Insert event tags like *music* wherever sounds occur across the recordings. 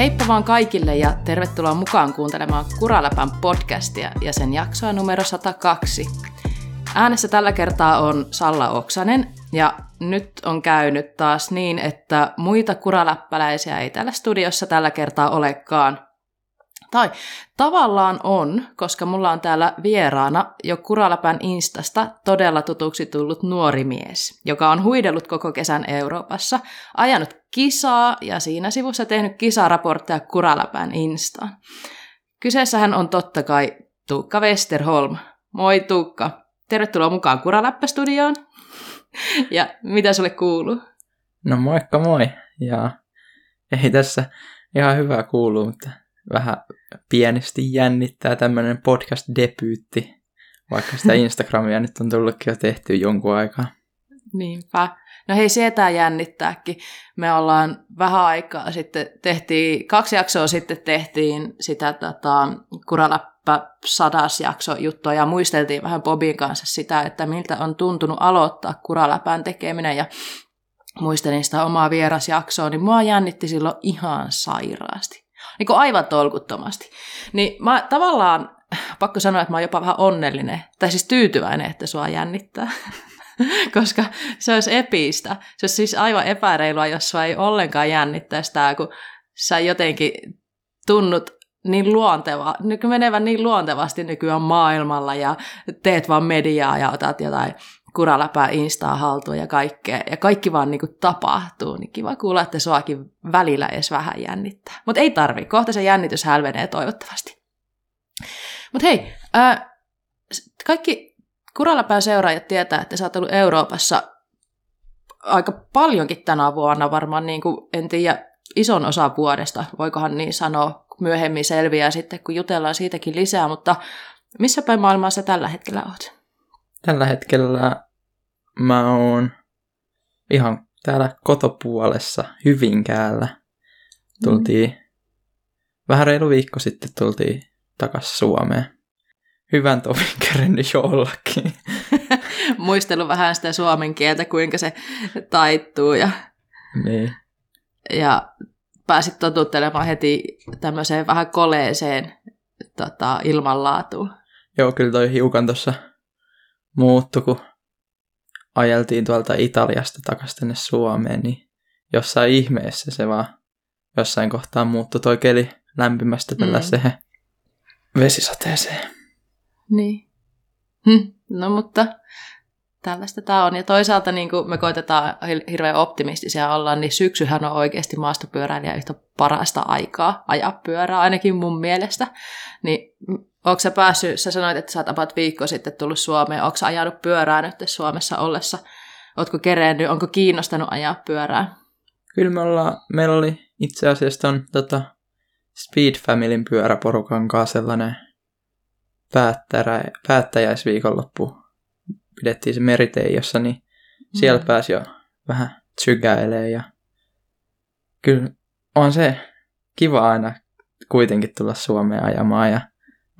Heippa vaan kaikille ja tervetuloa mukaan kuuntelemaan Kuraläpän podcastia ja sen jaksoa numero 102. Äänessä tällä kertaa on Salla Oksanen ja nyt on käynyt taas niin, että muita kuraläppäläisiä ei täällä studiossa tällä kertaa olekaan. Tai tavallaan on, koska mulla on täällä vieraana jo Kuraläpän Instasta todella tutuksi tullut nuori mies, joka on huidellut koko kesän Euroopassa, ajanut kisaa ja siinä sivussa tehnyt kisaraportteja Kuraläpän Instaan. Kyseessähän on totta kai Tuukka Westerholm. Moi Tuukka, tervetuloa mukaan Kuraläppästudioon. *laughs* ja mitä sulle kuuluu? No moikka moi. Ja ei tässä ihan hyvää kuuluu, mutta vähän pienesti jännittää tämmöinen podcast-debyytti, vaikka sitä *laughs* Instagramia nyt on tullutkin jo tehty jonkun aikaa. Niinpä. No hei, sietää jännittääkin. Me ollaan vähän aikaa sitten, tehtiin, kaksi jaksoa sitten tehtiin sitä tota, Kuraläppä sadas jakso juttua ja muisteltiin vähän Bobin kanssa sitä, että miltä on tuntunut aloittaa Kuraläpän tekeminen ja muistelin sitä omaa vierasjaksoa, niin mua jännitti silloin ihan sairaasti. Niin kuin aivan tolkuttomasti. Niin mä tavallaan, pakko sanoa, että mä oon jopa vähän onnellinen, tai siis tyytyväinen, että sua jännittää. *laughs* Koska se olisi epiistä. Se olisi siis aivan epäreilua, jos sua ei ollenkaan jännittäisi tämä, kun sä jotenkin tunnut niin luonteva, nyky menevän niin luontevasti nykyään maailmalla ja teet vaan mediaa ja otat jotain kuraläpää Instaa haltuun ja kaikkea, ja kaikki vaan niin kuin tapahtuu, niin kiva kuulla, että suakin välillä edes vähän jännittää. Mutta ei tarvi, kohta se jännitys hälvenee toivottavasti. Mutta hei, ää, kaikki kuraläpään seuraajat tietää, että sä oot ollut Euroopassa aika paljonkin tänä vuonna, varmaan niin kuin, en tiedä, ison osa vuodesta, voikohan niin sanoa, myöhemmin selviää sitten, kun jutellaan siitäkin lisää, mutta missä päin maailmaa sä tällä hetkellä oot? Tällä hetkellä mä oon ihan täällä kotopuolessa Hyvinkäällä. Tultiin, mm. vähän reilu viikko sitten tultiin takas Suomeen. Hyvän tovin kerennyt jollakin. *laughs* Muistelu vähän sitä suomen kieltä, kuinka se taittuu ja, niin. ja pääsit totuttelemaan heti tämmöiseen vähän koleeseen tota, ilmanlaatuun. Joo, kyllä toi hiukan tuossa muuttui, kun ajeltiin tuolta Italiasta takaisin tänne Suomeen, niin jossain ihmeessä se vaan jossain kohtaa muuttui toi keli lämpimästä tällaiseen mm. vesisateeseen. Niin. Hm. No mutta tällaista tämä on. Ja toisaalta niin kuin me koitetaan hirveän optimistisia olla, niin syksyhän on oikeasti maastopyöräilijä yhtä parasta aikaa ajaa pyörää, ainakin mun mielestä. Niin Onko sä päässyt, sä sanoit, että sä oot about viikko sitten tullut Suomeen, onko sä ajanut pyörää nyt Suomessa ollessa? Ootko kerennyt, onko kiinnostanut ajaa pyörää? Kyllä me ollaan, meillä oli itse asiassa ton tota, Speed Familyn pyöräporukan kanssa sellainen päättäjä, päättäjäisviikonloppu. Pidettiin se Meriteijossa, niin mm. siellä pääsi jo vähän tsykäilee ja kyllä on se kiva aina kuitenkin tulla Suomeen ajamaan ja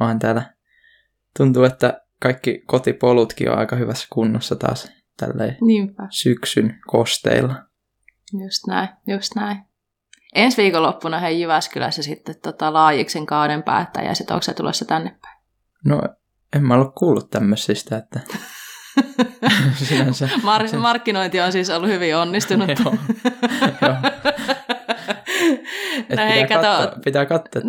vaan täällä tuntuu, että kaikki kotipolutkin on aika hyvässä kunnossa taas tälleen Niinpä. syksyn kosteilla. Just näin, just näin. Ensi viikonloppuna hei Jyväskylässä sitten tota, Laajiksen kauden päättäjä, sitten onko se tulossa tänne päin? No, en mä ollut kuullut tämmöisistä, että *laughs* Sinänsä. Mar- markkinointi on siis ollut hyvin onnistunut. joo, joo. *laughs* Et no pitää, hei, katsoa, pitää katsoa,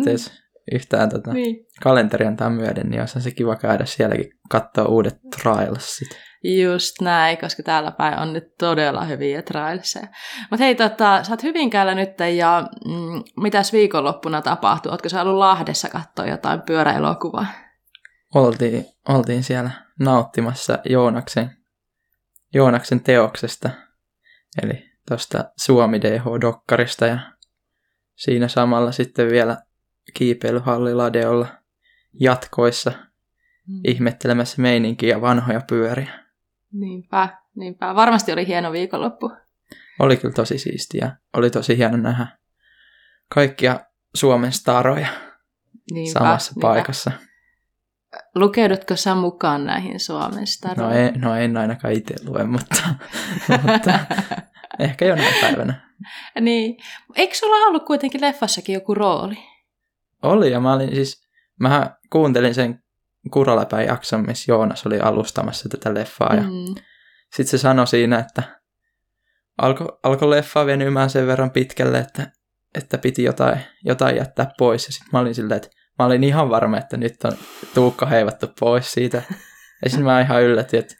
yhtään tota niin. kalenteria antaa myöden, niin olisi se kiva käydä sielläkin katsoa uudet trialsit. Just näin, koska täällä päin on nyt todella hyviä trialseja. Mutta hei, tota, sä oot Hyvinkäällä nyt ja mm, mitäs viikonloppuna tapahtuu? Ootko sä ollut Lahdessa katsoa jotain pyöräelokuvaa? Oltiin, oltiin siellä nauttimassa Joonaksen, Joonaksen teoksesta, eli tuosta Suomi DH-dokkarista ja siinä samalla sitten vielä kiipeilyhalliladeolla jatkoissa mm. ihmettelemässä meininkiä ja vanhoja pyöriä. Niinpä, niinpä. Varmasti oli hieno viikonloppu. Oli kyllä tosi siistiä. Oli tosi hieno nähdä kaikkia Suomen staroja niinpä, samassa niinpä. paikassa. Lukeudutko sä mukaan näihin Suomen staroihin? No, en, no en ainakaan itse lue, mutta, *laughs* mutta ehkä jonain päivänä. niin. Eikö sulla ollut kuitenkin leffassakin joku rooli? Oli, ja mä olin siis, mä kuuntelin sen Kuraläpän jakson, missä Joonas oli alustamassa tätä leffaa, ja mm. sitten se sanoi siinä, että alkoi alko leffa venymään sen verran pitkälle, että, että piti jotain, jotain jättää pois, ja sitten mä olin silleen, että mä olin ihan varma, että nyt on Tuukka heivattu pois siitä, ja sitten mä ihan yllätin, että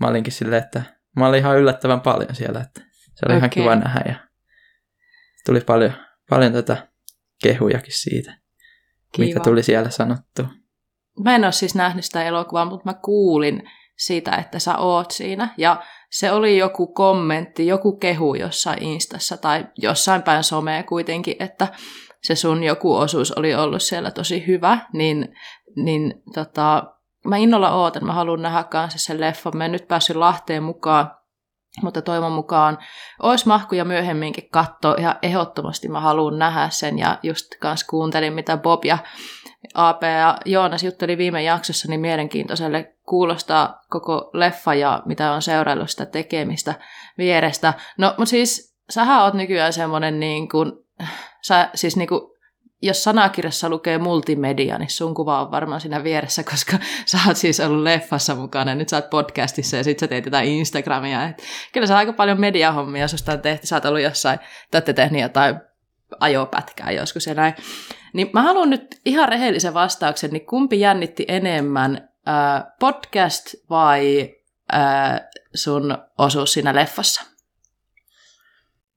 mä olinkin silleen, että mä olin ihan yllättävän paljon siellä, että se oli okay. ihan kiva nähdä, ja tuli paljon, paljon tätä kehujakin siitä, Kiva. mitä tuli siellä sanottu. Mä en ole siis nähnyt sitä elokuvaa, mutta mä kuulin siitä, että sä oot siinä. Ja se oli joku kommentti, joku kehu jossain Instassa tai jossain päin somea kuitenkin, että se sun joku osuus oli ollut siellä tosi hyvä, niin, niin tota, mä innolla ootan, mä haluan nähdä kanssa sen leffan. Mä en nyt päässyt Lahteen mukaan, mutta toivon mukaan olisi mahkuja myöhemminkin katsoa. Ja ehdottomasti mä haluan nähdä sen ja just kanssa kuuntelin, mitä Bob ja AP ja Joonas jutteli viime jaksossa, niin mielenkiintoiselle kuulostaa koko leffa ja mitä on seuraillut sitä tekemistä vierestä. No, mutta siis sähän oot nykyään semmoinen niin kuin, sä, siis niin kuin, jos sanakirjassa lukee multimedia, niin sun kuva on varmaan siinä vieressä, koska *laughs* sä oot siis ollut leffassa mukana, ja nyt sä oot podcastissa ja sit sä teet jotain Instagramia. Et kyllä sä aika paljon mediahommia susta on tehty, sä oot ollut jossain, te olette tehneet jotain ajopätkää joskus ja näin. Niin mä haluan nyt ihan rehellisen vastauksen, niin kumpi jännitti enemmän, äh, podcast vai äh, sun osuus siinä leffassa?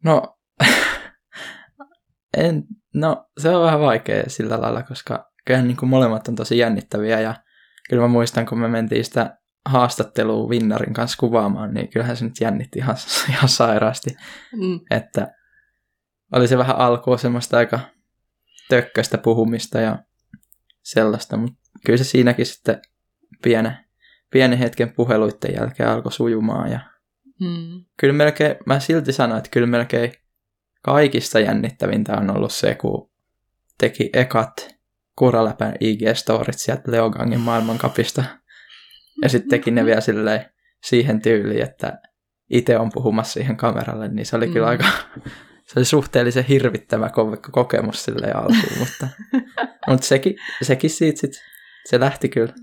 No, *laughs* en, no, se on vähän vaikea sillä lailla, koska kyllähän niin kuin molemmat on tosi jännittäviä ja kyllä mä muistan, kun me mentiin sitä haastattelua Vinnarin kanssa kuvaamaan, niin kyllähän se nyt jännitti ihan, *laughs* ihan sairaasti. Mm. Että oli se vähän alkua semmoista aika tökköstä puhumista ja sellaista, mutta kyllä se siinäkin sitten pienen, pienen hetken puheluiden jälkeen alkoi sujumaan ja hmm. kyllä melkein, mä silti sanoin, että kyllä melkein kaikista jännittävintä on ollut se, kun teki ekat Kuraläpän IG-storit sieltä Leogangin maailmankapista. Ja sitten teki ne vielä silleen siihen tyyliin, että itse on puhumassa siihen kameralle, niin se oli mm. kyllä aika, se oli suhteellisen hirvittävä kokemus sille alkuun, mutta, mutta sekin, sekin siitä sit, se lähti kyllä.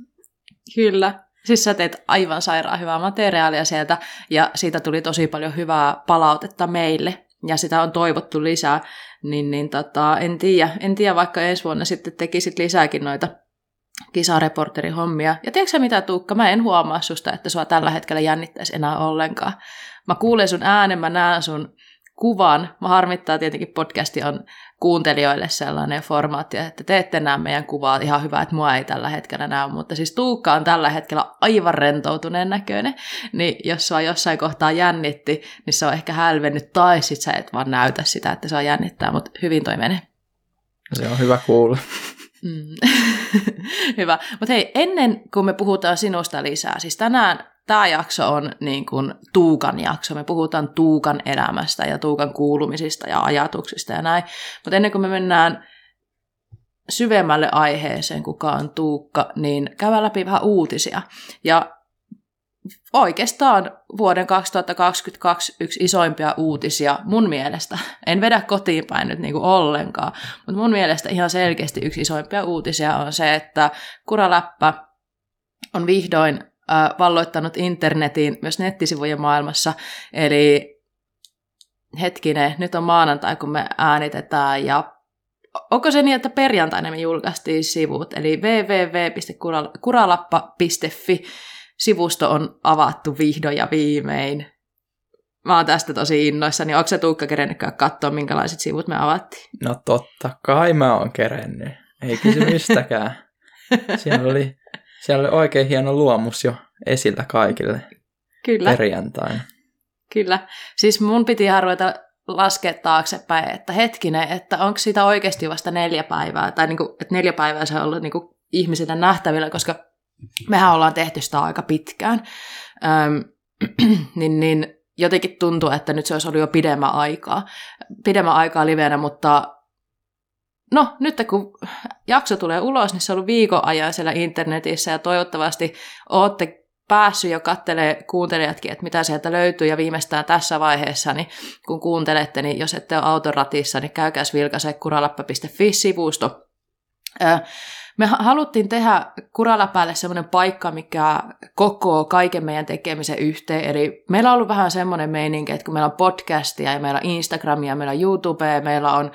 Kyllä. Siis sä teet aivan sairaan hyvää materiaalia sieltä ja siitä tuli tosi paljon hyvää palautetta meille ja sitä on toivottu lisää, niin, niin tota, en tiedä, en tiedä, vaikka ensi vuonna sitten tekisit lisääkin noita kisareporterihommia. Ja tiedätkö mitä Tuukka, mä en huomaa susta, että sua tällä hetkellä jännittäisi enää ollenkaan. Mä kuulen sun äänen, mä näen sun kuvan. Mä harmittaa tietenkin podcasti on kuuntelijoille sellainen formaatti, että te ette näe meidän kuvaa. Ihan hyvä, että mua ei tällä hetkellä näy, mutta siis Tuukka on tällä hetkellä aivan rentoutuneen näköinen. Niin jos sua jossain kohtaa jännitti, niin se on ehkä hälvennyt tai sit sä et vaan näytä sitä, että se on jännittää, mutta hyvin toi menee. Se on hyvä kuulla. Mm. *laughs* Hyvä. Mutta hei, ennen kuin me puhutaan sinusta lisää, siis tänään tämä jakso on niin kuin Tuukan jakso. Me puhutaan Tuukan elämästä ja Tuukan kuulumisista ja ajatuksista ja näin. Mutta ennen kuin me mennään syvemmälle aiheeseen, kuka on Tuukka, niin käydään läpi vähän uutisia. Ja oikeastaan vuoden 2022 yksi isoimpia uutisia mun mielestä. En vedä kotiin päin nyt niin kuin ollenkaan, mutta mun mielestä ihan selkeästi yksi isoimpia uutisia on se, että Kuraläppä on vihdoin valloittanut internetin myös nettisivujen maailmassa. Eli hetkinen, nyt on maanantai, kun me äänitetään ja onko se niin, että perjantaina me julkaistiin sivut, eli www.kuralappa.fi sivusto on avattu vihdoin ja viimein. Mä oon tästä tosi innoissani. Onko se Tuukka kerennytkään katsoa, minkälaiset sivut me avattiin? No totta kai mä oon kerennyt. Ei kysymystäkään. *laughs* Siellä oli, siellä oli oikein hieno luomus jo esillä kaikille Kyllä. perjantaina. Kyllä. Siis mun piti ruveta laskea taaksepäin, että hetkinen, että onko sitä oikeasti vasta neljä päivää, tai niinku, että neljä päivää se on ollut niinku ihmisille nähtävillä, koska mehän ollaan tehty sitä aika pitkään, Öm, *clears throat* niin, niin jotenkin tuntuu, että nyt se olisi ollut jo pidemmän aikaa, pidemmän aikaa livenä, mutta no nyt kun jakso tulee ulos, niin se on ollut viikon ajan siellä internetissä ja toivottavasti olette päässyt jo kattelee kuuntelijatkin, että mitä sieltä löytyy, ja viimeistään tässä vaiheessa, niin kun kuuntelette, niin jos ette ole autoratissa, niin käykääs vilkaise kuralappa.fi-sivusto. Me haluttiin tehdä Kuraläpäälle semmoinen paikka, mikä kokoo kaiken meidän tekemisen yhteen. Eli meillä on ollut vähän semmoinen meininki, että kun meillä on podcastia ja meillä on Instagramia, meillä on YouTubea, meillä on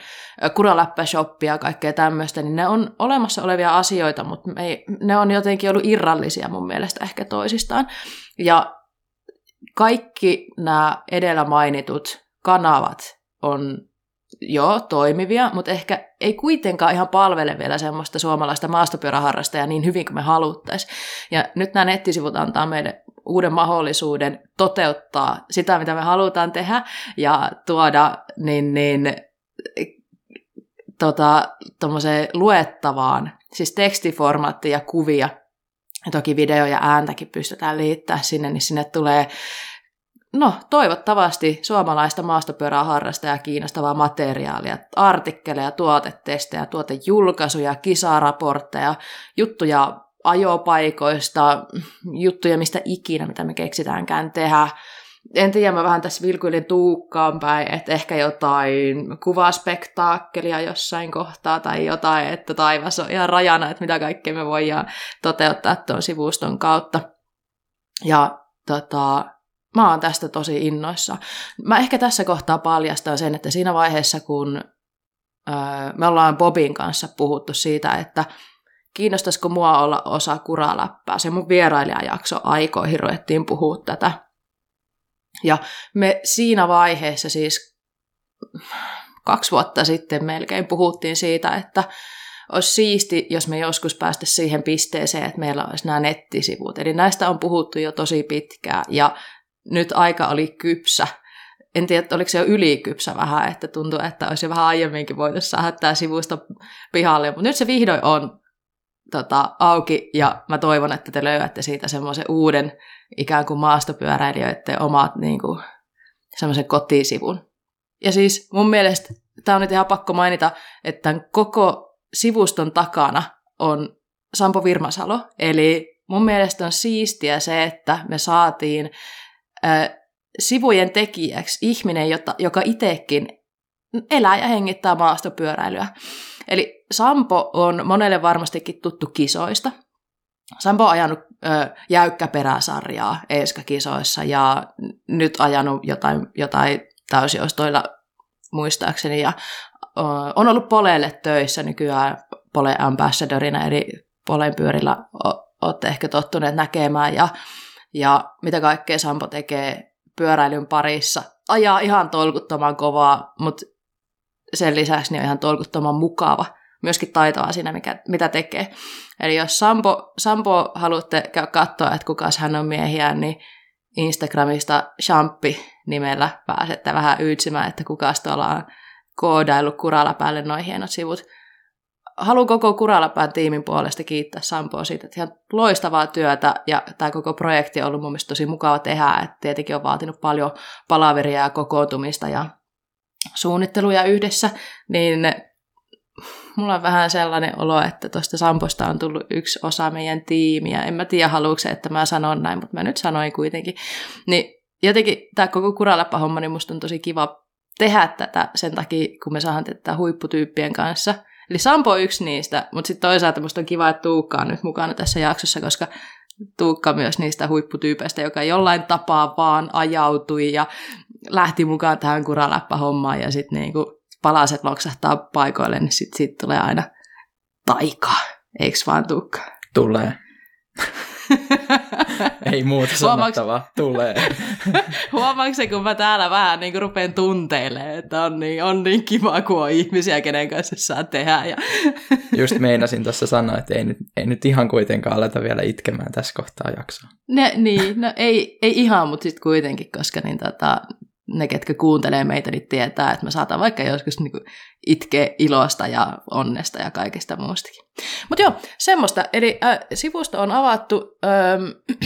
Kuraläppä-shoppia ja kaikkea tämmöistä, niin ne on olemassa olevia asioita, mutta me ei, ne on jotenkin ollut irrallisia mun mielestä ehkä toisistaan. Ja kaikki nämä edellä mainitut kanavat on joo, toimivia, mutta ehkä ei kuitenkaan ihan palvele vielä semmoista suomalaista maastopyöräharrastajaa niin hyvin kuin me haluttaisiin. Ja nyt nämä nettisivut antaa meille uuden mahdollisuuden toteuttaa sitä, mitä me halutaan tehdä ja tuoda niin, niin, tota, luettavaan, siis tekstiformaattia ja kuvia, ja toki video ja ääntäkin pystytään liittämään sinne, niin sinne tulee no toivottavasti suomalaista maastopyörää harrastajaa kiinnostavaa materiaalia, artikkeleja, tuotetestejä, tuotejulkaisuja, kisaraportteja, juttuja ajopaikoista, juttuja mistä ikinä, mitä me keksitäänkään tehdä. En tiedä, mä vähän tässä vilkuilin Tuukkaan päin, että ehkä jotain kuvaspektaakkelia jossain kohtaa tai jotain, että taivas on ihan rajana, että mitä kaikkea me voidaan toteuttaa tuon sivuston kautta. Ja tota, Mä oon tästä tosi innoissa. Mä ehkä tässä kohtaa paljastan sen, että siinä vaiheessa, kun me ollaan Bobin kanssa puhuttu siitä, että kiinnostaisiko mua olla osa kuraläppää. Se mun vierailijajakso aikoihin ruvettiin puhua tätä. Ja me siinä vaiheessa siis kaksi vuotta sitten melkein puhuttiin siitä, että olisi siisti, jos me joskus päästä siihen pisteeseen, että meillä olisi nämä nettisivut. Eli näistä on puhuttu jo tosi pitkään ja nyt aika oli kypsä. En tiedä, oliko se jo ylikypsä vähän, että tuntui, että olisi jo vähän aiemminkin voitu saada tämä sivusto pihalle. Mutta nyt se vihdoin on tota, auki ja mä toivon, että te löydätte siitä semmoisen uuden ikään kuin maastopyöräilijöiden omat niin kuin, semmoisen kotisivun. Ja siis mun mielestä tämä on nyt ihan pakko mainita, että tämän koko sivuston takana on Sampo Virmasalo. Eli mun mielestä on siistiä se, että me saatiin sivujen tekijäksi ihminen, jota, joka itsekin elää ja hengittää maastopyöräilyä. Eli Sampo on monelle varmastikin tuttu kisoista. Sampo on ajanut ö, jäykkäperäsarjaa Eeska-kisoissa ja nyt ajanut jotain, jotain täysiostoilla muistaakseni. Ja ö, on ollut Poleelle töissä nykyään Pole Ambassadorina, eli Polen pyörillä olette ehkä tottuneet näkemään. Ja ja mitä kaikkea Sampo tekee pyöräilyn parissa. Ajaa ihan tolkuttoman kovaa, mutta sen lisäksi niin on ihan tolkuttoman mukava. Myöskin taitoa siinä, mikä, mitä tekee. Eli jos Sampo, Sampo haluatte katsoa, että kukas hän on miehiä, niin Instagramista Shampi nimellä pääsette vähän yytsimään, että kukas tuolla on koodaillut kuralla päälle noin hienot sivut haluan koko Kuralapään tiimin puolesta kiittää Sampoa siitä, että ihan loistavaa työtä ja tämä koko projekti on ollut mun mielestä tosi mukava tehdä, että tietenkin on vaatinut paljon palaveria ja kokoontumista ja suunnitteluja yhdessä, niin mulla on vähän sellainen olo, että tuosta Samposta on tullut yksi osa meidän tiimiä. En mä tiedä, haluatko se, että mä sanon näin, mutta mä nyt sanoin kuitenkin. Niin jotenkin tämä koko Kuralappa-homma, niin musta on tosi kiva tehdä tätä sen takia, kun me saadaan tätä huipputyyppien kanssa – Eli Sampo on yksi niistä, mutta sitten toisaalta musta on kiva, että Tuukka on nyt mukana tässä jaksossa, koska Tuukka myös niistä huipputyypeistä, joka jollain tapaa vaan ajautui ja lähti mukaan tähän kuraläppähommaan ja sitten niinku palaset loksahtaa paikoille, niin sitten sit tulee aina taikaa. Eikö vaan Tuukka? Tulee. *laughs* Ei muuta sanottavaa, tulee. *laughs* Huomaatko kun mä täällä vähän niin rupean tunteilemaan, että on niin, on niin kiva, kun on ihmisiä, kenen kanssa saa tehdä. Ja... *laughs* Just meinasin tuossa sanoa, että ei nyt, ei nyt ihan kuitenkaan aleta vielä itkemään tässä kohtaa jaksoa. Ne, niin, no ei, ei ihan, mutta sitten kuitenkin, koska niin tota, ne, ketkä kuuntelee meitä, niin tietää, että me saatan vaikka joskus niin itkeä ilosta ja onnesta ja kaikesta muustakin. Mutta joo, semmoista. Eli äh, sivusto on avattu, ähm,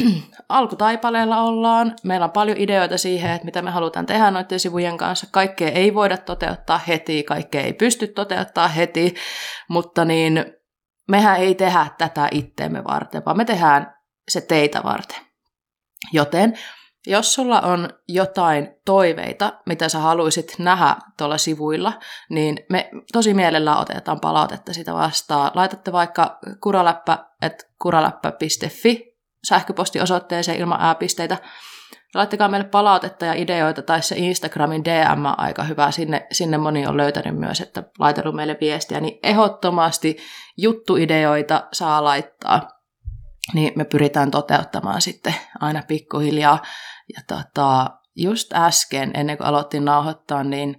*clears throat* alkutaipaleella ollaan. Meillä on paljon ideoita siihen, että mitä me halutaan tehdä noiden sivujen kanssa. Kaikkea ei voida toteuttaa heti, kaikkea ei pysty toteuttaa heti, mutta niin mehän ei tehdä tätä itteemme varten, vaan me tehdään se teitä varten. Joten jos sulla on jotain toiveita, mitä sä haluaisit nähdä tuolla sivuilla, niin me tosi mielellään otetaan palautetta sitä vastaan. Laitatte vaikka kuraläppä.kuraläppä.fi sähköpostiosoitteeseen ilman ääpisteitä. Laittakaa meille palautetta ja ideoita, tai se Instagramin DM on aika hyvä. Sinne, sinne moni on löytänyt myös, että laitellut meille viestiä. Niin ehdottomasti juttuideoita saa laittaa. Niin me pyritään toteuttamaan sitten aina pikkuhiljaa. Ja tota, just äsken, ennen kuin aloittiin nauhoittaa, niin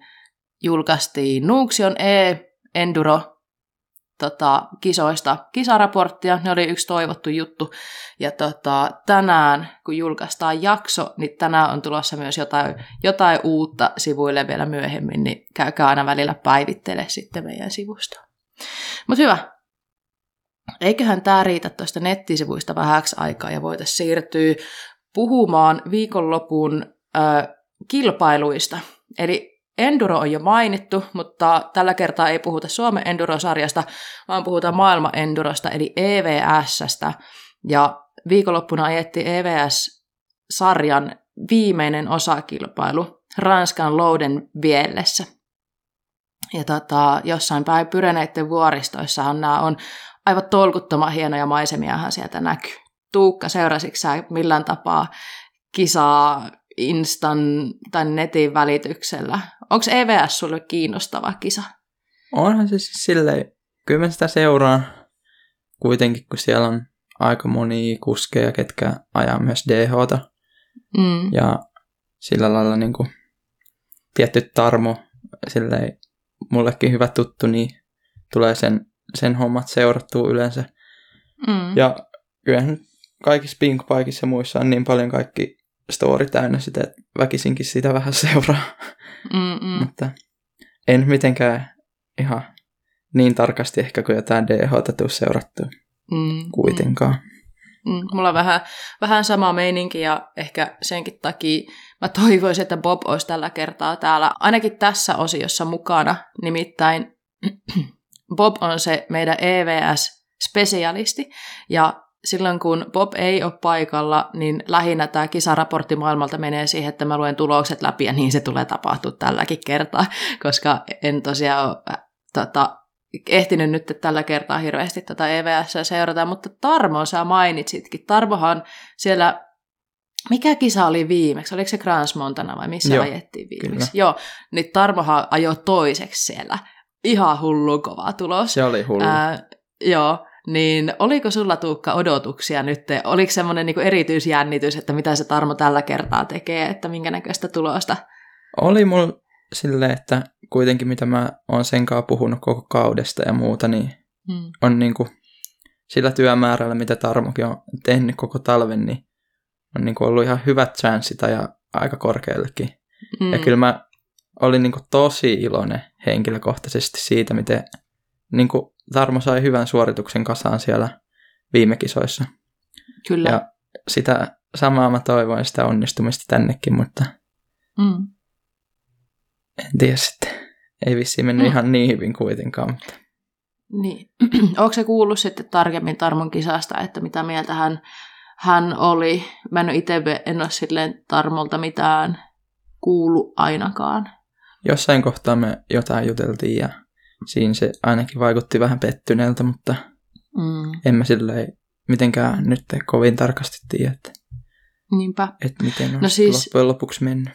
julkaistiin Nuuksion E-Enduro tota, kisoista kisaraporttia. Ne oli yksi toivottu juttu. Ja tota, tänään, kun julkaistaan jakso, niin tänään on tulossa myös jotain, jotain uutta sivuille vielä myöhemmin, niin käykää aina välillä päivittele sitten meidän sivusta. Mutta hyvä. Eiköhän tämä riitä tuosta nettisivuista vähäksi aikaa ja voitaisiin siirtyä puhumaan viikonlopun äh, kilpailuista. Eli Enduro on jo mainittu, mutta tällä kertaa ei puhuta Suomen Enduro-sarjasta, vaan puhutaan maailman Endurosta, eli EVSstä. Ja viikonloppuna ajettiin EVS-sarjan viimeinen osakilpailu Ranskan Louden Viellessä. Ja tota, jossain päin Pyreneiden vuoristoissahan nämä on aivan tolkuttoman hienoja maisemiahan sieltä näkyy. Tuukka, seurasitko sä millään tapaa kisaa Instan tai netin välityksellä? Onko EVS sulle kiinnostava kisa? Onhan se siis silleen, kyllä mä sitä seuraan kuitenkin, kun siellä on aika moni kuskeja, ketkä ajaa myös DHta. Mm. Ja sillä lailla niin kuin, tietty tarmo, silleen, mullekin hyvä tuttu, niin tulee sen, sen hommat seurattua yleensä. Mm. Ja kyllähän kaikissa pinkpaikissa ja muissa on niin paljon kaikki story täynnä sitä, että väkisinkin sitä vähän seuraa. Mm-mm. Mutta en mitenkään ihan niin tarkasti ehkä kuin jotain DH tuu seurattu mm, kuitenkaan. Mm. Mm. Mulla on vähän, vähän sama meininki ja ehkä senkin takia mä toivoisin, että Bob olisi tällä kertaa täällä ainakin tässä osiossa mukana. Nimittäin Bob on se meidän EVS-spesialisti ja silloin kun Bob ei ole paikalla, niin lähinnä tämä kisaraportti maailmalta menee siihen, että mä luen tulokset läpi ja niin se tulee tapahtua tälläkin kertaa, koska en tosiaan ole äh, tota, ehtinyt nyt tällä kertaa hirveästi tätä EVS seurata, mutta Tarmo sä mainitsitkin. Tarmohan siellä, mikä kisa oli viimeksi? Oliko se Grans Montana vai missä Joo, ajettiin viimeksi? Kyllä. Joo, niin Tarmohan ajoi toiseksi siellä. Ihan hullu kova tulos. Se oli hullu. Ää, joo, niin oliko sulla Tuukka odotuksia nyt? Oliko semmoinen niin erityisjännitys, että mitä se Tarmo tällä kertaa tekee, että minkä näköistä tulosta? Oli mulla sille, että kuitenkin mitä mä oon sen kanssa puhunut koko kaudesta ja muuta, niin hmm. on niin kuin sillä työmäärällä, mitä Tarmokin on tehnyt koko talven, niin on niin kuin ollut ihan hyvät chanssit ja aika korkeallekin. Hmm. Ja kyllä mä olin niin kuin tosi iloinen henkilökohtaisesti siitä, miten niin kuin Tarmo sai hyvän suorituksen kasaan siellä viime kisoissa. Kyllä. Ja sitä samaa mä toivoin sitä onnistumista tännekin, mutta mm. en tiedä sitten. Ei vissiin mennyt mm. ihan niin hyvin kuitenkaan. Mutta... Niin. *clears throat* Onko se kuullut sitten tarkemmin Tarmon kisasta, että mitä mieltä hän, hän oli? Mä en itse en ole silleen Tarmolta mitään kuulu ainakaan. Jossain kohtaa me jotain juteltiin ja siinä se ainakin vaikutti vähän pettyneeltä, mutta mm. en mä silleen mitenkään nyt kovin tarkasti tiedä, että, Niinpä. että miten on no siis, loppujen lopuksi mennyt.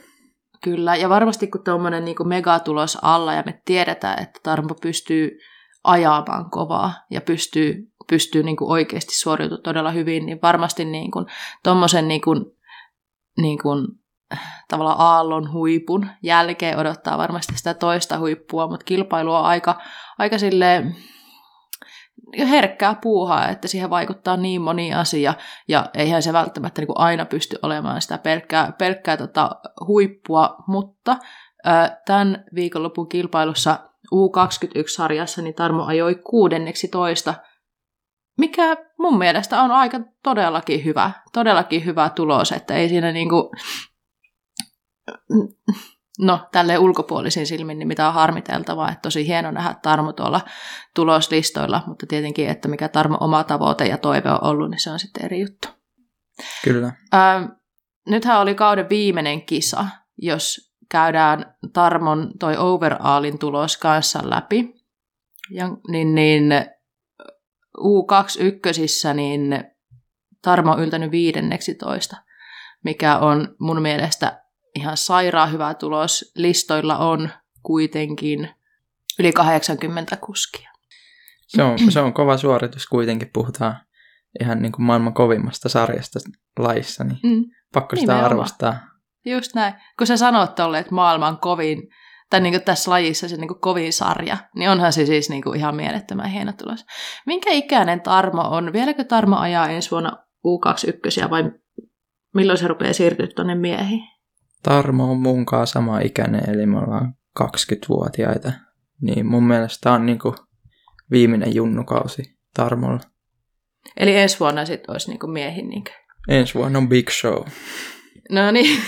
Kyllä, ja varmasti kun tuommoinen niin megatulos alla ja me tiedetään, että Tarmo pystyy ajamaan kovaa ja pystyy, pystyy niin kuin oikeasti suoriutumaan todella hyvin, niin varmasti niin kuin, tuommoisen niin kuin, niin kuin tavallaan aallon huipun. Jälkeen odottaa varmasti sitä toista huippua, mutta kilpailu on aika, aika silleen herkkää puuhaa, että siihen vaikuttaa niin moni asia, ja eihän se välttämättä niin kuin aina pysty olemaan sitä pelkkää, pelkkää tota huippua, mutta ää, tämän viikonlopun kilpailussa U21-sarjassa niin Tarmo ajoi kuudenneksi toista, mikä mun mielestä on aika todellakin hyvä, todellakin hyvä tulos, että ei siinä niinku, no, tälle ulkopuolisin silmin, niin mitä on harmiteltavaa, että tosi hieno nähdä Tarmo tuolla tuloslistoilla, mutta tietenkin, että mikä Tarmo oma tavoite ja toive on ollut, niin se on sitten eri juttu. Kyllä. Ähm, nythän oli kauden viimeinen kisa, jos käydään Tarmon toi overallin tulos kanssa läpi. Ja, niin, niin U21, niin Tarmo on yltänyt viidenneksi toista, mikä on mun mielestä ihan sairaan hyvä tulos. Listoilla on kuitenkin yli 80 kuskia. Se on, se on kova suoritus kuitenkin, puhutaan ihan niin kuin maailman kovimmasta sarjasta laissa, niin mm. pakko sitä Nimenomaan. arvostaa. Just näin. Kun sä sanot tolle, että maailman kovin, tai niin kuin tässä lajissa se niin kuin kovin sarja, niin onhan se siis niin kuin ihan mielettömän hieno tulos. Minkä ikäinen Tarmo on? Vieläkö Tarmo ajaa ensi vuonna U21 vai milloin se rupeaa siirtyä tuonne miehiin? Tarmo on mun kanssa sama ikäinen, eli me ollaan 20-vuotiaita. Niin mun mielestä on niin kuin viimeinen junnukausi Tarmolla. Eli ensi vuonna sitten olisi niin miehin niinkö? Ensi vuonna on Big Show. No niin.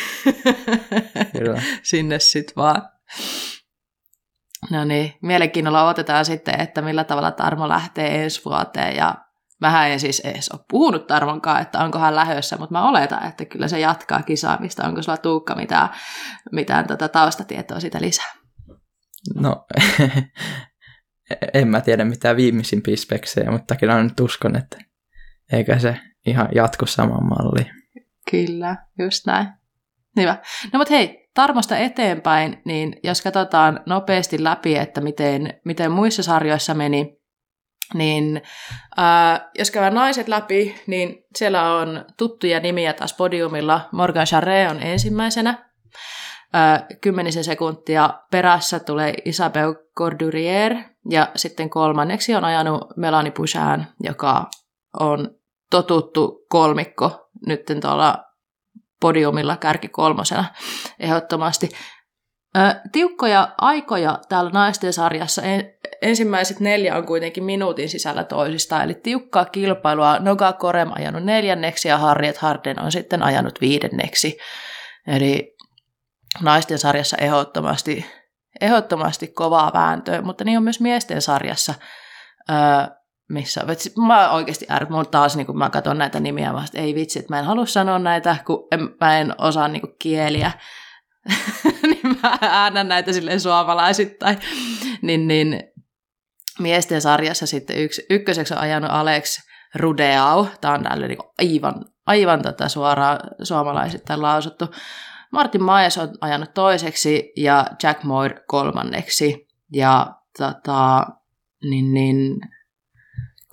Sinne sitten vaan. No niin, mielenkiinnolla otetaan sitten, että millä tavalla Tarmo lähtee ensi vuoteen ja Vähän en siis edes ole puhunut Tarmonkaan, että onko hän lähössä, mutta mä oletan, että kyllä se jatkaa kisaamista. Onko sulla Tuukka mitään, mitään tota taustatietoa sitä lisää? No, *laughs* en mä tiedä mitään viimeisimpiä speksejä, mutta kyllä nyt uskon, että eikä se ihan jatku samaan malliin. Kyllä, just näin. Hyvä. No mutta hei, Tarmosta eteenpäin, niin jos katsotaan nopeasti läpi, että miten, miten muissa sarjoissa meni, niin äh, jos käydään naiset läpi, niin siellä on tuttuja nimiä taas podiumilla. Morgan Charret on ensimmäisenä. Äh, kymmenisen sekuntia perässä tulee Isabel Cordurier ja sitten kolmanneksi on ajanut Melanie Bouchan, joka on totuttu kolmikko nyt tuolla podiumilla kärki kolmosena ehdottomasti. Ö, tiukkoja aikoja täällä naisten sarjassa. Ensimmäiset neljä on kuitenkin minuutin sisällä toisista, eli tiukkaa kilpailua. Noga Korem ajanut neljänneksi ja Harriet Harden on sitten ajanut viidenneksi. Eli naisten sarjassa ehdottomasti, ehdottomasti kovaa vääntöä, mutta niin on myös miesten sarjassa, missä mä oikeasti ärsytän, taas niin kun mä katson näitä nimiä, mä ei vitsi, että mä en halua sanoa näitä, kun en, mä en osaa niin kieliä, *laughs* niin mä äänän näitä silleen suomalaisittain. Niin, niin miesten sarjassa sitten yksi, ykköseksi on ajanut Alex Rudeau. Tämä on tälle niin aivan, aivan tätä suoraan suomalaisittain lausuttu. Martin Maes on ajanut toiseksi ja Jack Moore kolmanneksi. Ja tota, niin, niin,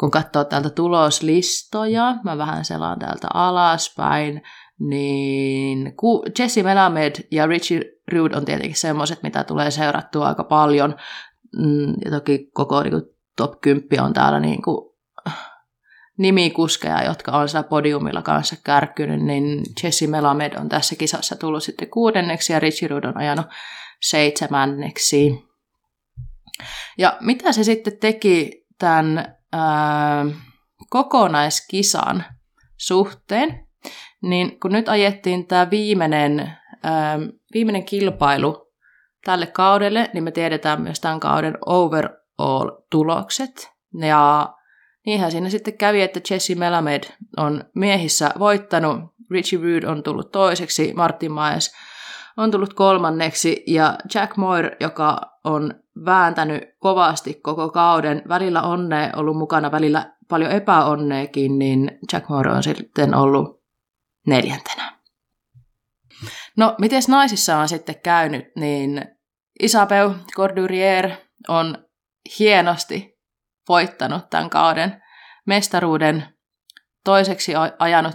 kun katsoo täältä tuloslistoja, mä vähän selaan täältä alaspäin, niin Jesse Melamed ja Richie Rude on tietenkin semmoiset, mitä tulee seurattua aika paljon. Mm, ja toki koko niin kuin, top 10 on täällä niin kuin, nimikuskeja, jotka on siellä podiumilla kanssa kärkkynyt, niin Jesse Melamed on tässä kisassa tullut sitten kuudenneksi ja Richie Rude on ajanut seitsemänneksi. Ja mitä se sitten teki tämän ää, kokonaiskisan suhteen, niin kun nyt ajettiin tämä viimeinen, ähm, viimeinen kilpailu tälle kaudelle, niin me tiedetään myös tämän kauden overall-tulokset. Ja niinhän siinä sitten kävi, että Jesse Melamed on miehissä voittanut, Richie Rude on tullut toiseksi, Martin Maes on tullut kolmanneksi ja Jack Moore, joka on vääntänyt kovasti koko kauden, välillä onnea ollut mukana, välillä paljon epäonneekin, niin Jack Moore on sitten ollut neljäntenä. No, miten naisissa on sitten käynyt, niin Isabel Cordurier on hienosti voittanut tämän kauden mestaruuden. Toiseksi ajanut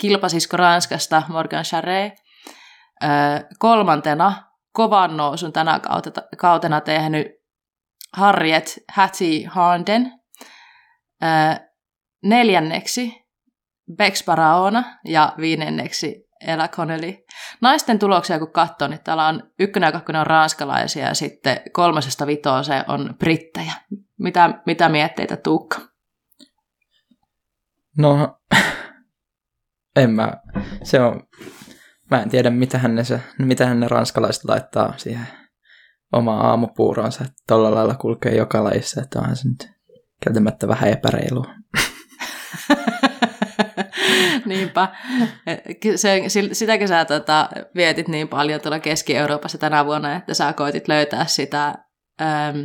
kilpasisko Ranskasta Morgan Charret. Kolmantena kovan nousun tänä kautena tehnyt Harriet Hattie Harden. Neljänneksi Bex Paraona ja viidenneksi Ella Connelly. Naisten tuloksia kun katsoo, niin täällä on ykkönen ja kakkonen on ranskalaisia ja sitten kolmasesta se on brittejä. Mitä, mitä mietteitä Tuukka? No, *laughs* en mä. Se on, mä en tiedä, mitä ne, se, mitä ne ranskalaiset laittaa siihen omaa aamupuuronsa. Tuolla lailla kulkee joka lajissa, että onhan se nyt vähän epäreilua. *laughs* *laughs* niinpä. Se, sitäkin sä tota, vietit niin paljon tuolla Keski-Euroopassa tänä vuonna, että sä koitit löytää sitä äm,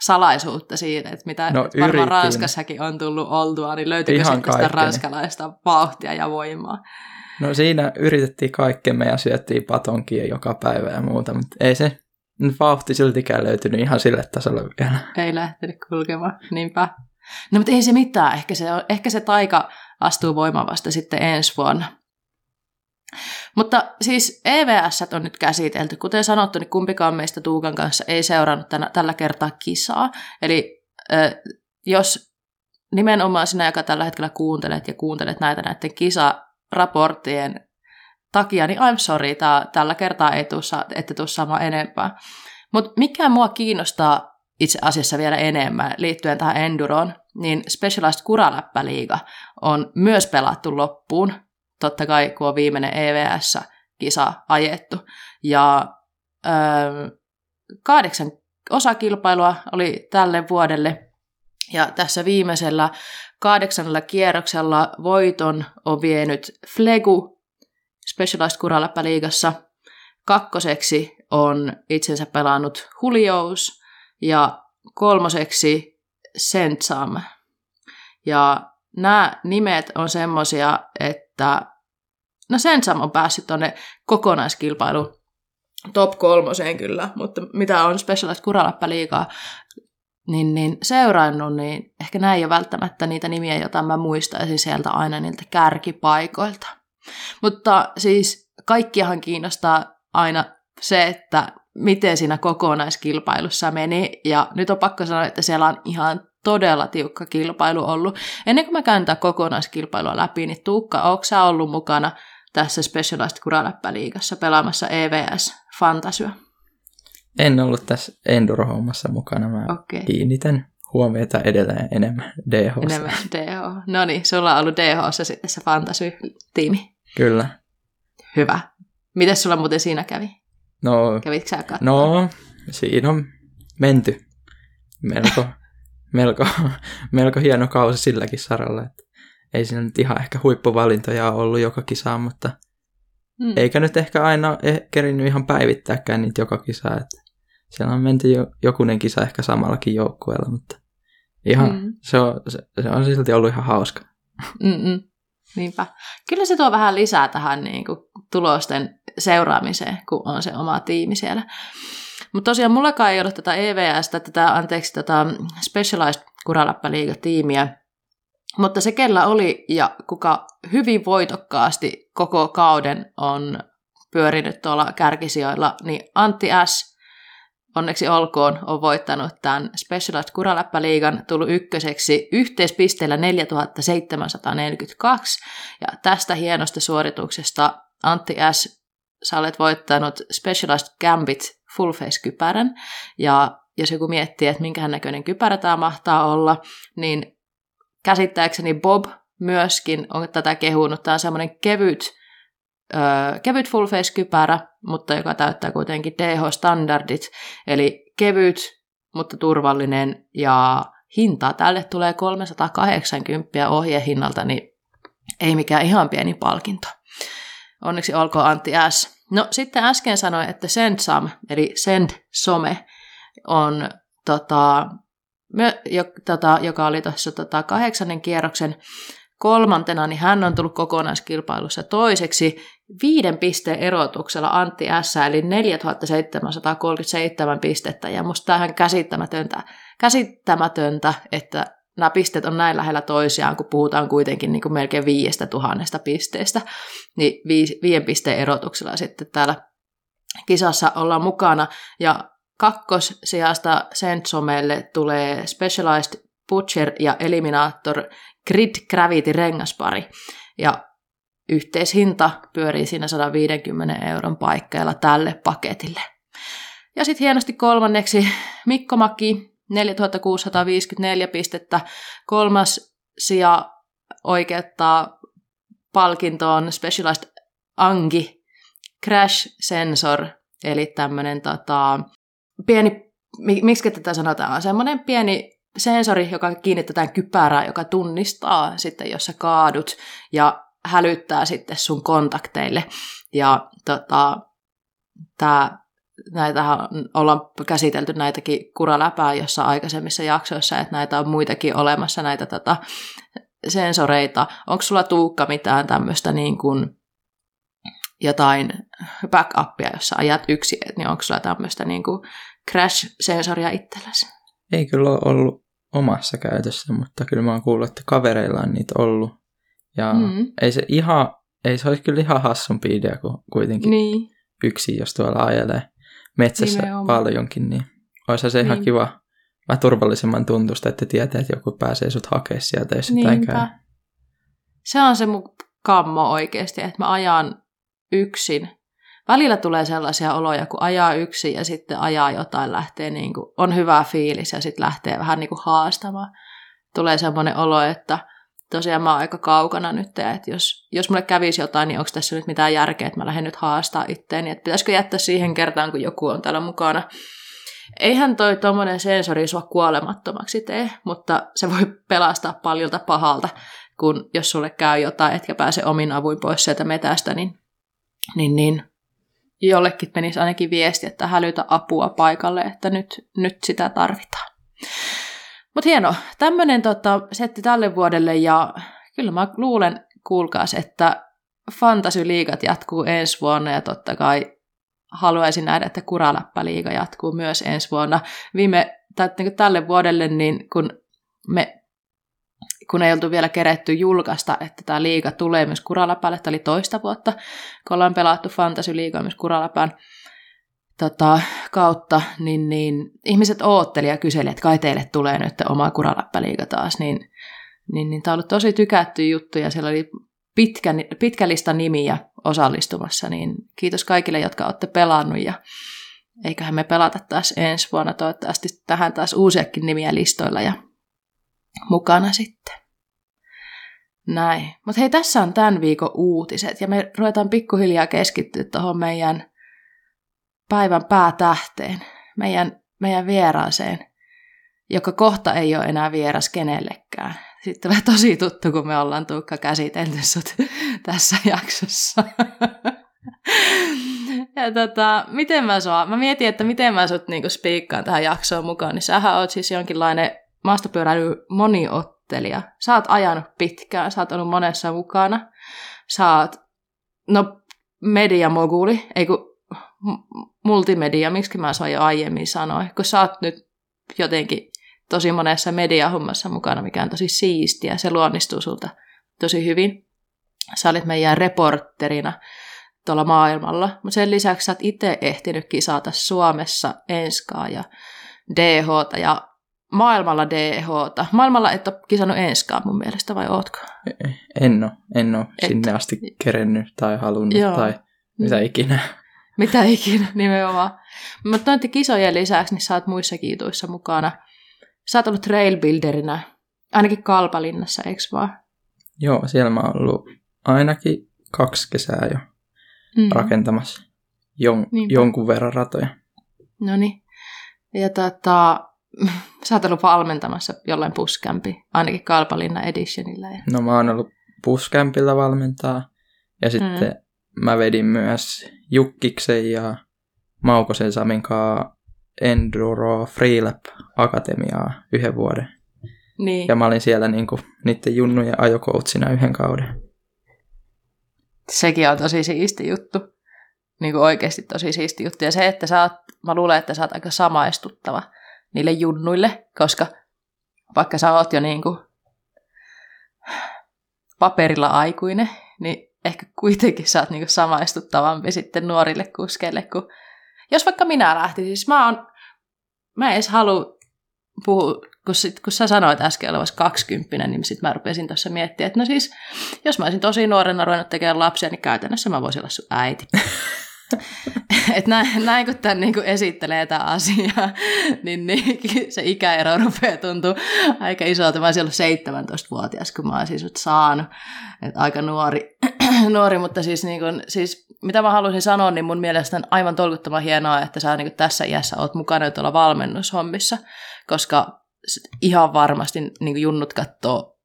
salaisuutta siitä, että mitä no, varmaan yritin. Ranskassakin on tullut oltua, niin löytyykö Ihan sitten sitä ranskalaista vauhtia ja voimaa? No siinä yritettiin kaikkemme ja syöttiin patonkia joka päivä ja muuta, mutta ei se vauhti siltikään löytynyt ihan sille tasolle vielä. Ei lähtenyt kulkemaan, niinpä. No mutta ei se mitään, ehkä se, ehkä se taika astuu voimaan vasta sitten ensi vuonna. Mutta siis EVS on nyt käsitelty. Kuten sanottu, niin kumpikaan meistä Tuukan kanssa ei seurannut tänä, tällä kertaa kisaa. Eli äh, jos nimenomaan sinä, joka tällä hetkellä kuuntelet ja kuuntelet näitä näiden kisaraporttien takia, niin I'm sorry, tää, tällä kertaa ei tuu, ette tule saamaan enempää. Mutta mikä mua kiinnostaa itse asiassa vielä enemmän liittyen tähän Enduroon, niin Specialized Kuraläppäliiga on myös pelattu loppuun, totta kai kun on viimeinen EVS-kisa ajettu. Ja öö, kahdeksan osakilpailua oli tälle vuodelle, ja tässä viimeisellä kahdeksannella kierroksella voiton on vienyt Flegu Specialized Kuraläppäliigassa. Kakkoseksi on itsensä pelannut Hulious ja kolmoseksi Sentsam. Ja nämä nimet on semmosia, että no Sentsam on päässyt tuonne kokonaiskilpailuun top kolmoseen kyllä, mutta mitä on Specialized Kuraläppäliigaa niin, niin seurannut, niin ehkä näin ei ole välttämättä niitä nimiä, joita mä muistaisin sieltä aina niiltä kärkipaikoilta. Mutta siis kaikkiahan kiinnostaa aina se, että miten siinä kokonaiskilpailussa meni. Ja nyt on pakko sanoa, että siellä on ihan todella tiukka kilpailu ollut. Ennen kuin mä käyn tätä kokonaiskilpailua läpi, niin Tuukka, onko sä ollut mukana tässä Specialized Kuraläppäliigassa pelaamassa EVS Fantasyä? En ollut tässä Enduro-hommassa mukana. Mä okay. kiinnitän huomiota edelleen enemmän DH. Enemmän DH. No niin, sulla on ollut DH sitten se fantasy-tiimi. Kyllä. Hyvä. Miten sulla muuten siinä kävi? No, Kävitkö sä No, siinä on menty. Melko, melko, *laughs* melko hieno kausi silläkin saralla. Että ei siinä nyt ihan ehkä huippuvalintoja ollut joka kisaan, mutta hmm. eikä nyt ehkä aina e- kerinyt ihan päivittääkään niitä joka kisaa. Että siellä on menty jo, jokunen kisa ehkä samallakin joukkueella, mutta ihan, hmm. se, on, se, se on silti ollut ihan hauska. Mm-mm. Niinpä. Kyllä se tuo vähän lisää tähän niin kuin, tulosten seuraamiseen, kun on se oma tiimi siellä. Mutta tosiaan mullakaan ei ole tätä EVStä, tätä, anteeksi, tätä Specialized Kuraläppäliiga-tiimiä, mutta se, kellä oli ja kuka hyvin voitokkaasti koko kauden on pyörinyt tuolla kärkisijoilla, niin Antti S onneksi olkoon, on voittanut tämän Specialized Kuraläppäliigan, tullut ykköseksi yhteispisteellä 4742, ja tästä hienosta suorituksesta Antti S. Sä olet voittanut Specialized Gambit Full Face-kypärän, ja jos joku miettii, että minkä näköinen kypärä tämä mahtaa olla, niin käsittääkseni Bob myöskin on tätä kehunut. Tämä on semmoinen kevyt ö, kevyt full face kypärä, mutta joka täyttää kuitenkin DH-standardit, eli kevyt, mutta turvallinen ja hinta tälle tulee 380 ohjehinnalta, niin ei mikään ihan pieni palkinto. Onneksi olkoon Antti S. No sitten äsken sanoin, että SendSam, eli Send Some, on tota, my, jo, tota, joka oli tuossa tota, kahdeksannen kierroksen kolmantena, niin hän on tullut kokonaiskilpailussa toiseksi viiden pisteen erotuksella Antti S. eli 4737 pistettä. Ja musta tämähän käsittämätöntä, käsittämätöntä, että nämä pisteet on näin lähellä toisiaan, kun puhutaan kuitenkin niin kuin melkein viiestä tuhannesta pisteestä, niin viiden pisteen erotuksella sitten täällä kisassa ollaan mukana. Ja kakkossijasta Sentsomelle tulee Specialized Butcher ja Eliminator Grid Gravity rengaspari. Ja yhteishinta pyörii siinä 150 euron paikkeilla tälle paketille. Ja sitten hienosti kolmanneksi Mikko Maki, 4654 pistettä. Kolmas sija oikeuttaa palkintoon Specialized Angi Crash Sensor, eli tämmöinen tota, pieni, miksi tätä sanotaan, semmoinen pieni sensori, joka kiinnitetään kypärään, joka tunnistaa sitten, jos sä kaadut. Ja hälyttää sitten sun kontakteille. Ja tota, tää, näitähän ollaan käsitelty näitäkin kuraläpää jossa aikaisemmissa jaksoissa, että näitä on muitakin olemassa, näitä tota, sensoreita. Onko sulla Tuukka mitään tämmöistä niin kuin jotain backupia, jossa ajat yksi, niin onko sulla tämmöistä niin kuin crash-sensoria itselläsi? Ei kyllä ole ollut omassa käytössä, mutta kyllä mä oon kuullut, että kavereilla on niitä ollut. Ja mm. ei se ihan, ei se olisi kyllä ihan hassumpi idea kuin kuitenkin niin. yksi, jos tuolla ajelee metsässä Nimenomaan. paljonkin, niin olisi se niin. ihan kiva, vähän turvallisemman tuntusta, että tietää, että joku pääsee sut hakemaan sieltä, jos jotain käy. Se on se mun kammo oikeasti, että mä ajan yksin. Välillä tulee sellaisia oloja, kun ajaa yksin ja sitten ajaa jotain, lähtee niin kuin, on hyvä fiilis ja sitten lähtee vähän niin kuin haastamaan. Tulee semmoinen olo, että tosiaan mä oon aika kaukana nyt, että jos, jos mulle kävisi jotain, niin onko tässä nyt mitään järkeä, että mä lähden nyt haastaa itteeni, että pitäisikö jättää siihen kertaan, kun joku on täällä mukana. Eihän toi tuommoinen sensori sua kuolemattomaksi tee, mutta se voi pelastaa paljolta pahalta, kun jos sulle käy jotain, etkä pääse omin avuin pois sieltä metästä, niin niin, niin jollekin menisi ainakin viesti, että hälytä apua paikalle, että nyt, nyt sitä tarvitaan. Mutta hieno, tämmöinen tota, setti tälle vuodelle ja kyllä mä luulen, kuulkaas, että Fantasy-liigat jatkuu ensi vuonna ja totta kai haluaisin nähdä, että Kuraläppä-liiga jatkuu myös ensi vuonna. Viime, tai niin tälle vuodelle, niin kun me kun ei oltu vielä keretty julkaista, että tämä liiga tulee myös Kuraläpälle, tämä oli toista vuotta, kun ollaan pelattu Fantasy-liigaa myös Kuraläpään tota, kautta, niin, niin ihmiset ootteli ja kyseli, että kai teille tulee nyt oma Kuraläppäliiga taas, niin, niin, niin tämä on ollut tosi tykätty juttu ja siellä oli pitkä, pitkä lista nimiä osallistumassa, niin kiitos kaikille, jotka olette pelannut ja eiköhän me pelata taas ensi vuonna toivottavasti tähän taas uusiakin nimiä listoilla ja mukana sitten. Näin. Mutta hei, tässä on tämän viikon uutiset, ja me ruvetaan pikkuhiljaa keskittyä tuohon meidän päivän päätähteen, meidän, meidän vieraaseen, joka kohta ei ole enää vieras kenellekään. Sitten tulee tosi tuttu, kun me ollaan Tuukka käsitelty sut *laughs* tässä jaksossa. ja tota, miten mä sua, mä mietin, että miten mä sut niinku spiikkaan tähän jaksoon mukaan, niin sähän oot siis jonkinlainen maastopyöräily moniottelija. Sä oot ajanut pitkään, sä oot ollut monessa mukana. Sä oot, no, mediamoguli, ei kun multimedia, miksi mä saan jo aiemmin sanoa, kun sä oot nyt jotenkin tosi monessa mediahommassa mukana, mikä on tosi siistiä, se luonnistuu sulta tosi hyvin. Sä olit meidän reporterina tuolla maailmalla, mutta sen lisäksi sä oot itse ehtinyt kisata Suomessa Enskaa ja DH ja maailmalla DH. Maailmalla et ole kisannut enskaan mun mielestä, vai ootko? En ole. En ole et. sinne asti kerennyt tai halunnut Joo. tai mitä ikinä. Mitä ikinä, *laughs* nimenomaan. Mutta noiden kisojen lisäksi niin sä oot muissakin jutuissa mukana. Sä oot ollut trailbuilderinä, ainakin Kalpalinnassa, eikö vaan? Joo, siellä mä oon ollut ainakin kaksi kesää jo mm. rakentamassa jon- jonkun verran ratoja. No niin. Ja tota, *laughs* Sä oot ollut valmentamassa jollain puskämpi, ainakin Kalpalinna Editionilla. Ja... No mä oon ollut puskämpillä valmentaa. Ja sitten mm. Mä vedin myös Jukkiksen ja Maukosen Samin kanssa Enduro Freelap Akatemiaa yhden vuoden. Niin. Ja mä olin siellä niinku niiden junnujen ajokoutsina yhden kauden. Sekin on tosi siisti juttu. Niin kuin oikeasti tosi siisti juttu. Ja se, että sä oot, mä luulen, että sä oot aika samaistuttava niille junnuille, koska vaikka sä oot jo niin kuin paperilla aikuinen, niin ehkä kuitenkin sä oot niin kuin samaistuttavampi sitten nuorille kuskeille, kun jos vaikka minä lähtisin, siis mä oon, mä en edes halua puhua, kun, sit, kun sä sanoit äsken olevassa 20, niin sitten mä rupesin tuossa miettimään, että no siis, jos mä olisin tosi nuorena ruvennut tekemään lapsia, niin käytännössä mä voisin olla sun äiti. *laughs* *laughs* Et näin, näin kun tämän niin esittelee tämä asia, niin, niin se ikäero rupeaa tuntua aika isolta. Mä olisin ollut 17-vuotias, kun mä olisin sut saanut. Et aika nuori, *clears throat* nuori mutta siis, niin kun, siis mitä mä haluaisin sanoa, niin mun mielestä on aivan tolkuttoman hienoa, että sä niin tässä iässä oot mukana tuolla valmennushommissa, koska ihan varmasti niin junnut katsoo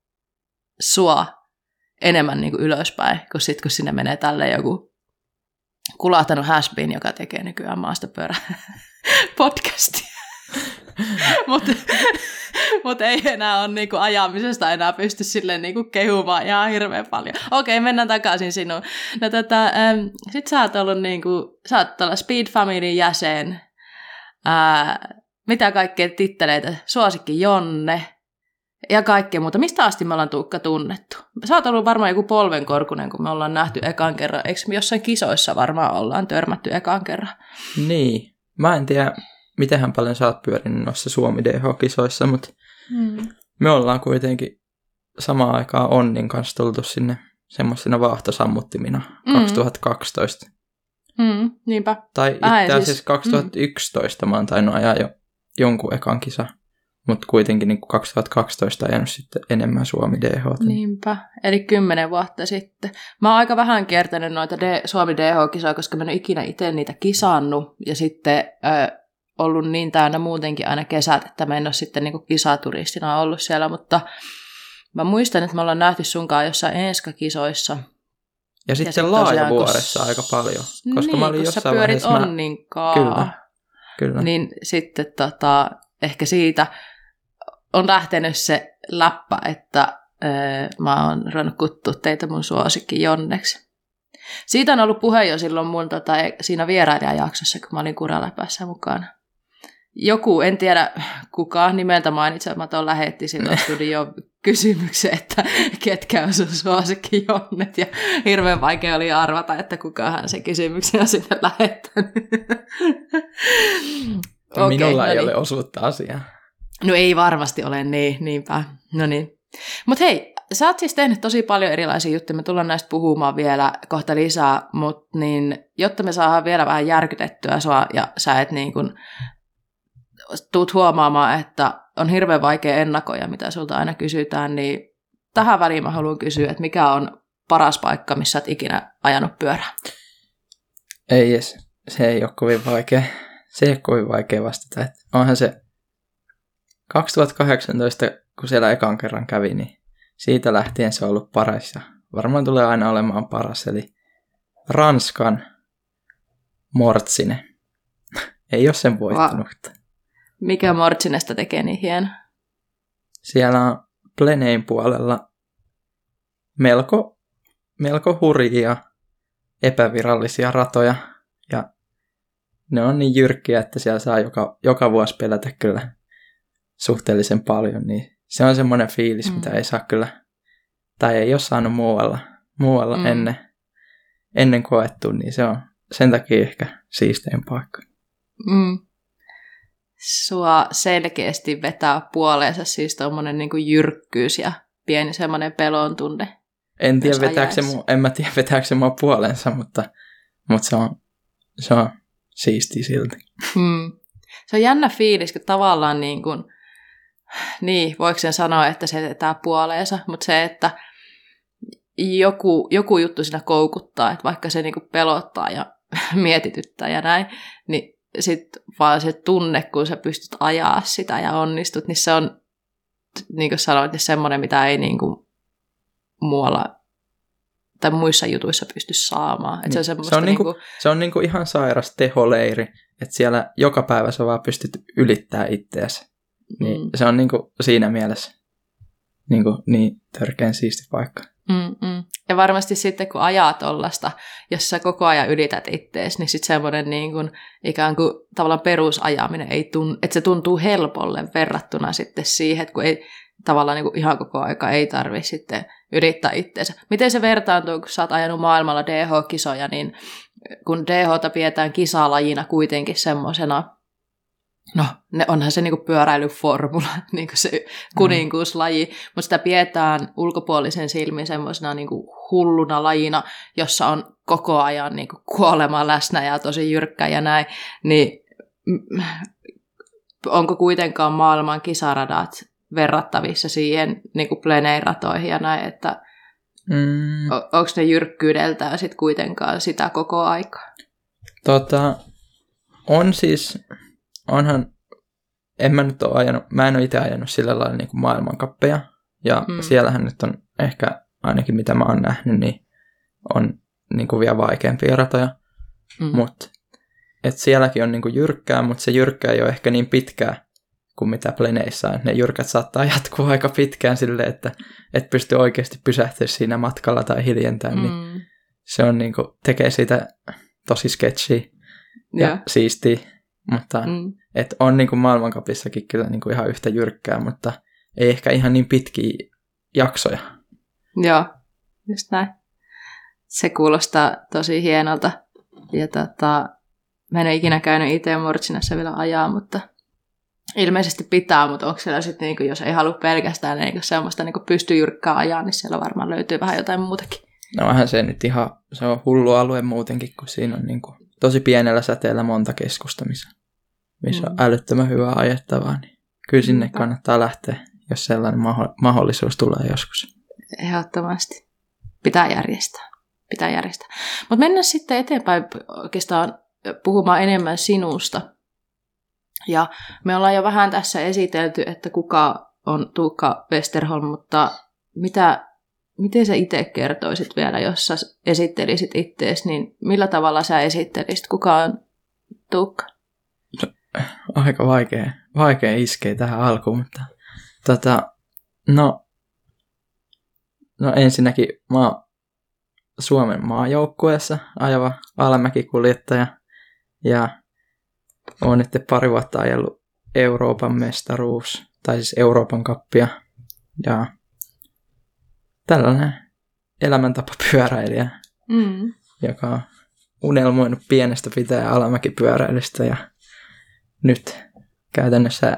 sua enemmän niin ylöspäin, kun sitten kun sinne menee tälle joku kulahtanut hasbin, joka tekee nykyään maastopyörä *laughs* podcastia. *laughs* Mutta mut ei enää ole niinku ajamisesta enää pysty silleen niinku kehumaan ihan hirveän paljon. Okei, mennään takaisin sinuun. No tota, ähm, sit sä oot ollut niinku, sä oot olla Speed Familyn jäsen. Ää, mitä kaikkea titteleitä? Suosikki Jonne ja kaikkea muuta. Mistä asti me ollaan Tuukka tunnettu? Sä oot ollut varmaan joku polvenkorkunen, kun me ollaan nähty ekan kerran. Eikö me jossain kisoissa varmaan ollaan törmätty ekan kerran? Niin. Mä en tiedä, mitenhän paljon sä oot pyörinyt noissa Suomi DH-kisoissa, mutta hmm. me ollaan kuitenkin samaan aikaan Onnin kanssa tultu sinne semmoisina vaahtosammuttimina hmm. 2012. Hmm, niinpä. Tai itse asiassa siis, 2011 hmm. mä oon tainnut ajaa jo jonkun ekan kisa. Mutta kuitenkin niin 2012 ajanut sitten enemmän Suomi DH. Niinpä, eli kymmenen vuotta sitten. Mä oon aika vähän kiertänyt noita D- Suomi DH-kisoja, koska mä en ole ikinä itse niitä kisannut. Ja sitten ö, ollut niin täynnä muutenkin aina kesät, että mä en ole sitten niin kisaturistina ollut siellä. Mutta mä muistan, että me ollaan nähty sunkaan jossain Enska-kisoissa. Ja sitten sit laajavuoressa kun... aika paljon. Koska niin, mä olin kun jossain sä pyörit vaiheessa... Onninkaan. Kyllä, kyllä. Niin sitten tota, ehkä siitä on lähtenyt se läppä, että öö, mä oon ruvennut kuttua teitä mun suosikki Jonneksi. Siitä on ollut puhe jo silloin mun tota, e, siinä vierailijajaksossa, kun mä olin Kuraläpässä mukana. Joku, en tiedä kuka nimeltä mainitsematon, lähetti silloin studio kysymyksen, että ketkä on sun suosikki Jonnet. Ja hirveän vaikea oli arvata, että kukahan se kysymyksen on sinne lähettänyt. okay, Minulla no ei niin. ole osuutta asiaa. No ei varmasti ole, niin, niinpä. No niin. Mutta hei, sä oot siis tehnyt tosi paljon erilaisia juttuja, me tullaan näistä puhumaan vielä kohta lisää, mutta niin, jotta me saadaan vielä vähän järkytettyä sua ja sä et niin kun, tuut huomaamaan, että on hirveän vaikea ennakoida, mitä sulta aina kysytään, niin tähän väliin mä haluan kysyä, että mikä on paras paikka, missä oot ikinä ajanut pyörää? Ei se ei ole kovin vaikea, se ei ole kovin vaikea vastata. Onhan se 2018, kun siellä ekan kerran kävi, niin siitä lähtien se on ollut paras ja varmaan tulee aina olemaan paras, eli Ranskan Mortsine. *laughs* Ei ole sen voittanut. Va- Mikä Mortsinesta tekee niin hieno? Siellä on Plenein puolella melko, melko hurjia epävirallisia ratoja ja ne on niin jyrkkiä, että siellä saa joka, joka vuosi pelätä kyllä suhteellisen paljon, niin se on semmoinen fiilis, mm. mitä ei saa kyllä, tai ei ole saanut muualla, muualla mm. ennen, ennen koettu, niin se on sen takia ehkä siistein paikka. Mm. Sua selkeästi vetää puoleensa siis tuommoinen niin jyrkkyys ja pieni semmoinen pelon tunne. En tiedä, vetääkö se mu, en mä tiedä, vetääkö se mua puolensa, mutta, mutta se, on, se on siisti silti. Mm. Se on jännä fiilis, kun tavallaan niin kuin, niin, voiko sen sanoa, että se vetää puoleensa, mutta se, että joku, joku juttu siinä koukuttaa, että vaikka se niinku pelottaa ja *laughs* mietityttää ja näin, niin sitten vaan se tunne, kun sä pystyt ajaa sitä ja onnistut, niin se on, niin kuin sanoit, niin semmoinen, mitä ei niin kuin muualla tai muissa jutuissa pysty saamaan. Niin. se, on se on, niinku, niinku, se on niinku ihan sairas teholeiri, että siellä joka päivä sä vaan pystyt ylittämään itseäsi. Niin mm. Se on niinku siinä mielessä niinku niin törkeän siisti paikka. Mm-mm. Ja varmasti sitten kun ajaa tollasta, jos sä koko ajan ylität ittees, niin sitten semmoinen niin kuin, ikään kuin tavallaan perusajaminen, ei tun, että se tuntuu helpolle verrattuna sitten siihen, että kun ei tavallaan niin kuin ihan koko aika ei tarvi sitten yrittää itteensä. Miten se vertaantuu, kun sä oot ajanut maailmalla DH-kisoja, niin kun DH pidetään kisalajina kuitenkin semmoisena No, ne onhan se niinku pyöräilyformula, *laughs* niinku se kuninkuuslaji, mm. mutta sitä pidetään ulkopuolisen silmin semmoisena niinku hulluna lajina, jossa on koko ajan niinku kuolema läsnä ja tosi jyrkkä ja näin, niin onko kuitenkaan maailman kisaradat verrattavissa siihen niinku pleneiratoihin ja näin, että mm. onko ne jyrkkyydeltään sitten kuitenkaan sitä koko aikaa? Tota, on siis onhan, en mä nyt ole ajanut, mä en ole itse ajanut sillä lailla niin kuin maailmankappeja, ja mm. siellähän nyt on ehkä ainakin mitä mä oon nähnyt, niin on niin kuin vielä vaikeampia ratoja. Mm. Mut, et sielläkin on niin kuin jyrkkää, mutta se jyrkkä ei ole ehkä niin pitkää kuin mitä pleneissä on. Ne jyrkät saattaa *laughs* jatkua aika pitkään silleen, että et pysty oikeasti pysähtyä siinä matkalla tai hiljentää, niin Mm. se on niin kuin, tekee siitä tosi sketchy ja Joo. siistiä, mutta Mm. et on niin kuin maailmankapissakin kyllä niin kuin ihan yhtä jyrkkää, mutta ei ehkä ihan niin pitkiä jaksoja. Joo, just näin. Se kuulostaa tosi hienolta. Ja tota, mä en ole ikinä käynyt itse Mortsinassa vielä ajaa, mutta ilmeisesti pitää, mutta onko siellä sitten, niinku, jos ei halua pelkästään niinku semmoista niinku pystyjyrkkää ajaa, niin siellä varmaan löytyy vähän jotain muutakin. No vähän se nyt ihan, se on hullu alue muutenkin, kun siinä on niin kuin tosi pienellä säteellä monta keskusta, missä, missä on Mm. älyttömän hyvää ajettavaa, niin kyllä sinne kannattaa lähteä, jos sellainen maho- mahdollisuus tulee joskus. Ehdottomasti. Pitää järjestää. Pitää järjestää. Mutta mennään sitten eteenpäin oikeastaan puhumaan enemmän sinusta. Ja me ollaan jo vähän tässä esitelty, että kuka on Tuukka Westerholm, mutta mitä, miten sä itse kertoisit vielä, jos sä esittelisit ittees, niin millä tavalla sä esittelisit, kuka on Tuukka? Aika vaikea, vaikea iskeä tähän alkuun, mutta tota, no, no ensinnäkin mä oon Suomen maajoukkueessa ajava alamäkikuljettaja ja oon nyt pari vuotta ajellut Euroopan mestaruus, tai siis Euroopan kappia ja tällainen elämäntapa pyöräilijä, Mm. joka on unelmoinut pienestä pitää alamäkipyöräilystä ja nyt käytännössä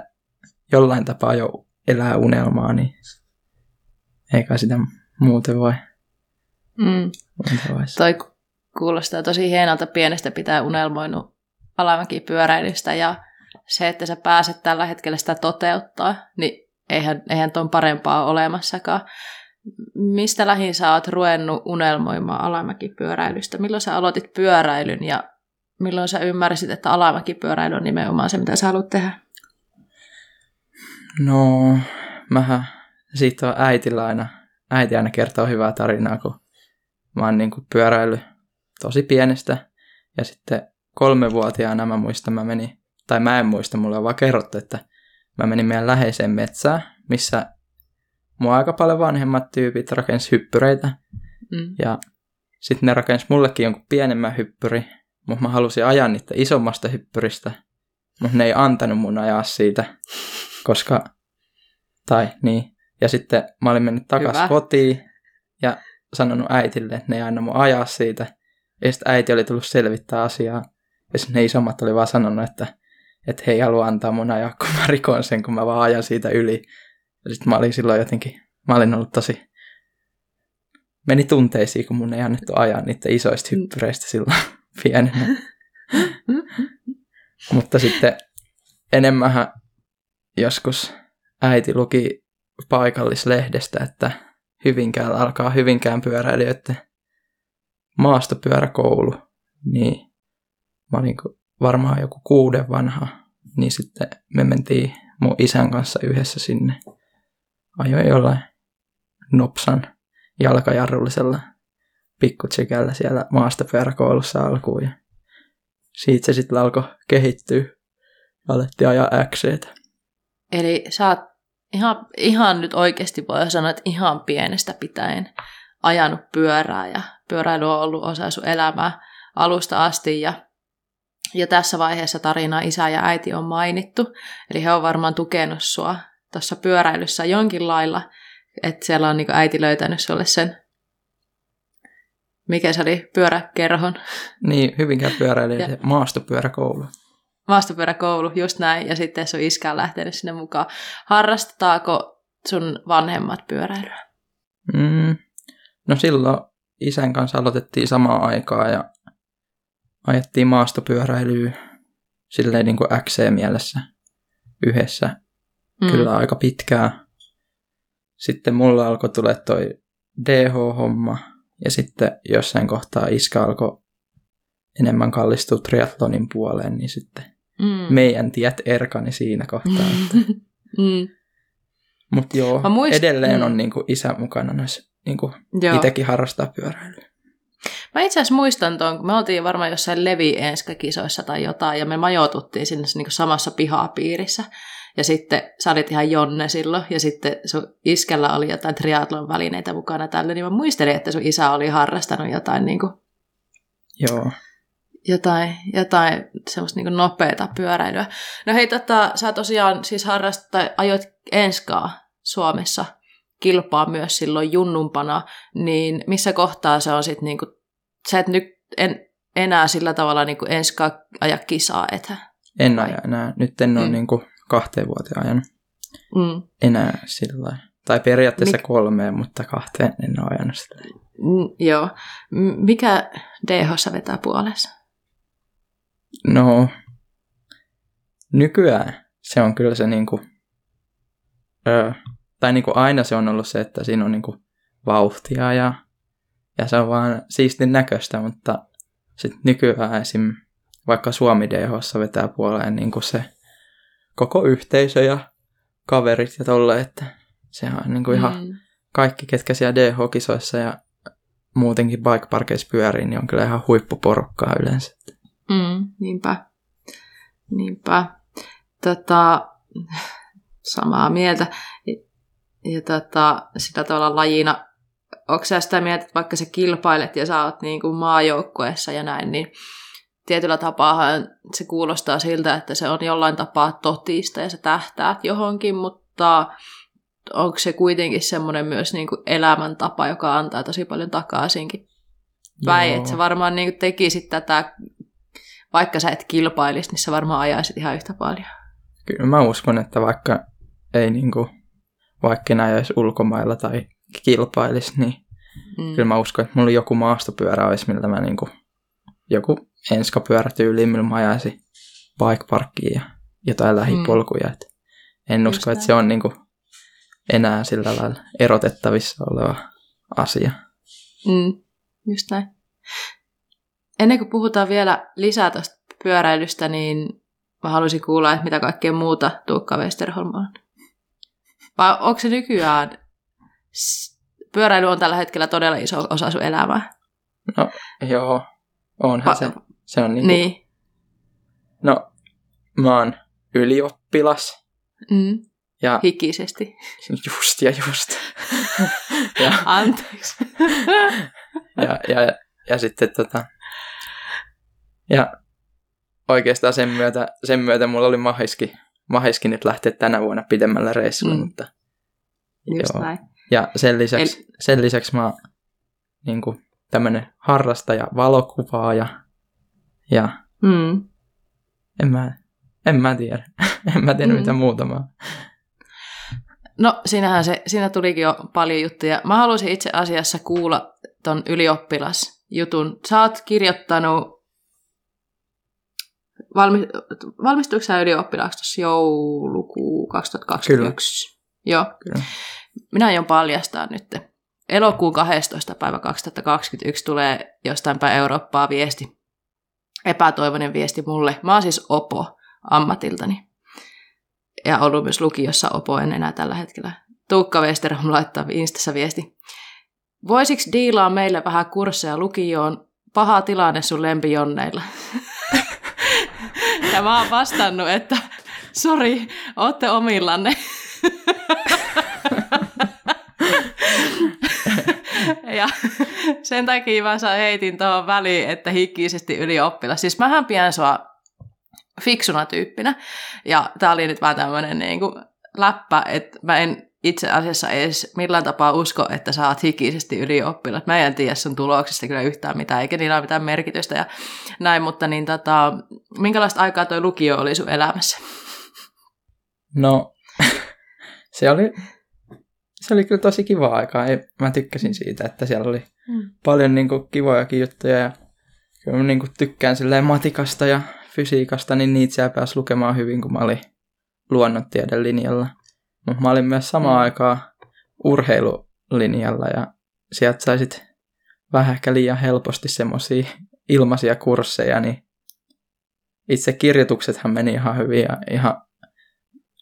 jollain tapaa jo elää unelmaa, niin eikä sitä muuten voi. Mm. Muuten voi. Toi kuulostaa tosi hienolta pienestä pitää unelmoinut alamäkipyöräilystä ja se, että sä pääset tällä hetkellä sitä toteuttaa, niin eihän, eihän ton parempaa ole olemassakaan. Mistä lähin sä oot ruvennut unelmoimaan alamäkipyöräilystä? Milloin sä aloitit pyöräilyn ja milloin sä ymmärsit, että alamäkipyöräily on nimenomaan se, mitä sä haluat tehdä? No, mähän siitä on äitillä aina, äiti aina kertoo hyvää tarinaa, kun mä oon niin pyöräily tosi pienestä. Ja sitten kolmevuotiaana mä muistan, mä menin, tai mä en muista, mulle on vaan kerrottu, että mä menin meidän läheiseen metsään, missä mua aika paljon vanhemmat tyypit rakensi hyppyreitä. Mm. Ja sitten ne rakensi mullekin jonkun pienemmän hyppyri, mutta mä halusin ajaa niitä isommasta hyppyristä, mutta ne ei antanut mun ajaa siitä, koska, tai niin. Ja sitten mä olin mennyt Hyvä. takas kotiin ja sanonut äitille, että ne ei anna mun ajaa siitä. Ja sitten äiti oli tullut selvittää asiaa. Ja sitten ne isommat oli vaan sanonut, että, että he ei halua antaa mun ajaa, kun mä rikon sen, kun mä vaan ajan siitä yli. Ja sitten mä olin silloin jotenkin, mä olin ollut tosi, meni tunteisiin, kun mun ei annettu ajaa niitä isoista hyppyreistä silloin *laughs* pienenä. *laughs* Mutta sitten enemmän joskus äiti luki paikallislehdestä, että Hyvinkäällä alkaa Hyvinkään pyöräilijöiden maastopyöräkoulu. Niin mä olin varmaan joku kuuden vanha, niin sitten me mentiin mun isän kanssa yhdessä sinne. Ajoin jollain nopsan jalkajarrullisella pikkutsekällä siellä maastopyöräkoulussa alkuun. Ja siitä se sitten alkoi kehittyä ja alettiin ajaa XCtä. Eli sä oot ihan, ihan nyt oikeasti voi sanoa, että ihan pienestä pitäen ajanut pyörää ja pyöräily on ollut osa sun elämää alusta asti ja, ja tässä vaiheessa tarinaa isä ja äiti on mainittu. Eli he on varmaan tukenut sua tuossa pyöräilyssä jonkin lailla, että siellä on niin äiti löytänyt sulle sen, mikä se oli, pyöräkerhon, Niin, Hyvinkään pyöräilijä maastopyöräkoulu. maastopyöräkoulu, just näin, ja sitten sun iskä on lähtenyt sinne mukaan. Harrastetaanko sun vanhemmat pyöräilyä? Mm. No silloin isän kanssa aloitettiin samaan aikaa ja ajettiin maastopyöräilyä silleen niin kuin XC-mielessä yhdessä mm. kyllä aika pitkään. Sitten mulla alkoi tulla toi DH-homma ja sitten jossain kohtaa iskä alkoi enemmän kallistua triathlonin puoleen, niin sitten Mm. meidän tiet erkani siinä kohtaa. *laughs* mm. Mutta joo, Mä muist- edelleen mm. on niinku isä mukana noissa niin kuin Joo. itsekin harrastaa pyöräilyä. Mä itse asiassa muistan tuon, kun me oltiin varmaan jossain levi kisoissa tai jotain, ja me majoituttiin sinne niin samassa pihapiirissä. Ja sitten sä olit ihan Jonne silloin, ja sitten sun iskellä oli jotain triatlon välineitä mukana tälle, niin mä muistelin, että sun isä oli harrastanut jotain, niin kuin, Joo. jotain, jotain semmoista niin nopeata pyöräilyä. No hei, tota, sä tosiaan siis harrastat, tai ajoit enskaa Suomessa kilpaa myös silloin junnumpana, niin missä kohtaa se on sitten niin kuin, sä et nyt en, enää sillä tavalla niin kuin enskaa aja kisaa, etä? En aja enää. Nyt en ole Mm. niin kuin kahteen vuoteen ajanut Mm. enää sillä lailla. Tai periaatteessa Mik- kolmeen, mutta kahteen en ole ajanut lailla. Mm, joo. Mikä DH vetää puolessa? No, nykyään se on kyllä se niinku, ö, tai niinku aina se on ollut se, että siinä on niinku vauhtia ja, ja se on vaan siistin näköistä, mutta sitten nykyään esim. vaikka Suomi DHssa vetää puoleen niinku se koko yhteisö ja kaverit ja tolle, että sehän on niinku ihan Mm. kaikki, ketkä siellä DH-kisoissa ja muutenkin bike parkeissa pyörii, niin on kyllä ihan huippuporukkaa yleensä. Mm, niinpä. Niinpä. Tota, samaa mieltä. Ja, ja tota, sillä tavalla lajina, onko sä sitä mieltä, että vaikka sä kilpailet ja sä oot niin kuin maajoukkueessa ja näin, niin tietyllä tapaa se kuulostaa siltä, että se on jollain tapaa totista ja sä tähtäät johonkin, mutta onko se kuitenkin semmoinen myös niin kuin elämäntapa, joka antaa tosi paljon takaisinkin? Vai että sä varmaan niin tekisit tätä, vaikka sä et kilpailisi, niin sä varmaan ajaisit ihan yhtä paljon. Kyllä mä uskon, että vaikka ei niinku, vaikka en ajaisi ulkomailla tai kilpailisi, niin Mm. kyllä mä uskon, että mulla joku maastopyörä olisi, millä mä niinku, joku enskapyörätyyli, millä mä ajaisin bike parkkiin ja jotain lähipolkuja. Et en Just usko, että näin. se on niinku enää sillä lailla erotettavissa oleva asia. Mm. Just näin. Ennen kuin puhutaan vielä lisää tuosta pyöräilystä, niin mä haluaisin kuulla, että mitä kaikkea muuta Tuukka Westerholm on. Vai onko se nykyään, pyöräily on tällä hetkellä todella iso osa sun elämää? Joo, onhan Va- se. Se on niinku, Niin. no mä oon ylioppilas Mm. ja Hikisesti. just ja just. *laughs* ja, Anteeksi. *laughs* ja, ja, ja sitten tota, ja oikeastaan sen myötä, sen myötä mulla oli mahiski, mahiski nyt lähteä tänä vuonna pidemmällä reissulla, Mm. mutta Just Joo. näin. ja sen lisäksi, El- sen lisäksi mä oon niin tämmönen harrastaja, valokuvaaja ja Mm. en mä, en mä tiedä, en mä tiedä Mm. mitä muuta mä. No, siinähän se, siinä tulikin jo paljon juttuja. Mä haluaisin itse asiassa kuulla ton ylioppilasjutun. Sä oot kirjoittanut, valmi, valmistuiko sä ylioppilaaksi tuossa joulukuu 2021? Joo. Kyllä. Minä aion paljastaa nyt. Elokuun 12. päivä 2021 tulee jostain päin Eurooppaa viesti. Epätoivoinen viesti mulle. Mä oon siis Opo ammatiltani ja ollut myös lukiossa Opo en enää tällä hetkellä. Tuukka Westerholm laittaa Instassa viesti. Voisiko diilaa meille vähän kursseja lukioon? Paha tilanne sun lempijonneilla. *laughs* ja mä oon vastannut, että sori, ootte omillanne. *laughs* ja *laughs* sen takia mä saan heitin tuohon väliin, että hikkisesti ylioppilas. Siis mähän pidän sua fiksuna tyyppinä. Ja tää oli nyt vaan tämmönen niin kuin läppä, että mä en itse asiassa edes millään tapaa usko, että sä oot hikisesti ylioppilas. Mä en tiedä sun tuloksista kyllä yhtään mitään, eikä niillä ole mitään merkitystä ja näin, mutta niin tota, minkälaista aikaa toi lukio oli sun elämässä? No, *laughs* se oli, se oli kyllä tosi kiva aikaa. Ei, mä tykkäsin siitä, että siellä oli Mm. paljon niin kuin, kivojakin juttuja ja kyllä mä niin kuin, tykkään silleen matikasta ja fysiikasta, niin niitä siellä pääsi lukemaan hyvin, kun mä olin luonnontieteen linjalla. Mutta mä olin myös samaan Mm. aikaan urheilulinjalla ja sieltä sai sit vähän ehkä liian helposti semmoisia ilmaisia kursseja, niin itse kirjoituksethan meni ihan hyvin ja ihan,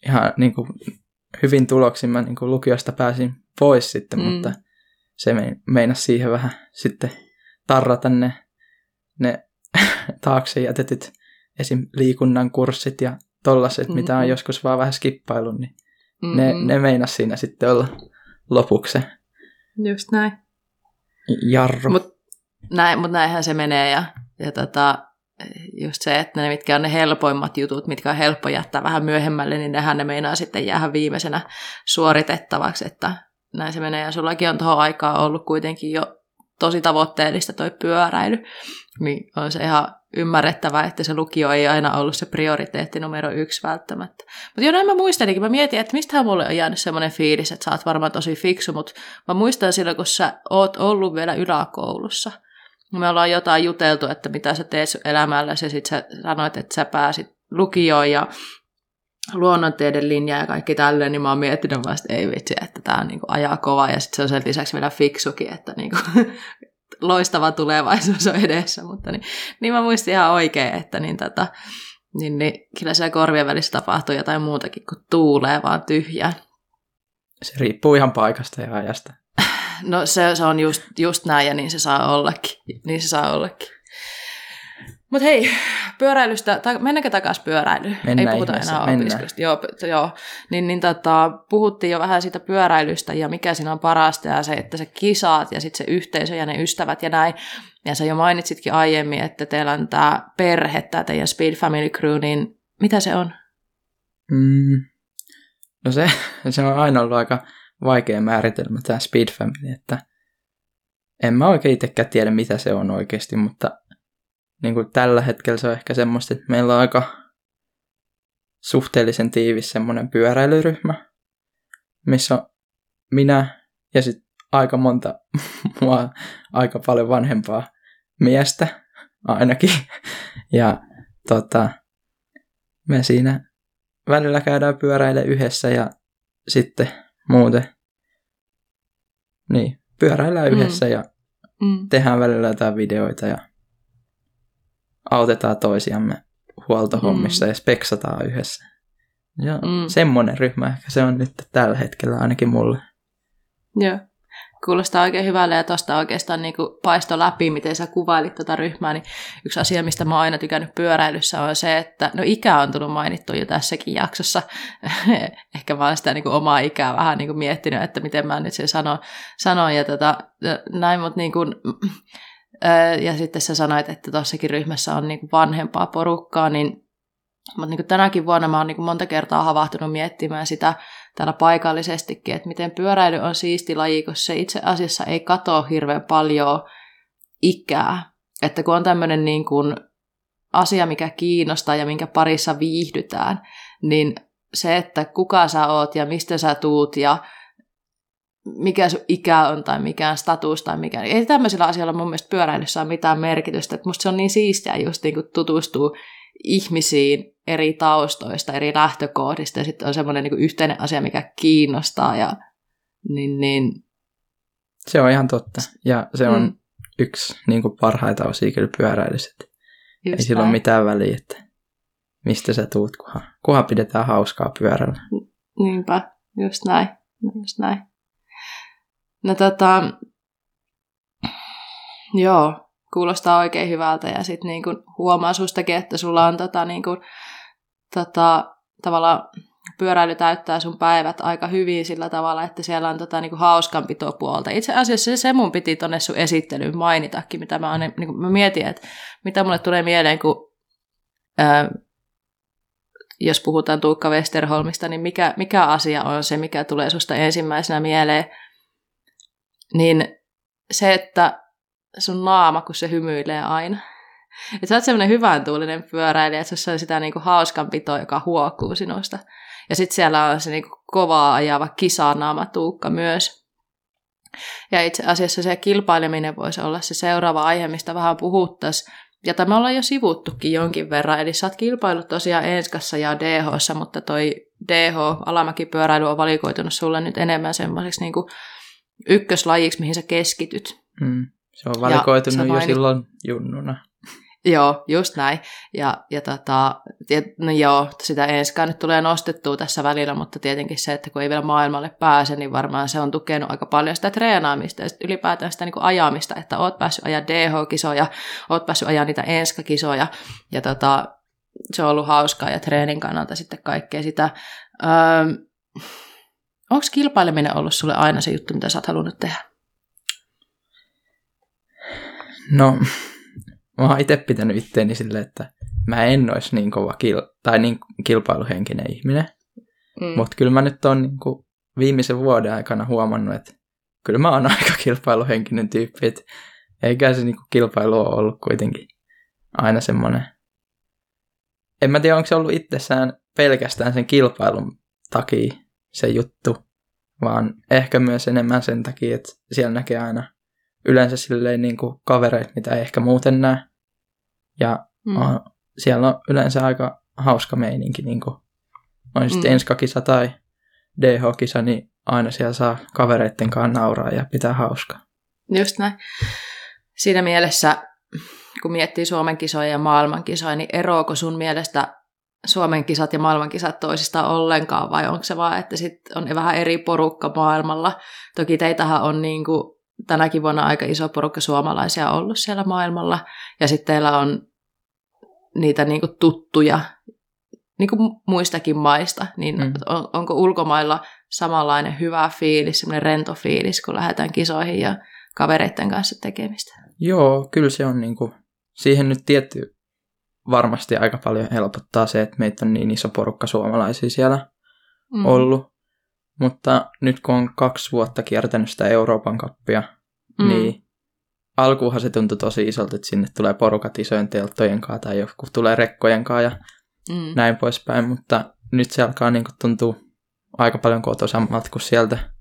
ihan niin kuin hyvin tuloksin mä niin kuin lukiosta pääsin pois sitten, Mm. mutta se meinasi siihen vähän sitten tarrata ne, ne *laughs* taakse jätetyt esim. liikunnan kurssit ja tollaset, mm-hmm. mitä on joskus vaan vähän skippaillut, niin mm-hmm. ne, ne meinas siinä sitten olla lopuksi Just näin. Jarru. Mutta näin, mut näinhän se menee ja, ja tota, just se, että ne mitkä on ne helpoimmat jutut, mitkä on helppo jättää vähän myöhemmälle, niin nehän ne meinaa sitten jäädä viimeisenä suoritettavaksi, että näin se menee. Ja sullakin on tuohon aikaan ollut kuitenkin jo tosi tavoitteellista toi pyöräily, niin on se ihan ymmärrettävää, että se lukio ei aina ollut se prioriteetti numero yksi välttämättä. Mutta jo näin mä muistelinkin, mä mietin, että mistähän mulle on jäänyt semmoinen fiilis, että sä oot varmaan tosi fiksu, mutta mä muistan silloin, kun sä oot ollut vielä yläkoulussa. Me ollaan jotain juteltu, että mitä sä teet sun elämällä, ja sit sä sanoit, että sä pääsit lukioon ja luonnonteiden linja ja kaikki tälleen, niin mä oon miettinyt vasta, ei vitsi, että tää on niinku ajaa kova ja sitten se on sen lisäksi vielä fiksukin, että niinku, *laughs* loistava tulevaisuus on edessä, mutta niin, niin mä muistin ihan oikein, että niin, tota, niin, niin kyllä siellä korvien välissä tapahtuu jotain muutakin kuin tuulee vaan tyhjää. Se riippuu ihan paikasta ja ajasta. No se, se on just, just näin ja niin se saa ollakin. Niin se saa ollakin. Mutta hei, pyöräilystä, ta- mennäänkö takaisin pyöräilyyn? Mennään Ei puhuta ihmeessä, enää mennään. opiskelusta. Joo, joo. Niin, niin tota, puhuttiin jo vähän siitä pyöräilystä ja mikä siinä on parasta ja se, että se kisaat ja sitten se yhteisö ja ne ystävät ja näin. Ja sä jo mainitsitkin aiemmin, että teillä on tämä perhe, tämä teidän Speed Family Crew, niin mitä se on? Mm. No se, se on aina ollut aika vaikea määritelmä tämä Speed Family, että en mä oikein itsekään tiedä, mitä se on oikeasti, mutta niin kuin tällä hetkellä se on ehkä semmoista, että meillä on aika suhteellisen tiivis semmoinen pyöräilyryhmä, missä on minä ja sitten aika monta *laughs* mua aika paljon vanhempaa miestä ainakin. *laughs* Ja tota, me siinä välillä käydään pyöräille yhdessä ja sitten muuten niin, pyöräillään Mm. yhdessä ja Mm. tehdään välillä jotain videoita ja autetaan toisiamme huoltohommissa mm. ja speksataan yhdessä. Ja Mm. mm. semmoinen ryhmä ehkä se on nyt tällä hetkellä ainakin mulle. Joo. Kuulostaa oikein hyvälle ja tuosta oikeastaan niin kuin paisto läpi, miten sä kuvailit tuota ryhmää, niin yksi asia, mistä mä oon aina tykännyt pyöräilyssä on se, että no ikä on tullut mainittu jo tässäkin jaksossa. *laughs* Ehkä mä oon sitä niin kuin omaa ikää vähän niin kuin miettinyt, että miten mä nyt sen sanon, sanon ja tota, näin, mutta niin kuin, ja sitten sä sanoit, että tuossakin ryhmässä on niin kuin vanhempaa porukkaa, niin mutta niin tänäkin vuonna mä oon niin monta kertaa havahtunut miettimään sitä täällä paikallisestikin, että miten pyöräily on siisti laji, kun se itse asiassa ei katoa hirveän paljon ikää. Että kun on tämmöinen niin kuin asia, mikä kiinnostaa ja minkä parissa viihdytään, niin se, että kuka sä oot ja mistä sä tuut ja mikä sun ikä on tai mikä status tai mikä. Ei tämmöisillä asioilla mun mielestä pyöräilyssä ole mitään merkitystä. Että musta se on niin siistiä just niin kuin tutustuu ihmisiin eri taustoista, eri lähtökohdista ja sitten on semmoinen niin yhteinen asia, mikä kiinnostaa ja niin, niin Se on ihan totta. Ja se on Mm. yksi niin kuin parhaita osia kyllä pyöräilyssä. just Ei sillä ole näin. mitään väliä, että mistä sä tuut, kunhan, kunhan pidetään hauskaa pyörällä. Niinpä, just näin. Just näin. No tota, joo, kuulostaa oikein hyvältä ja sitten niinku huomaa sustakin, että sulla on tota niinku, tota, tavallaan pyöräily täyttää sun päivät aika hyvin sillä tavalla, että siellä on tota, niinku hauskanpitopuolta. Itse asiassa se, mun piti tonne sun esittelyyn mainitakin, mitä mä, oon, niinku, mä mietin, että mitä mulle tulee mieleen, kun ää, jos puhutaan Tuukka Westerholmista, niin mikä, mikä asia on se, mikä tulee susta ensimmäisenä mieleen, niin se, että sun naama, kun se hymyilee aina. Että sä oot semmoinen hyvän tuulinen pyöräilijä, että se on sitä niinku hauskanpitoa, joka huokuu sinusta. Ja sitten siellä on se niinku kovaa ajava kisanaama Tuukka myös. Ja itse asiassa se kilpaileminen voisi olla se seuraava aihe, mistä vähän puhuttaisiin. Jota me ollaan jo sivuttukin jonkin verran, eli sä oot kilpailut tosiaan Enskassa ja DHssa, mutta toi DH, alamäkipyöräily, on valikoitunut sulle nyt enemmän semmoiseksi niin ykköslajiksi, mihin sä keskityt. Mm. Se on valikoitunut sä jo mainit- silloin junnuna. Joo, just näin. Ja, ja, tota, ja no joo, sitä enskaan nyt tulee nostettua tässä välillä, mutta tietenkin se, että kun ei vielä maailmalle pääse, niin varmaan se on tukenut aika paljon sitä treenaamista ja ylipäätään sitä niin kuin ajamista, että oot päässyt ajaa DH-kisoja, oot päässyt ajaa niitä enskakisoja ja tota, se on ollut hauskaa ja treenin kannalta sitten kaikkea sitä. Öö, Onko kilpaileminen ollut sulle aina se juttu, mitä sä oot halunnut tehdä? No, mä oon itse pitänyt itteeni silleen, että mä en olisi niin kova kil- tai niin kilpailuhenkinen ihminen. Mm. Mutta kyllä mä nyt oon niin kuin viimeisen vuoden aikana huomannut, että kyllä mä oon *laughs* aika kilpailuhenkinen tyyppi, että eikä se niin kuin kilpailu ole ollut kuitenkin aina semmoinen. En mä tiedä, onko se ollut itsessään pelkästään sen kilpailun takia se juttu, vaan ehkä myös enemmän sen takia, että siellä näkee aina yleensä silleen niin kuin kavereita, mitä ei ehkä muuten näe. Ja mm. uh, siellä on yleensä aika hauska meininki, niin kuin on sitten mm. enskakisa tai DH-kisa, niin aina siellä saa kavereiden kanssa nauraa ja pitää hauskaa. Just näin. Siinä mielessä, kun miettii Suomen kisoja ja maailman kisoja, niin eroako sun mielestä Suomen kisat ja maailman kisat toisistaan ollenkaan, vai onko se vaan, että sit on vähän eri porukka maailmalla? Toki teitähän on niin kuin tänäkin vuonna aika iso porukka suomalaisia ollut siellä maailmalla, ja sitten teillä on niitä niin kuin tuttuja niin kuin muistakin maista, niin mm. on, onko ulkomailla samanlainen hyvä fiilis, semmoinen rento fiilis, kun lähdetään kisoihin ja kavereiden kanssa tekemistä? Joo, kyllä se on niin kuin, siihen nyt tietty varmasti aika paljon helpottaa se, että meitä on niin iso porukka suomalaisia siellä mm. ollut. Mutta nyt kun on kaksi vuotta kiertänyt sitä Euroopan kappia, mm. niin alkuunhan se tuntui tosi isolta, että sinne tulee porukat isojen telttojen kanssa tai joku tulee rekkojen kanssa ja mm. näin poispäin, mutta nyt se alkaa niin kuin tuntua aika paljon kotosammalta, kun sieltä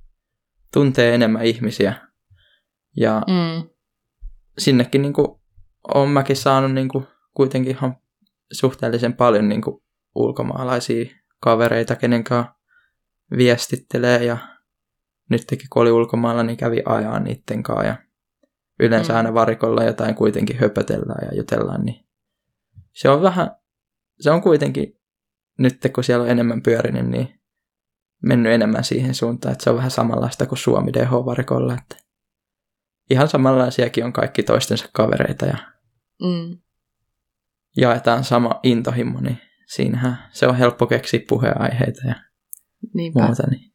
tuntee enemmän ihmisiä. Ja mm. sinnekin niin kuin, olen mäkin saanut niin kuin, kuitenkin ihan suhteellisen paljon niin kuin, ulkomaalaisia kavereita, kenen kanssa viestittelee ja nytkin kun oli ulkomailla, niin kävi ajaa niiden kanssa ja yleensä mm. aina varikolla jotain kuitenkin höpötellään ja jutellaan, niin se on vähän, se on kuitenkin nyt kun siellä on enemmän pyörinyt, niin mennyt enemmän siihen suuntaan, että se on vähän samanlaista kuin Suomi DH-varikolla, että ihan samanlaisiakin on kaikki toistensa kavereita ja mm. jaetaan sama intohimo, niin siinähän se on helppo keksiä puheenaiheita ja Niinpä. muuta, niin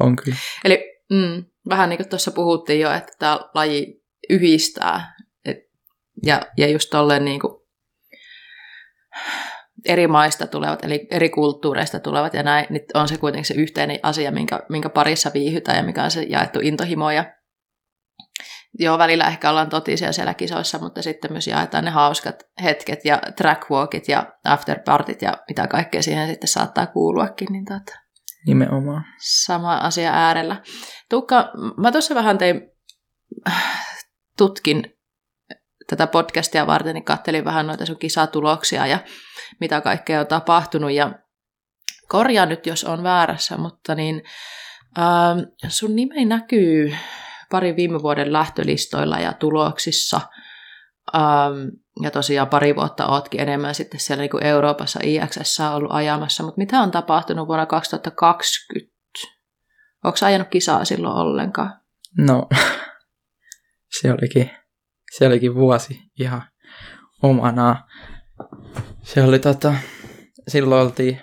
on kyllä. Eli mm, vähän niin kuin tuossa puhuttiin jo, että tämä laji yhdistää et, ja, ja just tolleen niin kuin eri maista tulevat, eli eri kulttuureista tulevat, ja näin, niin on se kuitenkin se yhteinen asia, minkä, minkä parissa viihytään ja mikä on se jaettu intohimo. Ja joo, välillä ehkä ollaan totisia siellä kisoissa, mutta sitten myös jaetaan ne hauskat hetket ja trackwalkit ja afterpartit ja mitä kaikkea siihen sitten saattaa kuuluakin. Niin tota, Nimenomaan. Sama asia äärellä. Tuukka, mä tuossa vähän tein, tutkin tätä podcastia varten, niin kattelin vähän noita sun kisatuloksia ja mitä kaikkea on tapahtunut. Ja korjaa nyt, jos on väärässä, mutta niin ähm, sun nimi näkyy pari viime vuoden lähtölistoilla ja tuloksissa. Ähm, ja tosiaan pari vuotta ootkin enemmän sitten siellä niin kuin Euroopassa IXS ollut ajamassa, mutta mitä on tapahtunut vuonna 2020? Onko ajanut kisaa silloin ollenkaan? No, *laughs* se olikin, se olikin vuosi ihan omana. Se oli tota, silloin oltiin,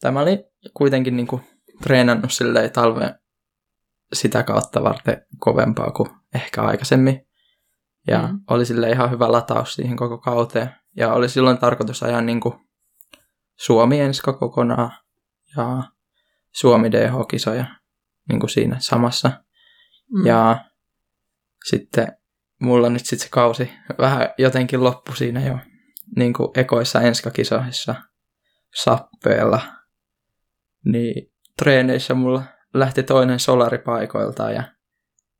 tämä oli kuitenkin niinku treenannut silleen talven sitä kautta varten kovempaa kuin ehkä aikaisemmin. Ja mm. oli sille ihan hyvä lataus siihen koko kauteen. Ja oli silloin tarkoitus ajaa niin kuin Suomi enska kokonaan ja Suomi DH-kisoja niin kuin siinä samassa. Mm. Ja sitten mulla nyt sitten se kausi vähän jotenkin loppu siinä jo niin kuin ekoissa enskakisoissa sappeella. Niin treeneissä mulla lähti toinen solari paikoiltaan ja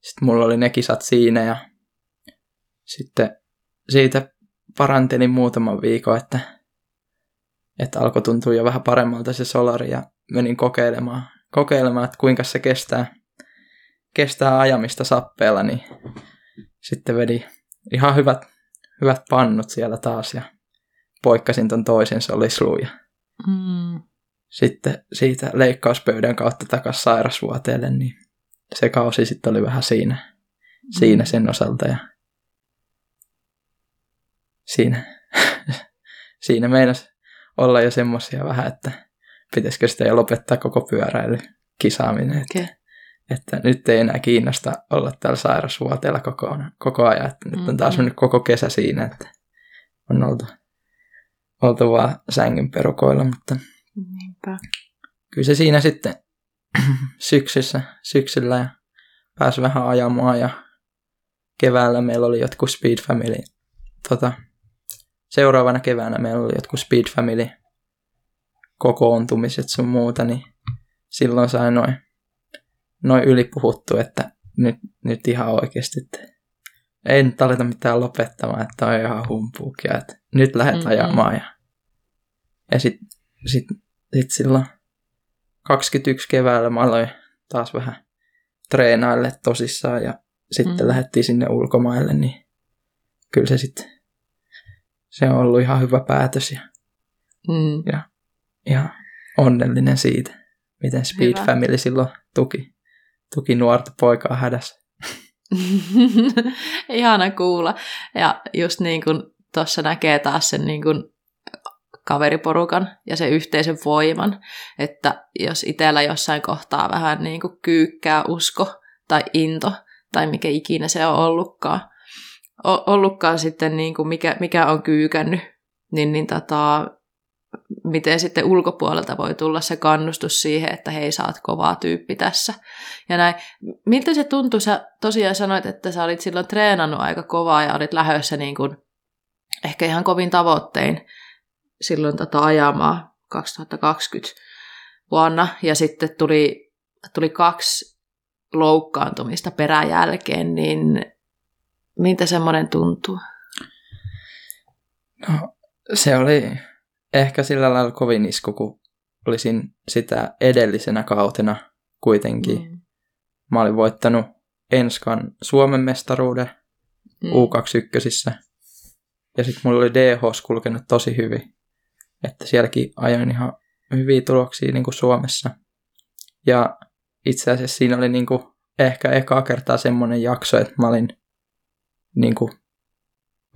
sitten mulla oli ne kisat siinä ja sitten siitä parantelin muutaman viikon, että, että alkoi tuntua jo vähän paremmalta se solari ja menin kokeilemaan, kokeilemaan että kuinka se kestää, kestää ajamista sappeella, niin sitten vedi ihan hyvät, hyvät pannut siellä taas ja poikkasin ton toisen solisluun Mm. Sitten siitä leikkauspöydän kautta takaisin sairasvuoteelle, niin se kausi sitten oli vähän siinä, siinä sen osalta ja siinä, *laughs* siinä meinas olla jo semmoisia vähän, että pitäisikö sitä jo lopettaa koko pyöräily kisaaminen, että, Okei. että nyt ei enää kiinnosta olla täällä sairasvuoteella koko, koko ajan, että nyt on taas mennyt koko kesä siinä, että on oltu, oltu vaan sängyn perukoilla, mutta Niinpä. kyllä se siinä sitten *clears throat* syksyssä, syksyllä ja pääsi vähän ajamaan ja keväällä meillä oli jotkut Speed Family, tota, seuraavana keväänä meillä oli jotkut Speed Family kokoontumiset sun muuta, niin silloin sai noin noi ylipuhuttu, että nyt, nyt ihan oikeasti, että ei nyt aleta mitään lopettamaan, että on ihan humpuukia, että nyt lähdet Mm-mm. ajamaan. Ja, ja sitten sit, sit silloin 21 keväällä mä aloin taas vähän treenaille tosissaan ja sitten Mm. lähdettiin sinne ulkomaille, niin kyllä se sitten, se on ollut ihan hyvä päätös ja Mm. ihan onnellinen siitä, miten Speed. Hyvä. Family silloin tuki, tuki nuorta poikaa hädässä. *laughs* Ihana kuulla. Ja just niin kuin tuossa näkee taas sen niin kuin kaveriporukan ja sen yhteisen voiman, että jos itsellä jossain kohtaa vähän niin kuin kyykkää usko tai into tai mikä ikinä se on ollutkaan, ollutkaan sitten niin kuin mikä, mikä on kyykännyt, niin, niin tota, miten sitten ulkopuolelta voi tulla se kannustus siihen, että hei, sä oot kova tyyppi tässä. Ja näin. Miltä se tuntui? Sä tosiaan sanoit, että sä olit silloin treenannut aika kovaa ja olit lähdössä niin kuin, ehkä ihan kovin tavoittein silloin tota ajamaan 2020 vuonna. Ja sitten tuli, tuli kaksi loukkaantumista peräjälkeen, niin miltä semmoinen tuntuu? No, se oli ehkä sillä lailla kovin isku, kun olisin sitä edellisenä kautena kuitenkin. Mm. Mä olin voittanut Enskan Suomen mestaruuden Mm. U21. Ja sitten mulla oli DH kulkenut tosi hyvin. Että sielläkin ajoin ihan hyviä tuloksia niin kuin Suomessa. Ja itse asiassa siinä oli niin kuin ehkä ekaa kertaa semmoinen jakso, että mä olin niin kuin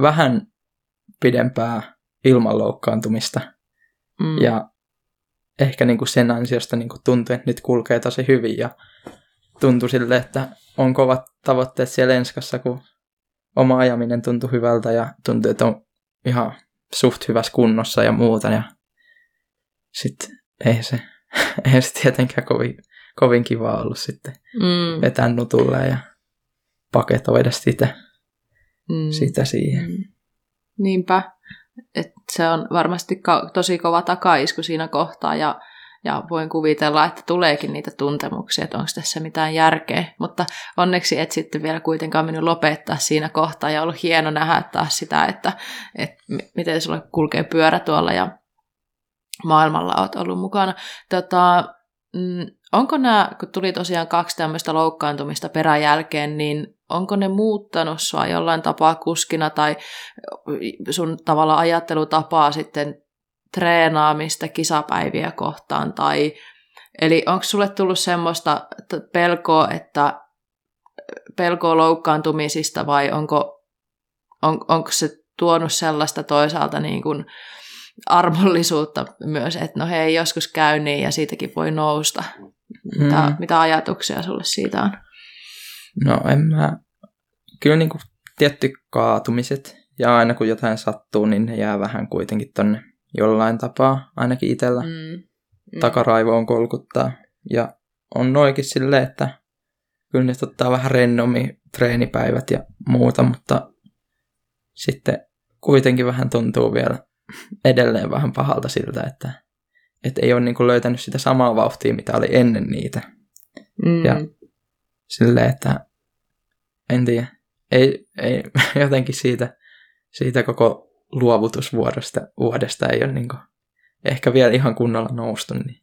vähän pidempää ilman loukkaantumista. Mm. Ja ehkä niin kuin sen ansiosta niin kuin tuntui, että nyt kulkee tosi hyvin ja tuntui sille, että on kovat tavoitteet siellä Enskassa, kun oma ajaminen tuntui hyvältä ja tuntui, että on ihan suht hyvässä kunnossa ja muuta. Ja sitten ei se, *laughs* ei se tietenkään kovin, kovin kiva ollut sitten mm. vetää nutulle ja paketoida sitä, Mm. sitä siihen. Mm. Niinpä. Et se on varmasti ka- tosi kova takaisku siinä kohtaa ja, ja voin kuvitella, että tuleekin niitä tuntemuksia, että onko tässä mitään järkeä. Mutta onneksi et sitten vielä kuitenkaan mennyt lopettaa siinä kohtaa ja ollut hieno nähdä taas sitä, että, että miten sulla kulkee pyörä tuolla ja maailmalla olet ollut mukana. Tota, mm, onko nämä, kun tuli tosiaan kaksi tämmöistä loukkaantumista peräjälkeen, niin onko ne muuttanut sua jollain tapaa kuskina tai sun tavalla ajattelutapaa sitten treenaamista kisapäiviä kohtaan? Tai, eli onko sulle tullut semmoista pelkoa, että pelkoa loukkaantumisista vai onko, on, onko se tuonut sellaista toisaalta niin kuin armollisuutta myös, että no hei, joskus käy niin ja siitäkin voi nousta. Mitä, Mm. mitä ajatuksia sulle siitä on? No en mä... Kyllä niin kuin tietty kaatumiset ja aina kun jotain sattuu, niin ne jää vähän kuitenkin tonne jollain tapaa, ainakin itsellä. Mm. Mm. Takaraivoon kolkuttaa. Ja on noikin silleen, että kyllä nyt ottaa vähän rennommin treenipäivät ja muuta, mutta sitten kuitenkin vähän tuntuu vielä edelleen vähän pahalta siltä, että, että ei ole niin kuin löytänyt sitä samaa vauhtia, mitä oli ennen niitä. Mm. Ja silleen, että en tiedä, ei, ei *laughs* jotenkin siitä, siitä koko luovutusvuodesta vuodesta ei ole niin kuin, ehkä vielä ihan kunnolla noustu, niin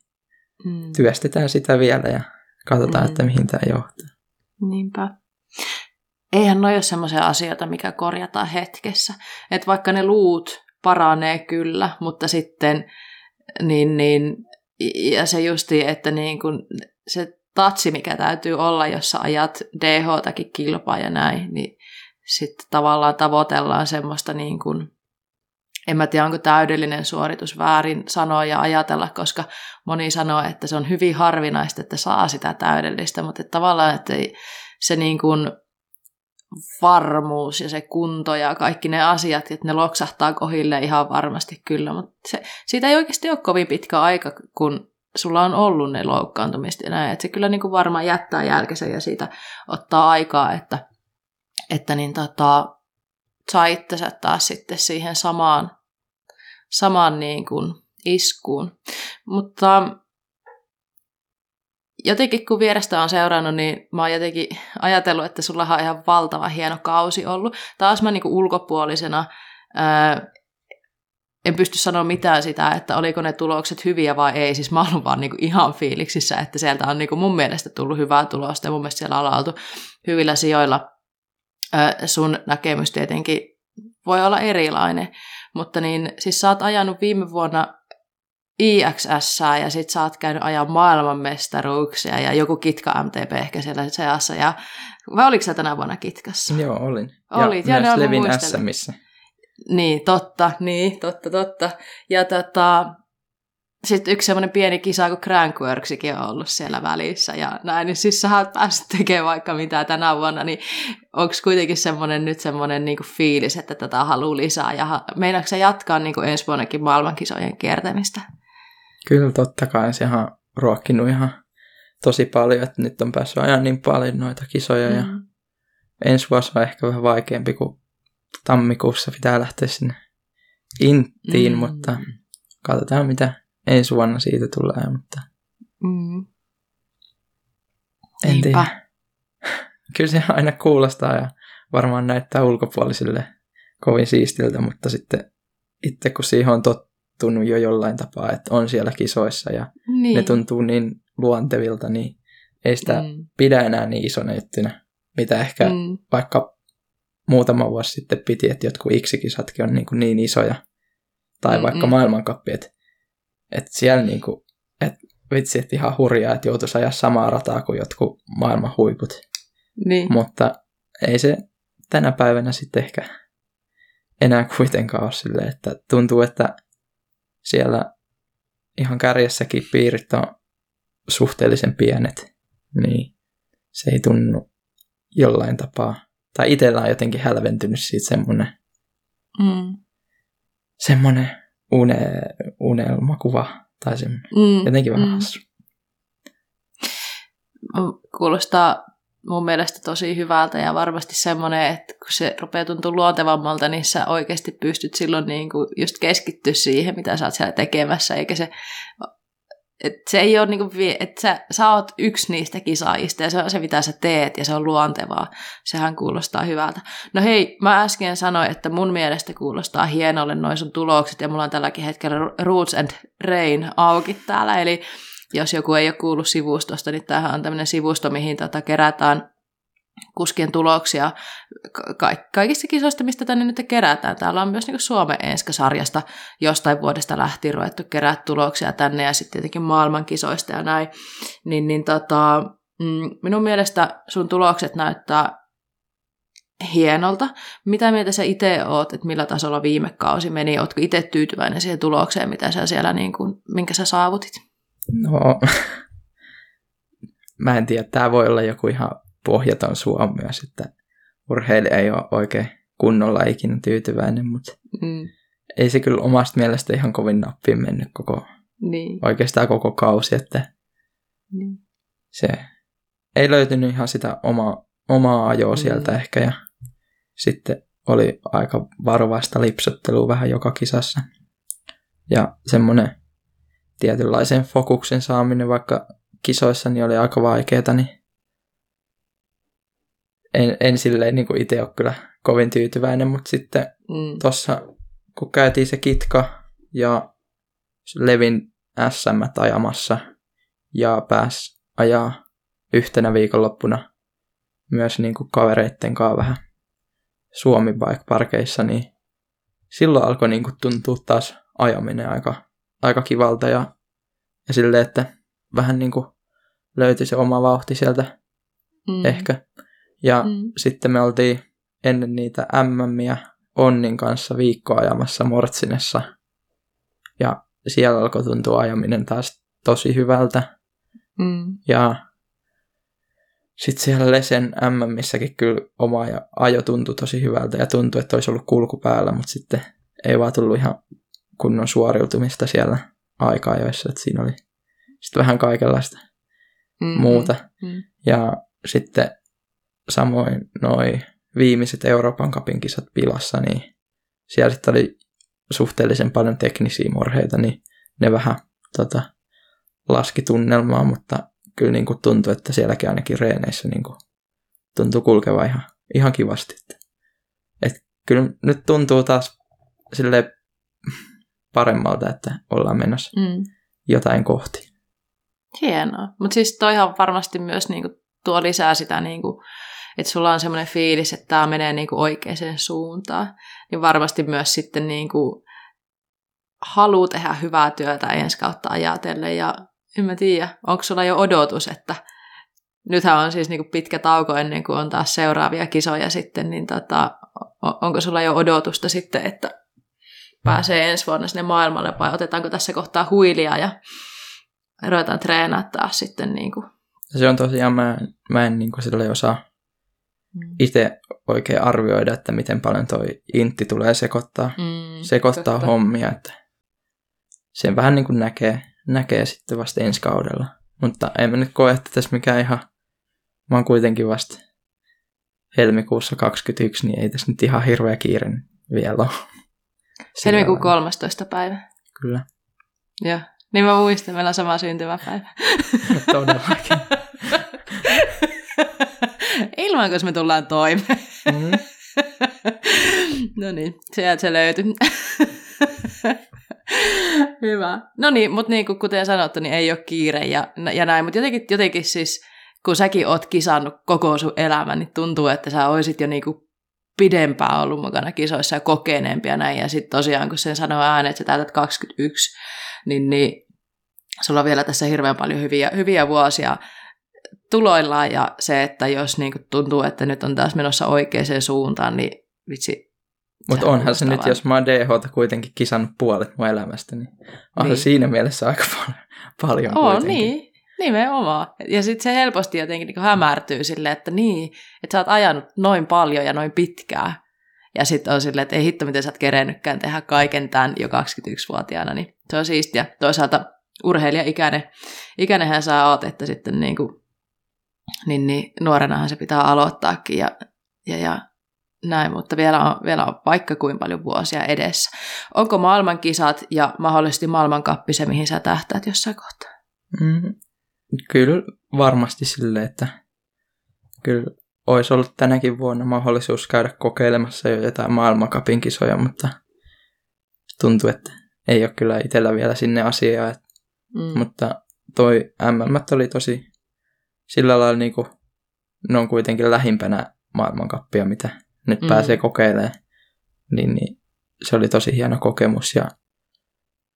Mm. työstetään sitä vielä ja katsotaan, Mm. että mihin tämä johtaa. Niinpä. eihän ne ole semmoisia asioita, mikä korjataan hetkessä. Että vaikka ne luut paranee kyllä, mutta sitten niin, niin ja se justi, että niin kun se tatsi, mikä täytyy olla, jos sä ajat DH-takin kilpaa ja näin, niin sitten tavallaan tavoitellaan semmoista niin kuin, en mä tiedä, onko täydellinen suoritus väärin sanoa ja ajatella, koska moni sanoo, että se on hyvin harvinaista, että saa sitä täydellistä, mutta että tavallaan että se niin kuin varmuus ja se kunto ja kaikki ne asiat, että ne loksahtaa kohille ihan varmasti kyllä, mutta se, siitä ei oikeasti ole kovin pitkä aika, kun sulla on ollut ne loukkaantumista ja näin, että se kyllä niin kuin varmaan jättää jälkensä ja siitä ottaa aikaa, että, että niin tota, saa itsensä taas sitten siihen samaan, samaan niin kuin iskuun. Mutta jotenkin kun vierestä on seurannut, niin mä oon jotenkin ajatellut, että sulla on ihan valtava hieno kausi ollut. Taas mä niin kuin ulkopuolisena ää, en pysty sanoa mitään sitä, että oliko ne tulokset hyviä vai ei. Siis mä oon vaan niin kuin ihan fiiliksissä, että sieltä on niin kuin mun mielestä tullut hyvää tulosta ja mun mielestä siellä on oltu hyvillä sijoilla. Sun näkemys tietenkin voi olla erilainen, mutta niin, siis sä oot ajanut viime vuonna IXS ja sit sä oot käynyt ajaa maailmanmestaruuksia ja joku Kitka MTP ehkä siellä seassa. Ja, vai oliko sä tänä vuonna Kitkassa? Joo, olin. Olit, ja, ja myös Levin. SMissä. Niin, totta, niin, totta, totta. Ja tota, sitten yksi semmoinen pieni kisa, kun Crankworksikin on ollut siellä välissä ja näin, niin siis sä päässyt tekemään vaikka mitä tänä vuonna, niin onko kuitenkin semmoinen nyt semmoinen niinku fiilis, että tätä haluaa lisää ja meinaatko sä jatkaa niinku ensi vuonnakin maailmankisojen kiertämistä? Kyllä totta kai se on ruokkinut ihan tosi paljon, että nyt on päässyt ajan niin paljon noita kisoja mm. ja ensi vuosi on ehkä vähän vaikeampi, kun tammikuussa pitää lähteä sinne Inttiin, mm. mutta katsotaan mitä ensi vuonna siitä tulee, mutta Mm. en tiedä. *laughs* Kyllä se aina kuulostaa ja varmaan näyttää ulkopuolisille kovin siistiltä, mutta sitten itse kun siihen on tottunut jo jollain tapaa, että on siellä kisoissa ja Niin. ne tuntuu niin luontevilta, niin ei sitä Mm. pidä enää niin isona juttuna, mitä ehkä Mm. vaikka muutama vuosi sitten piti, että jotkut X-kisatkin on niin, kuin niin isoja, tai Mm, vaikka mm. maailmankappi, että, että siellä niin kuin, että vitsi, että ihan hurjaa, että joutuisi ajaa samaa rataa kuin jotkut maailman huiput, Niin. mutta ei se tänä päivänä sitten ehkä enää kuitenkaan ole silleen, että tuntuu, että siellä ihan kärjessäkin piirit on suhteellisen pienet, niin se ei tunnu jollain tapaa. Tai itsellä on jotenkin hälventynyt siitä semmoinen, Mm. semmoinen une, unelmakuva tai semmoinen. Mm. Jotenkin vähän Mm. hassu. Kuulostaa mun mielestä tosi hyvältä ja varmasti semmoinen, että kun se rupeaa tuntua luontevammalta, niin sä oikeasti pystyt silloin niin kuin just keskittyä siihen, mitä sä oot siellä tekemässä, eikä se, et se ei ole niin kuin, että sä, sä oot yksi niistä kisaajista ja se on se, mitä sä teet ja se on luontevaa. Sehän kuulostaa hyvältä. No hei, mä äsken sanoin, että mun mielestä kuulostaa hienolle noin sun tulokset ja mulla on tälläkin hetkellä Roots and Rain auki täällä, eli jos joku ei ole kuullut sivustosta, niin tämähän on tämmöinen sivusto, mihin tota kerätään kuskien tuloksia ka- kaikista kisoista, mistä tänne nyt kerätään. Täällä on myös niin Suomen Enska-sarjasta jostain vuodesta lähtien ruvettu kerää tuloksia tänne ja sitten tietenkin maailmankisoista ja näin. Niin, niin tota, mm, minun mielestä sun tulokset näyttää hienolta. Mitä mieltä sä itse oot, että millä tasolla viime kausi meni? Ootko itse tyytyväinen siihen tulokseen, mitä sä siellä, niin kuin, minkä sä saavutit? No, *laughs* mä en tiedä, tämä voi olla joku ihan pohjaton suo myös, että urheilija ei ole oikein kunnolla ikinä tyytyväinen, mutta Mm, ei se kyllä omasta mielestä ihan kovin nappiin mennyt koko, niin, oikeastaan koko kausi, että niin. se ei löytynyt ihan sitä oma, omaa ajoa Mm. sieltä ehkä ja sitten oli aika varovaista lipsottelua vähän joka kisassa. Ja semmoinen tietynlaisen fokuksen saaminen vaikka kisoissa niin oli aika vaikeaa, niin en, en silleen niin itse ole kyllä kovin tyytyväinen, mutta sitten Mm, tuossa kun käytiin se kitka ja Levin SM ajamassa ja pääs ajaa yhtenä viikonloppuna myös niin kuin kavereitten kanssa vähän Suomi bike parkeissa, niin silloin alkoi niin kuin tuntua taas ajaminen aika, aika kivalta ja, ja silleen, että vähän niin kuin löytyi se oma vauhti sieltä mm. ehkä. Ja mm. sitten me oltiin ennen niitä MMiä Onnin kanssa viikkoa ajamassa Mortsinessa. Ja siellä alkoi tuntua ajaminen taas tosi hyvältä. Mm. Ja sitten siellä Lesen MMissäkin kyllä oma ajo tuntui tosi hyvältä ja tuntui, että olisi ollut kulku päällä, mutta sitten ei vaan tullut ihan kunnon suoriutumista siellä aika-ajoissa, että siinä oli sitten vähän kaikenlaista mm-hmm. muuta. Mm-hmm. Ja sitten samoin noin viimeiset Euroopan kapin kisat pilassa, niin siellä sitten oli suhteellisen paljon teknisiä murheita, niin ne vähän tota, laski tunnelmaa, mutta kyllä niin kuin tuntui, että sielläkin ainakin reeneissä niin kuin tuntui kulkeva ihan, ihan kivasti. Et kyllä nyt tuntuu taas sille paremmalta, että ollaan menossa mm. jotain kohti. Hienoa. Mutta siis toihan varmasti myös niinku tuo lisää sitä, niinku, että sulla on semmoinen fiilis, että tämä menee niinku oikeaan suuntaan. Niin varmasti myös sitten niinku haluaa tehdä hyvää työtä ensi kautta ajatellen. Ja en mä tiedä, onko sulla jo odotus, että nythän on siis niinku pitkä tauko ennen kuin on taas seuraavia kisoja sitten, niin tota, onko sulla jo odotusta sitten, että pääsee ensi vuonna sinne maailmalle vai otetaanko tässä kohtaa huilia ja ruvetaan treenaa taas sitten niin kuin. Se on tosiaan, mä, mä en niin kuin osaa mm. Itse oikein arvioida, että miten paljon toi intti tulee sekoittaa, mm, sekoittaa totta. hommia, että sen vähän niin kuin näkee, näkee sitten vasta ensi kaudella. Mutta en mä nyt koe, että tässä mikään ihan, mä oon kuitenkin vasta helmikuussa 21, niin ei tässä nyt ihan hirveä kiire vielä ole. *laughs* Helmikuun 13. päivä. Kyllä. Joo. Niin mä muistan, meillä on sama syntymäpäivä. *laughs* Todellakin. *laughs* *laughs* Ilman, kun me tullaan toimeen. Mm. *laughs* no niin, sieltä se löytyy. *laughs* Hyvä. No niin, mutta niin kuin kuten sanottu, niin ei ole kiire ja, ja näin, mutta jotenkin, jotenkin siis, kun säkin oot kisannut koko sun elämän, niin tuntuu, että sä oisit jo niinku pidempään ollut mukana kisoissa ja kokeneempia näin. Ja sitten tosiaan, kun sen sanoo ääneen, että sä täytät 21, niin, niin sulla on vielä tässä hirveän paljon hyviä, hyviä vuosia tuloillaan ja se, että jos niin kuin tuntuu, että nyt on taas menossa oikeaan suuntaan, niin vitsi. Mutta onhan se nyt, jos mä oon DH kuitenkin kisannut puolet mun elämästä, niin onhan niin. siinä mielessä aika paljon, paljon Oo, kuitenkin. niin. Nimenomaan. Ja sitten se helposti jotenkin niin hämärtyy silleen, että niin, että sä oot ajanut noin paljon ja noin pitkään. Ja sitten on silleen, että ei hitto, miten sä oot kerennytkään tehdä kaiken tämän jo 21-vuotiaana, niin se on siistiä. Toisaalta urheilija-ikäinen ikäinenhän sä oot, että sitten niin, kuin, niin, niin nuorenahan se pitää aloittaakin ja, ja, ja näin, mutta vielä on, vielä on vaikka kuin paljon vuosia edessä. Onko maailmankisat ja mahdollisesti maailmankappi se, mihin sä tähtäät jossain kohtaa? Mm, kyllä varmasti sille, että kyllä olisi ollut tänäkin vuonna mahdollisuus käydä kokeilemassa jo jotain maailmankapin kisoja, mutta tuntuu, että ei ole kyllä itsellä vielä sinne asiaa. Että, mm. Mutta toi MM oli tosi sillä lailla niin kuin, ne on kuitenkin lähimpänä maailmankappia, mitä nyt mm. pääsee kokeilemaan. Niin, niin se oli tosi hieno kokemus ja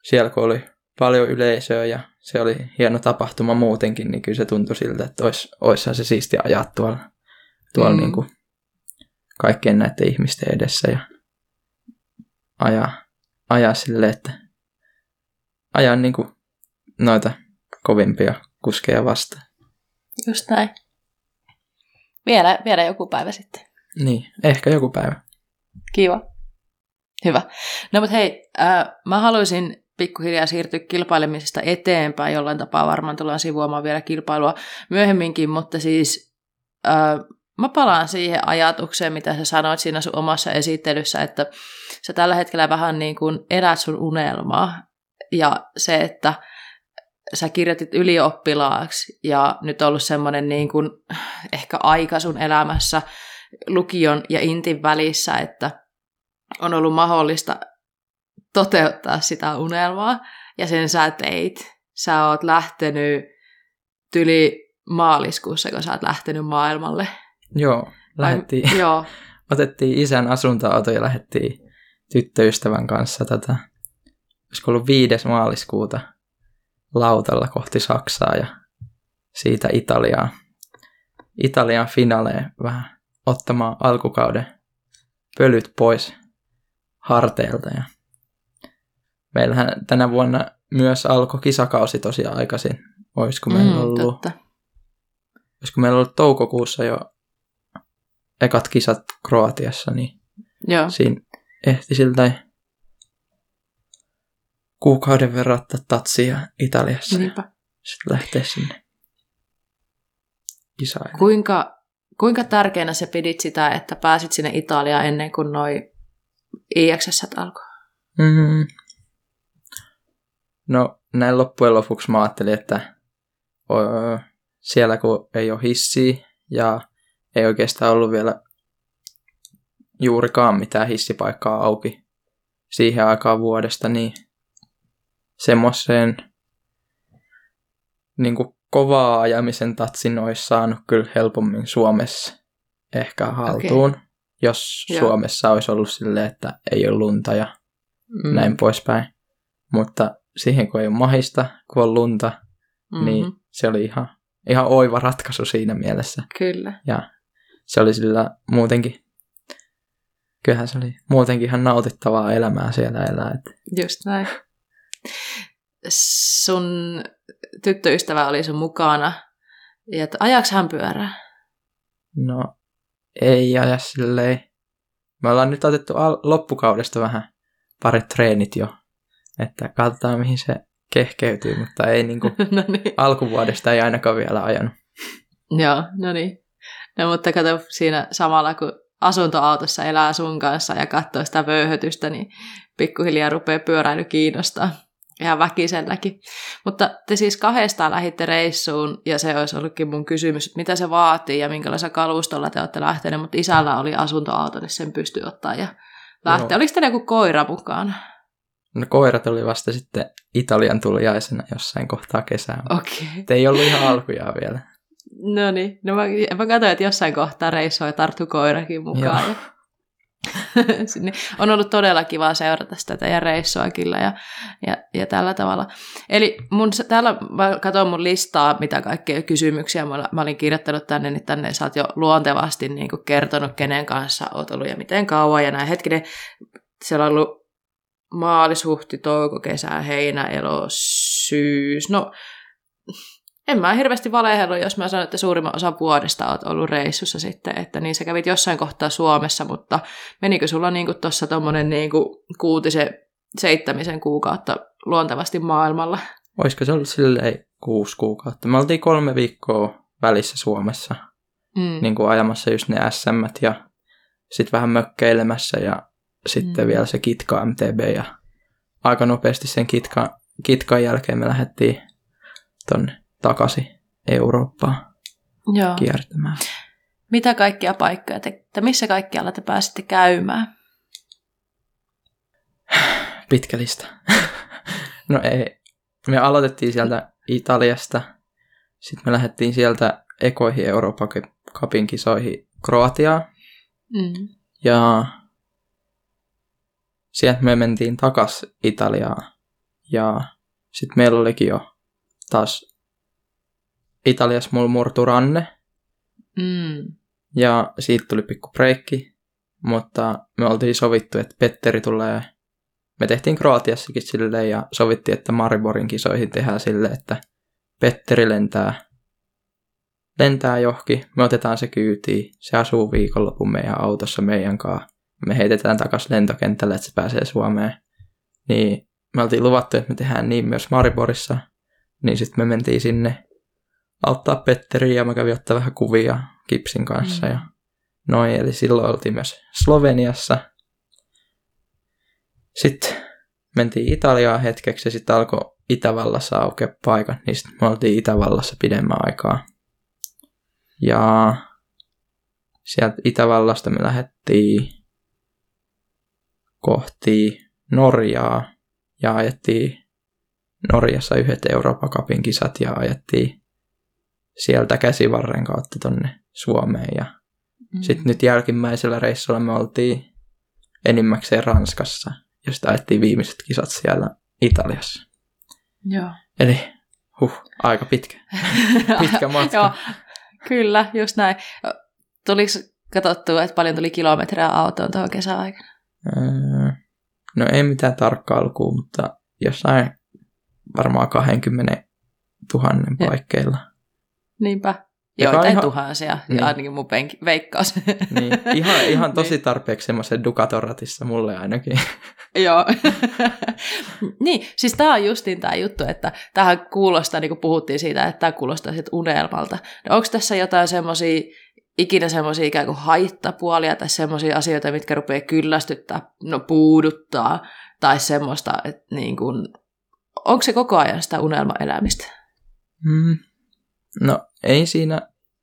siellä kun oli paljon yleisöä ja se oli hieno tapahtuma muutenkin, niin kyllä se tuntui siltä, että olisi, olisihan se siistiä ajaa tuolla, tuolla mm. niin kuin kaikkien näiden ihmisten edessä ja ajaa, ajaa sille, että ajaa niin kuin noita kovimpia kuskeja vastaan. Just näin. Vielä, vielä joku päivä sitten. Niin, ehkä joku päivä. Kiva. Hyvä. No mutta hei, äh, mä haluaisin pikkuhiljaa siirtyä kilpailemisesta eteenpäin. Jollain tapaa varmaan tullaan sivuamaan vielä kilpailua myöhemminkin, mutta siis äh, mä palaan siihen ajatukseen, mitä sä sanoit siinä sun omassa esittelyssä, että sä tällä hetkellä vähän niin kuin elät sun unelmaa. Ja se, että sä kirjoitit ylioppilaaksi ja nyt on ollut semmoinen niin kuin ehkä aika sun elämässä lukion ja intin välissä, että on ollut mahdollista toteuttaa sitä unelmaa, ja sen sä teit. Sä oot lähtenyt tyli maaliskuussa, kun sä oot lähtenyt maailmalle. Joo, lähdettiin, *laughs* Joo, otettiin isän asuntoauto ja lähdettiin tyttöystävän kanssa tätä, olisiko ollut 5. maaliskuuta lautalla kohti Saksaa ja siitä Italiaa. Italian finaleen vähän ottamaan alkukauden pölyt pois harteilta. Ja meillähän tänä vuonna myös alkoi kisakausi tosiaan aikaisin. Olisiko meillä mm, ollut, totta. olisiko meillä ollut toukokuussa jo ekat kisat Kroatiassa, niin Joo, siinä ehti siltä kuukauden verran ottaa tatsia Italiassa niinpä. sitten lähteä sinne. Kuinka, kuinka tärkeänä sä pidit sitä, että pääsit sinne Italiaan ennen kuin noi IXS alkoi? Mm. No näin loppujen lopuksi mä ajattelin, että öö, siellä kun ei ole hissiä ja ei oikeastaan ollut vielä juurikaan mitään hissipaikkaa auki siihen aikaan vuodesta, niin semmoiseen niin kovaa ajamisen tatsin olisi saanut kyllä helpommin Suomessa ehkä haltuun, okay. jos Joo. Suomessa olisi ollut silleen, että ei ole lunta ja mm. näin poispäin. Mutta siihen kun ei ole mahista, kun on lunta, Mm-hmm. niin se oli ihan, ihan oiva ratkaisu siinä mielessä. Kyllä. Ja se oli sillä muutenkin, kyllähän se oli muutenkin ihan nautittavaa elämää siellä elää. Että Just näin. Sun tyttöystävä oli sun mukana. Ja että ajaks hän pyörää? no, ei aja silleen. Me ollaan nyt otettu al- loppukaudesta vähän parit treenit jo, että katsotaan mihin se kehkeytyy, mutta ei niinku, *laughs* no niin. alkuvuodesta ei ainakaan vielä ajanut. Joo, no niin. No mutta kato siinä samalla, kun asuntoautossa elää sun kanssa ja katsoo sitä vöyhötystä, niin pikkuhiljaa rupeaa pyöräily kiinnostaa. Ihan väkiselläkin. Mutta te siis kahdestaan lähditte reissuun, ja se olisi ollutkin mun kysymys, että mitä se vaatii ja minkälaisella kalustolla te olette lähteneet, mutta isällä oli asuntoauto, niin sen pystyi ottaa ja lähteä. Joo. Oliko teillä joku koira mukana? No koirat oli vasta sitten Italian tuliaisena jossain kohtaa kesää. Okei. Et ei ollut ihan alkujaan vielä. *laughs* No niin, no mä, mä katsoin, että jossain kohtaa reissua ja tarttu koirakin mukaan. Joo. *laughs* On ollut todella kiva seurata sitä teidän reissua kyllä ja, ja, ja tällä tavalla. Eli mun, täällä mä katson mun listaa, mitä kaikkea kysymyksiä mä, mä olin kirjoittanut tänne, niin tänne sä oot jo luontevasti niin kuin kertonut, kenen kanssa oot ollut ja miten kauan ja näin hetkinen. Siellä on ollut maalis, huhti, touko, kesä, heinä, elo, syys. No, en mä hirveästi valehellut, jos mä sanon, että suurimman osan vuodesta oot ollut reissussa sitten, että niin sä kävit jossain kohtaa Suomessa, mutta menikö sulla niinku tuossa tommonen niinku kuutisen, seitsemisen kuukautta luontevasti maailmalla? Olisiko se ollut silleen kuusi kuukautta? Me oltiin kolme viikkoa välissä Suomessa, Mm. niin kuin ajamassa just ne SM ja sitten vähän mökkeilemässä ja sitten Mm. vielä se Kitka MTB ja aika nopeasti sen kitka, Kitkan jälkeen me lähdettiin tonne takaisin Eurooppaan Joo. kiertämään. Mitä kaikkia paikkoja te, te missä kaikkialla te pääsitte käymään? Pitkä lista. *laughs* no ei. Me aloitettiin sieltä Italiasta. Sitten me lähdettiin sieltä ekoihin Euroopan Cupin kisoihin Kroatiaan. Mm. Ja sieltä me mentiin takas Italiaan. Ja sitten meillä olikin jo taas Italiassa mulla murtu ranne. Mm. Ja siitä tuli pikku breikki. Mutta me oltiin sovittu, että Petteri tulee. Me tehtiin Kroatiassakin silleen ja sovittiin, että Mariborin kisoihin tehdään silleen, että Petteri lentää, lentää johki. Me otetaan se kyytiin. Se asuu viikonlopun meidän autossa meidän kanssa. Me heitetään takaisin lentokentälle, että se pääsee Suomeen. Niin me oltiin luvattu, että me tehdään niin myös Mariborissa. Niin sitten me mentiin sinne auttaa Petteriä ja mä kävin ottaa vähän kuvia Kipsin kanssa Mm. ja noin. Eli silloin oltiin myös Sloveniassa. Sitten mentiin Italiaan hetkeksi ja sitten alkoi Itävallassa aukea paikat, niin sitten me oltiin Itävallassa pidemmän aikaa. Ja sieltä Itävallasta me lähdettiin kohti Norjaa ja ajettiin Norjassa yhdet Euroopan Cupin kisat ja ajettiin sieltä käsivarren kautta tonne Suomeen ja Mm. Sitten nyt jälkimmäisellä reissulla me oltiin enimmäkseen Ranskassa, josta ajettiin viimeiset kisat siellä Italiassa. Joo. Eli huh, aika pitkä. *laughs* pitkä matka. Joo, kyllä, just näin. Tuliko katsottua, että paljon tuli kilometrejä autoon tuohon kesäaikana? Öö, no ei mitään tarkkaa lukua, mutta jossain varmaan 20 000 paikkeilla. Niinpä. Joitain ihan... tuhansia, niin. ainakin mun penki, veikkaus. *laughs* Niin. Ihan, ihan *laughs* tosi niin. tarpeeksi semmoisen Ducatoratissa mulle ainakin. *laughs* Joo. niin, siis tämä on justiin tämä juttu, että tähän kuulostaa, niin kuin puhuttiin siitä, että tämä kuulostaa sit unelmalta. No, onko tässä jotain semmoisia, ikinä semmoisia ikään kuin haittapuolia tai semmoisia asioita, mitkä rupeaa kyllästyttää, no puuduttaa, tai semmoista, että niin kuin, onko se koko ajan sitä unelmaelämistä? Mm. No ei siinä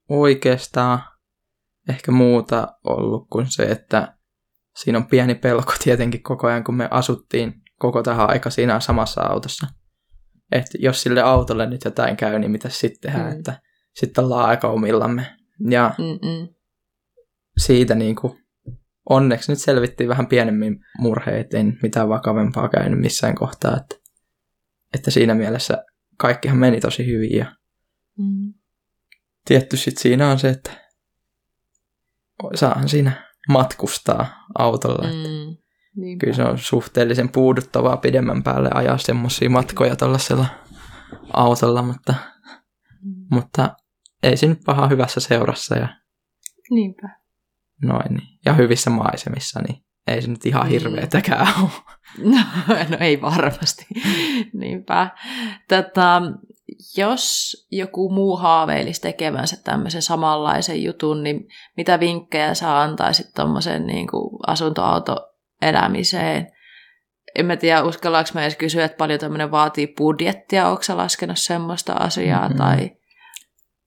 oikeastaan ehkä muuta ollut kuin se, että siinä on pieni pelko tietenkin koko ajan, kun me asuttiin koko tähän aika siinä samassa autossa. Että jos sille autolle nyt jotain käy, niin mitä sitten tehdään, mm. että sitten ollaan aika omillamme. Ja Mm-mm. siitä niin kuin, onneksi nyt selvittiin vähän pienemmin murheet, ei mitään vakavempaa käynyt missään kohtaa, että, että siinä mielessä kaikkihan meni tosi hyvin ja mm tietty sit siinä on se, että saahan siinä matkustaa autolla. Mm, kyllä se on suhteellisen puuduttavaa pidemmän päälle ajaa semmoisia matkoja tuollaisella autolla, mutta, mm. mutta ei se nyt paha hyvässä seurassa. Ja Niinpä. Noin, niin. ja hyvissä maisemissa, niin ei se nyt ihan mm. hirveetäkään ole. *laughs* No, no ei varmasti. Niinpä. Tätä, jos joku muu haaveilisi tekevänsä tämmöisen samanlaisen jutun, niin mitä vinkkejä sä antaisit tuommoisen niin asuntoautoelämiseen? En mä tiedä, uskallaanko mä edes kysyä, että paljon tämmöinen vaatii budjettia, onko sä laskenut semmoista asiaa mm-hmm. tai...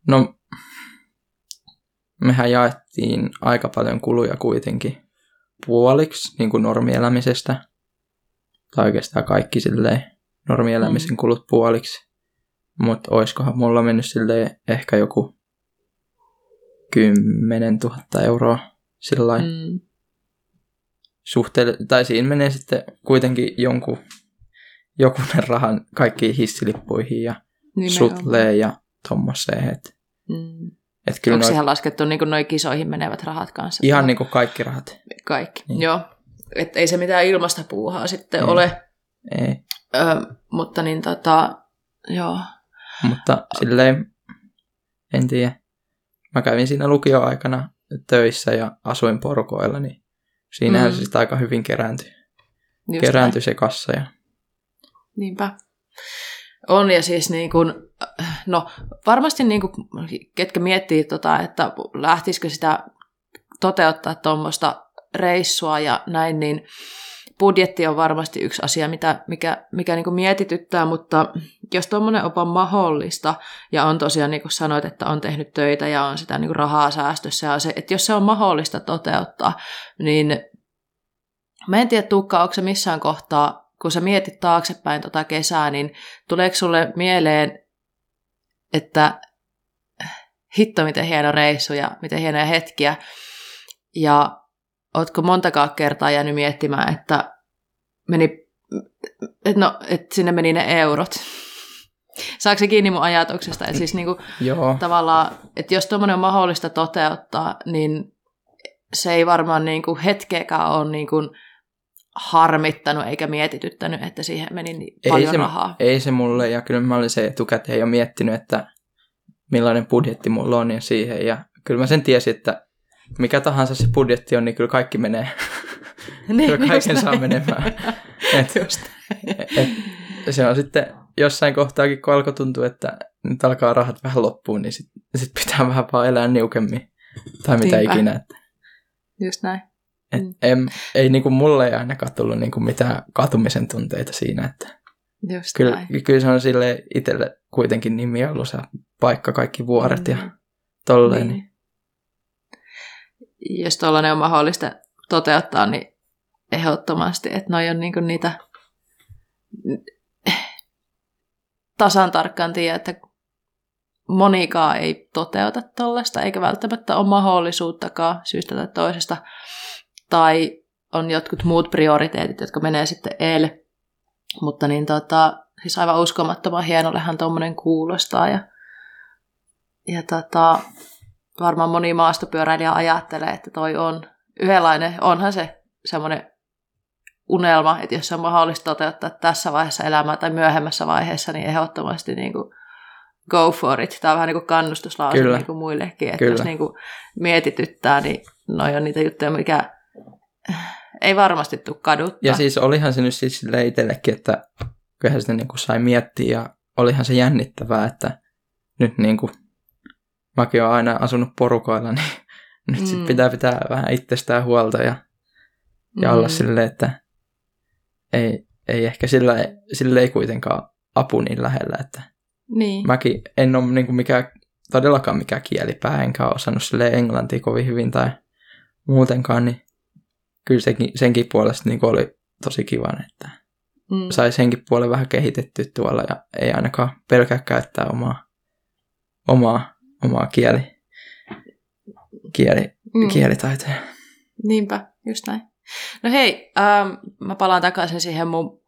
No, mehän jaettiin aika paljon kuluja kuitenkin puoliksi niin kuin normielämisestä. Tai oikeastaan kaikki silleen normielämisen mm. kulut puoliksi. Mutta oiskohan mulla mennyt silleen ehkä joku 10 000 euroa sillä mm. suhteelle, tai siinä menee sitten kuitenkin jonkun, jokunen rahan kaikkiin hissilippuihin ja Nimenomaan. sutleen ja tommoseen. Et, mm. et kyllä Onko noi... siihen laskettu niin noin kisoihin menevät rahat kanssa? Ihan niin kuin kaikki rahat. Kaikki, niin. joo. Et ei se mitään ilmasta puuhaa sitten ei. ole. Ei. Ö, mutta niin tota, joo. Mutta silleen, en tiedä. Mä kävin siinä lukioaikana töissä ja asuin porukoilla, niin siinähän mm. se sitten aika hyvin kerääntyi. Just kerääntyi se kassa. Ja... Niinpä. On ja siis niin kuin, no varmasti niin kuin, ketkä miettii, tota, että lähtisikö sitä toteuttaa tuommoista reissua ja näin, niin budjetti on varmasti yksi asia, mitä, mikä, mikä niin kuin mietityttää, mutta jos tuommoinen on mahdollista, ja on tosiaan niin kuin sanoit, että on tehnyt töitä ja on sitä niin kuin rahaa säästössä, ja se, että jos se on mahdollista toteuttaa, niin mä en tiedä, Tuukka, onko se missään kohtaa, kun sä mietit taaksepäin tota kesää, niin tuleeko sulle mieleen, että hitto, miten hieno reissu ja miten hienoja hetkiä, ja Oletko montakaan kertaa jäänyt miettimään, että meni, et no, että sinne meni ne eurot? Saako se kiinni mun ajatuksesta? Että siis niinku, *laughs* Joo. tavallaan, että jos tuommoinen on mahdollista toteuttaa, niin se ei varmaan niinku hetkeäkään ole niinku harmittanut eikä mietityttänyt, että siihen meni niin ei paljon se, rahaa. Ei se mulle, ja kyllä mä olin se etukäteen jo miettinyt, että millainen budjetti mulla on ja siihen, ja kyllä mä sen tiesin, että mikä tahansa se budjetti on, niin kyllä kaikki menee. *laughs* niin, kyllä kaiken saa menemään. *laughs* et, just et, se on sitten jossain kohtaakin, kun alkoi tuntua, että nyt alkaa rahat vähän loppuun, niin sitten sit pitää vähän vaan elää niukemmin. Tai mitä Niinpä. ikinä. Että, Just näin. Et mm. en, ei niinku mulle ei ainakaan tullut niinku mitään katumisen tunteita siinä, että Just kyllä, näin. kyllä se on sille itselle kuitenkin niin mieluisa paikka, kaikki vuoret mm. ja tolleen. Niin. Jos tuollainen on mahdollista toteuttaa, niin ehdottomasti, että noi on niinku niitä tasan tarkkaan tiedä, että monikaan ei toteuta tuollaista, eikä välttämättä ole mahdollisuuttakaan syystä tai toisesta. Tai on jotkut muut prioriteetit, jotka menee sitten eelle. Mutta niin tota, siis aivan uskomattoman hienollehan tuommoinen kuulostaa. Ja, ja tota, varmaan moni maastopyöräilijä ajattelee, että toi on yhdenlainen, onhan se semmoinen unelma, että jos se on mahdollista toteuttaa tässä vaiheessa elämää tai myöhemmässä vaiheessa, niin ehdottomasti niin kuin go for it. Tämä on vähän niin kuin kannustuslause niin kuin muillekin, että Kyllä. jos niin kuin mietityttää, niin noi on niitä juttuja, mikä ei varmasti tule kaduttaa. Ja siis olihan se nyt siis sille itsellekin, että kyllähän sitä niin kuin sai miettiä ja olihan se jännittävää, että nyt niin kuin mäkin olen aina asunut porukoilla, *laughs* niin nyt mm. sit pitää pitää vähän itsestään huolta ja, ja mm. olla silleen, että ei, ei ehkä sillä, sillä ei kuitenkaan apu niin lähellä, että niin. mäkin en ole niin kuin mikään, todellakaan mikään kielipää, enkä ole osannut sille englantia kovin hyvin tai muutenkaan, niin kyllä senkin, senkin puolesta niin oli tosi kiva, että mm. sai senkin puolen vähän kehitetty tuolla ja ei ainakaan pelkää käyttää omaa, omaa, omaa kieli, kieli, mm. kielitaitoja. Niinpä, just näin. No hei, ähm, mä palaan takaisin siihen mun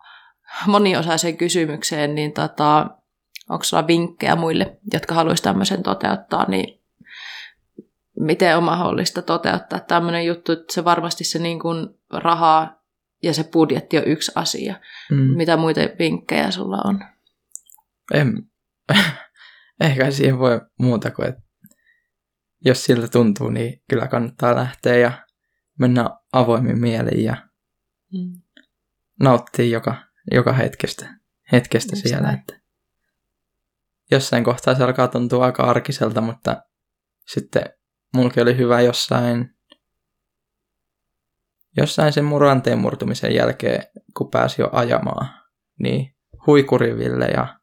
moniosaiseen kysymykseen, niin tota, onko sulla vinkkejä muille, jotka haluaisivat tämmöisen toteuttaa, niin miten on mahdollista toteuttaa tämmöinen juttu, että se varmasti se niin kuin rahaa ja se budjetti on yksi asia. Mm. Mitä muita vinkkejä sulla on? En, *laughs* ehkä siihen voi muuta kuin, että jos siltä tuntuu, niin kyllä kannattaa lähteä ja mennä avoimin mieliin ja mm. nauttia joka, joka hetkestä, hetkestä siellä. Että jossain kohtaa se alkaa tuntua aika arkiselta, mutta sitten mulki oli hyvä jossain, jossain sen muranteen murtumisen jälkeen, kun pääsi jo ajamaan, niin Huikuriville ja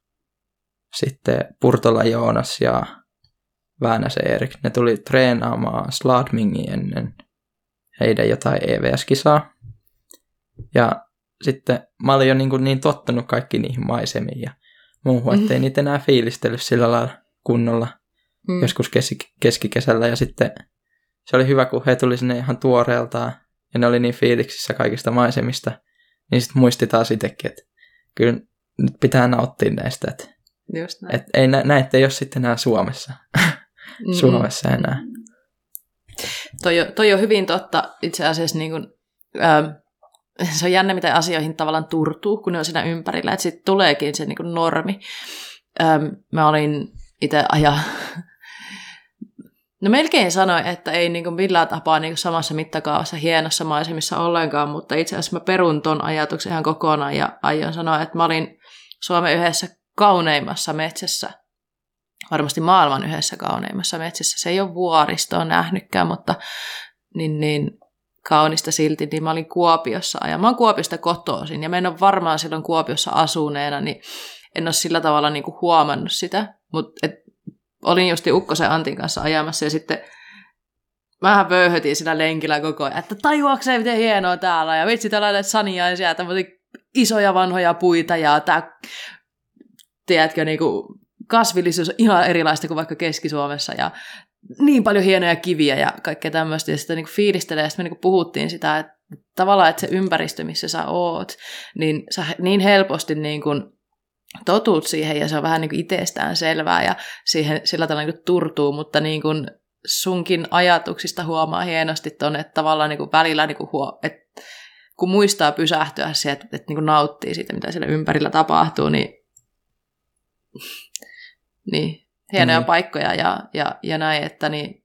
sitten Purtola Joonas ja Väänäs Erik, ne tuli treenaamaan Sladmingi ennen heidän jotain EVS-kisaa. Ja sitten mä olin jo niin, kuin niin tottunut kaikki niihin maisemiin ja muuhun, ettei mm. niitä enää fiilistellyt sillä lailla kunnolla mm. joskus keski- keskikesällä. Ja sitten se oli hyvä, kun he tuli sinne ihan tuoreeltaan ja ne oli niin fiiliksissä kaikista maisemista, niin sitten muisti taas itsekin, että kyllä nyt pitää nauttia näistä, että Just näin. Et ei, näitä ei ole sitten enää Suomessa. Suomessa enää. Toi, toi on hyvin totta itse asiassa niin kuin, ähm, se on jännä, miten asioihin tavallaan turtuu, kun ne on siinä ympärillä, että sitten tuleekin se niin kuin normi. Ähm, mä olin itse aja... No melkein sanoin, että ei niin kuin millään tapaa niin kuin samassa mittakaavassa hienossa maisemissa ollenkaan, mutta itse asiassa mä perun ton ajatuksen ihan kokonaan ja aion sanoa, että mä olin Suomen yhdessä kauneimmassa metsässä varmasti maailman yhdessä kauneimmassa metsässä. Se ei ole vuoristoa nähnytkään, mutta niin, niin kaunista silti, niin mä olin Kuopiossa ja mä oon Kuopiosta kotoisin ja mä en ole varmaan silloin Kuopiossa asuneena, niin en ole sillä tavalla niin kuin huomannut sitä, mutta olin justi Ukkosen Antin kanssa ajamassa ja sitten vähän vöyhötin siinä lenkillä koko ajan, että tajuakseen miten hienoa täällä ja vitsi täällä näitä saniaisia, tämmöisiä isoja vanhoja puita ja tämä, tiedätkö, niin kuin kasvillisuus on ihan erilaista kuin vaikka Keski-Suomessa ja niin paljon hienoja kiviä ja kaikkea tämmöistä. Ja sitten niin fiilistelee, ja sitten me niin puhuttiin sitä, että tavallaan, että se ympäristö, missä sä oot, niin sä niin helposti niin kuin totut siihen ja se on vähän niin kuin itsestään selvää ja siihen sillä tavalla niin kuin turtuu, mutta niin kuin sunkin ajatuksista huomaa hienosti tuonne, että tavallaan niin kuin välillä niin kuin huo, että kun muistaa pysähtyä siihen, että, että niin kuin nauttii siitä, mitä siellä ympärillä tapahtuu, niin *laughs* niin, hienoja mm. paikkoja ja, ja, ja näin, että niin,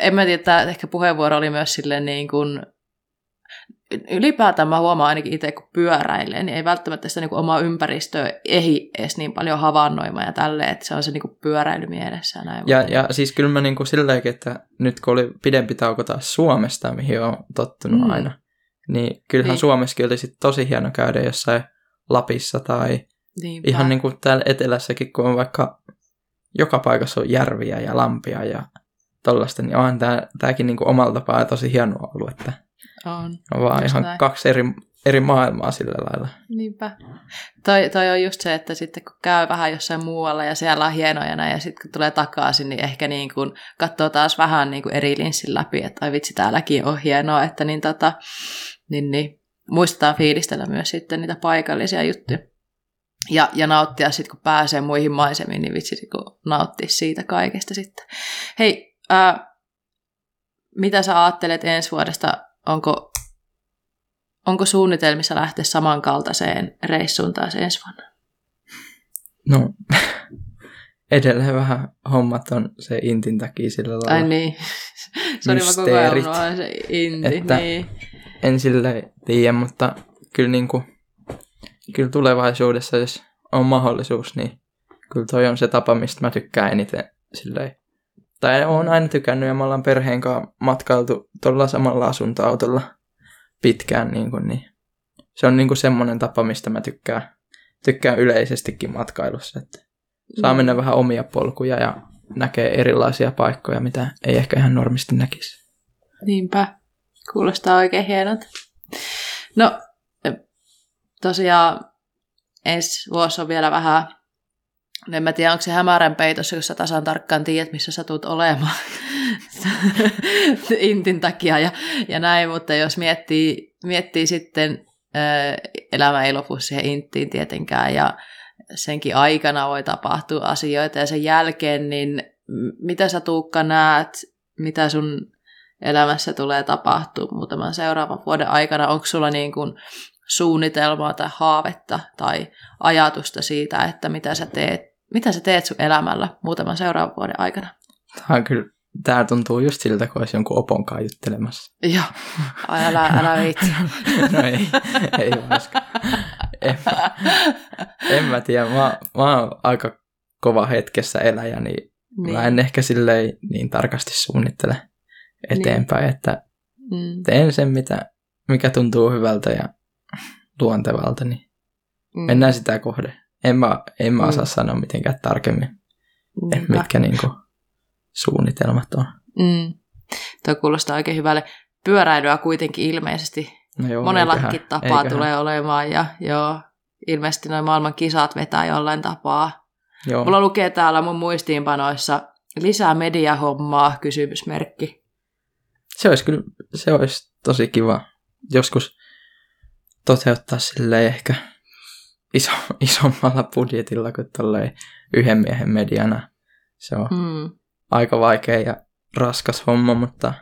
en mä tiedä, että ehkä puheenvuoro oli myös silleen niin kuin, ylipäätään mä huomaan ainakin itse, kun pyöräilee, niin ei välttämättä sitä niin kuin omaa ympäristöä ehi edes niin paljon havainnoimaan ja tälleen, että se on se niin kuin pyöräily mielessä. Ja, näin ja, ja siis kyllä mä niin kuin silleenkin, että nyt kun oli pidempi tauko taas Suomesta, mihin on tottunut mm. aina, niin kyllähän niin. Suomessakin oli sit tosi hieno käydä jossain Lapissa tai Niinpä. ihan niin kuin täällä etelässäkin, kun on vaikka joka paikassa on järviä ja lampia ja tollaista, niin onhan tää, tääkin niinku omalla tapaa tosi hieno ollut, että on, on vaan ihan näin. kaksi eri eri maailmaa sillä lailla. Niinpä. Toi, toi on just se, että sitten kun käy vähän jossain muualla ja siellä on hienoja näin, ja sitten kun tulee takaisin, niin ehkä niin kuin katsoo taas vähän niin kuin eri linssin läpi, että ai vitsi, täälläkin on hienoa, että niin, tota, niin, niin muistetaan fiilistellä myös sitten niitä paikallisia juttuja. Ja, ja nauttia sitten, kun pääsee muihin maisemiin, niin vitsi, kun nauttia siitä kaikesta sitten. Hei, ää, mitä sä ajattelet ensi vuodesta? Onko Onko suunnitelmissa lähteä samankaltaiseen reissuun taas ensi vuonna? No, *laughs* edelleen vähän hommat on se intin takia sillä lailla. Ai niin. *laughs* Sori, mä koko ajan se inti. Että niin. En sille tiedä, mutta kyllä, niin kuin, kyllä tulevaisuudessa, jos on mahdollisuus, niin kyllä toi on se tapa, mistä mä tykkään eniten silleen. Tai olen aina tykännyt ja me ollaan perheen kanssa matkailtu tuolla samalla asuntoautolla pitkään, niin, kuin, niin se on niin kuin semmoinen tapa, mistä mä tykkään, tykkään yleisestikin matkailussa, että saa mm. mennä vähän omia polkuja ja näkee erilaisia paikkoja, mitä ei ehkä ihan normisti näkisi. Niinpä, kuulostaa oikein hienolta. No, tosiaan ensi vuosi on vielä vähän en mä tiedä, onko se hämärän peitossa, jos sä tasan tarkkaan tiedät, missä sä tulet olemaan *laughs* intin takia ja, ja näin, mutta jos miettii, miettii sitten, ää, elämä ei lopu siihen inttiin tietenkään ja senkin aikana voi tapahtua asioita ja sen jälkeen, niin mitä sä Tuukka näet, mitä sun elämässä tulee tapahtua muutaman seuraavan vuoden aikana? Onko sulla niin kuin suunnitelmaa tai haavetta tai ajatusta siitä, että mitä sä teet mitä sä teet sun elämällä muutaman seuraavan vuoden aikana? Tämä on kyllä Tämä tuntuu just siltä, kun olisi jonkun oponkaan juttelemassa. Joo, Ai, älä, älä viitsi. no ei, ei olisikaan. En, en mä tiedä, mä, mä oon aika kova hetkessä eläjä, niin, niin. mä en ehkä silleen niin tarkasti suunnittele eteenpäin, niin. että mm. teen sen, mitä, mikä tuntuu hyvältä ja luontevalta, niin mm. mennään sitä kohde. En mä, en mä osaa mm. sanoa mitenkään tarkemmin, Niinpä. mitkä niinku suunnitelmat on. Mm. Tuo kuulostaa oikein hyvälle. Pyöräilyä kuitenkin ilmeisesti no joo, monellakin eiköhän, tapaa eiköhän. tulee olemaan. Ja joo, ilmeisesti noin maailman kisat vetää jollain tapaa. Joo. Mulla lukee täällä mun muistiinpanoissa lisää mediahommaa, kysymysmerkki. Se olisi kyllä, se olisi tosi kiva joskus toteuttaa sille ehkä iso, *laughs* isommalla budjetilla kuin tolleen yhden miehen mediana. Se on mm. aika vaikea ja raskas homma, mutta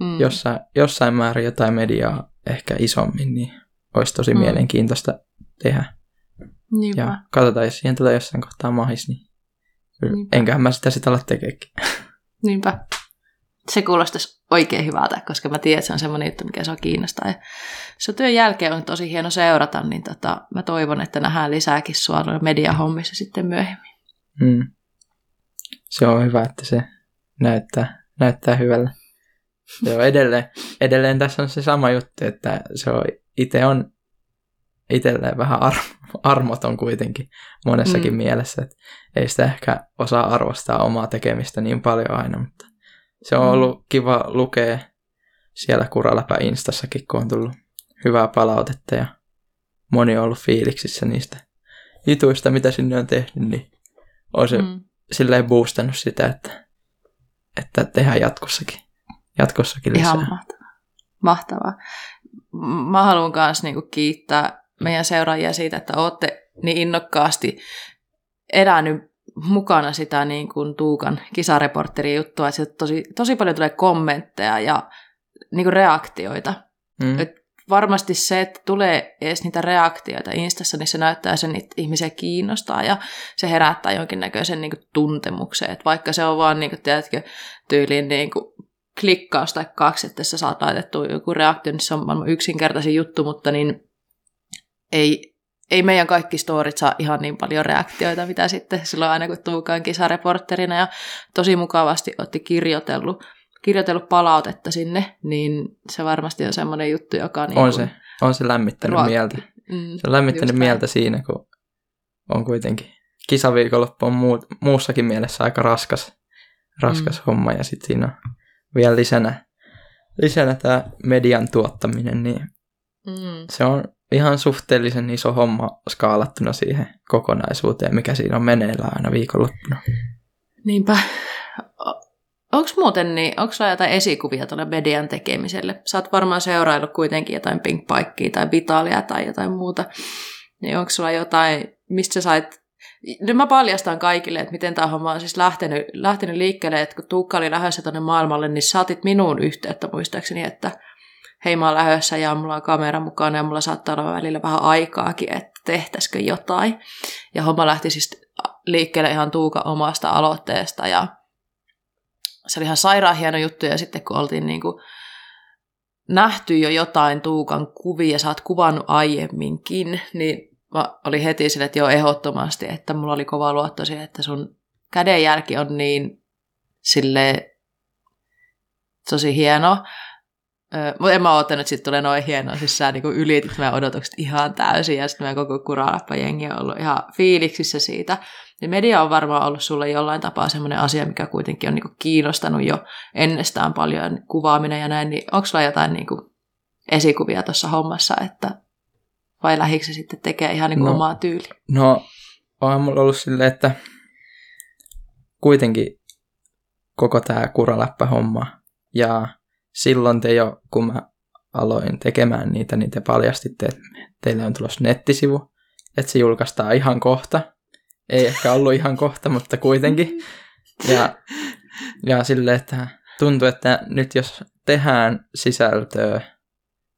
mm. jossain, jossain määrin jotain mediaa ehkä isommin, niin olisi tosi mm. mielenkiintoista tehdä. Niinpä. Ja katsotaan, jos siihen tulee jossain kohtaa mahis, niin Niinpä. enköhän mä sitä sitä ala tekeekin. *laughs* Niinpä se kuulostaisi oikein hyvältä, koska mä tiedän, että se on semmoinen juttu, mikä se on kiinnostaa. Ja se työn jälkeen on tosi hieno seurata, niin tota, mä toivon, että nähdään lisääkin sua mediahommissa sitten myöhemmin. Mm. Se on hyvä, että se näyttää, näyttää hyvällä. Joo, edelleen, edelleen tässä on se sama juttu, että se on, itse on itselleen vähän ar- armoton kuitenkin monessakin mm. mielessä, että ei sitä ehkä osaa arvostaa omaa tekemistä niin paljon aina, mutta se on mm. ollut kiva lukea siellä Kuraläpä Instassakin, kun on tullut hyvää palautetta ja moni on ollut fiiliksissä niistä jutuista, mitä sinne on tehnyt, niin on se mm. silleen boostannut sitä, että, että tehdään jatkossakin, jatkossakin lisää. Ihan mahtavaa. mahtavaa. Mä haluan myös niinku kiittää meidän seuraajia siitä, että olette niin innokkaasti elänyt mukana sitä niin kuin Tuukan kisareportterin juttua, että tosi, tosi paljon tulee kommentteja ja niin kuin reaktioita. Mm. Et varmasti se, että tulee edes niitä reaktioita Instassa, niin se näyttää sen, että ihmisiä kiinnostaa ja se herättää jonkinnäköisen niin kuin, tuntemuksen. Et vaikka se on vaan, niin kuin, tiedätkö, tyyliin niin kuin, klikkaus tai kaksi, että sä saat laitettua joku reaktio, niin se on maailman yksinkertaisin juttu, mutta niin ei, ei meidän kaikki storit saa ihan niin paljon reaktioita, mitä sitten silloin aina kun Tuukaan kisareporterina ja tosi mukavasti otti kirjoitellut, kirjoitellut palautetta sinne, niin se varmasti on semmoinen juttu, joka... Niin on, se, on se lämmittänyt ruokki. mieltä. Mm, se on lämmittänyt mieltä näin. siinä, kun on kuitenkin kisaviikonloppu on muu, muussakin mielessä aika raskas, raskas mm. homma ja sitten siinä on vielä lisänä, lisänä tämä median tuottaminen, niin Mm. Se on ihan suhteellisen iso homma skaalattuna siihen kokonaisuuteen, mikä siinä on meneillään aina viikonloppuna. Niinpä. Onko muuten niin, onko sulla jotain esikuvia tuolle median tekemiselle? Sä oot varmaan seuraillut kuitenkin jotain Pink Pikea tai Vitalia tai jotain muuta. Niin onko sulla jotain, mistä sä sait... Nyt mä paljastan kaikille, että miten tämä homma on siis lähtenyt, lähtenyt liikkeelle, että kun Tuukka oli lähdössä tuonne maailmalle, niin saatit minuun yhteyttä muistaakseni, että hei mä oon lähdössä ja mulla on kamera mukana ja mulla saattaa olla välillä vähän aikaakin, että tehtäisikö jotain. Ja homma lähti siis liikkeelle ihan Tuuka omasta aloitteesta ja se oli ihan sairaan hieno juttu ja sitten kun oltiin niin kuin nähty jo jotain Tuukan kuvia, sä oot kuvannut aiemminkin, niin mä olin heti sille, että joo ehdottomasti, että mulla oli kova luotto siihen, että sun kädenjälki on niin sille tosi hieno. Mutta en mä oottanut, että siitä tulee noin hienoa. Siis sä niin ylitit meidän odotukset ihan täysin ja sitten meidän koko kuralappa-jengi on ollut ihan fiiliksissä siitä. Ja media on varmaan ollut sulle jollain tapaa semmoinen asia, mikä kuitenkin on niin kiinnostanut jo ennestään paljon kuvaaminen ja näin. Niin onko sulla jotain niin esikuvia tuossa hommassa, että vai lähikö se sitten tekee ihan niin no, omaa tyyli? No, onhan mulla ollut silleen, että kuitenkin koko tämä kuraläppä-homma ja silloin te jo, kun mä aloin tekemään niitä, niin te paljastitte, että teille on tulossa nettisivu, että se julkaistaan ihan kohta. Ei ehkä ollut ihan kohta, mutta kuitenkin. Ja, ja sille, että tuntuu, että nyt jos tehdään sisältöä,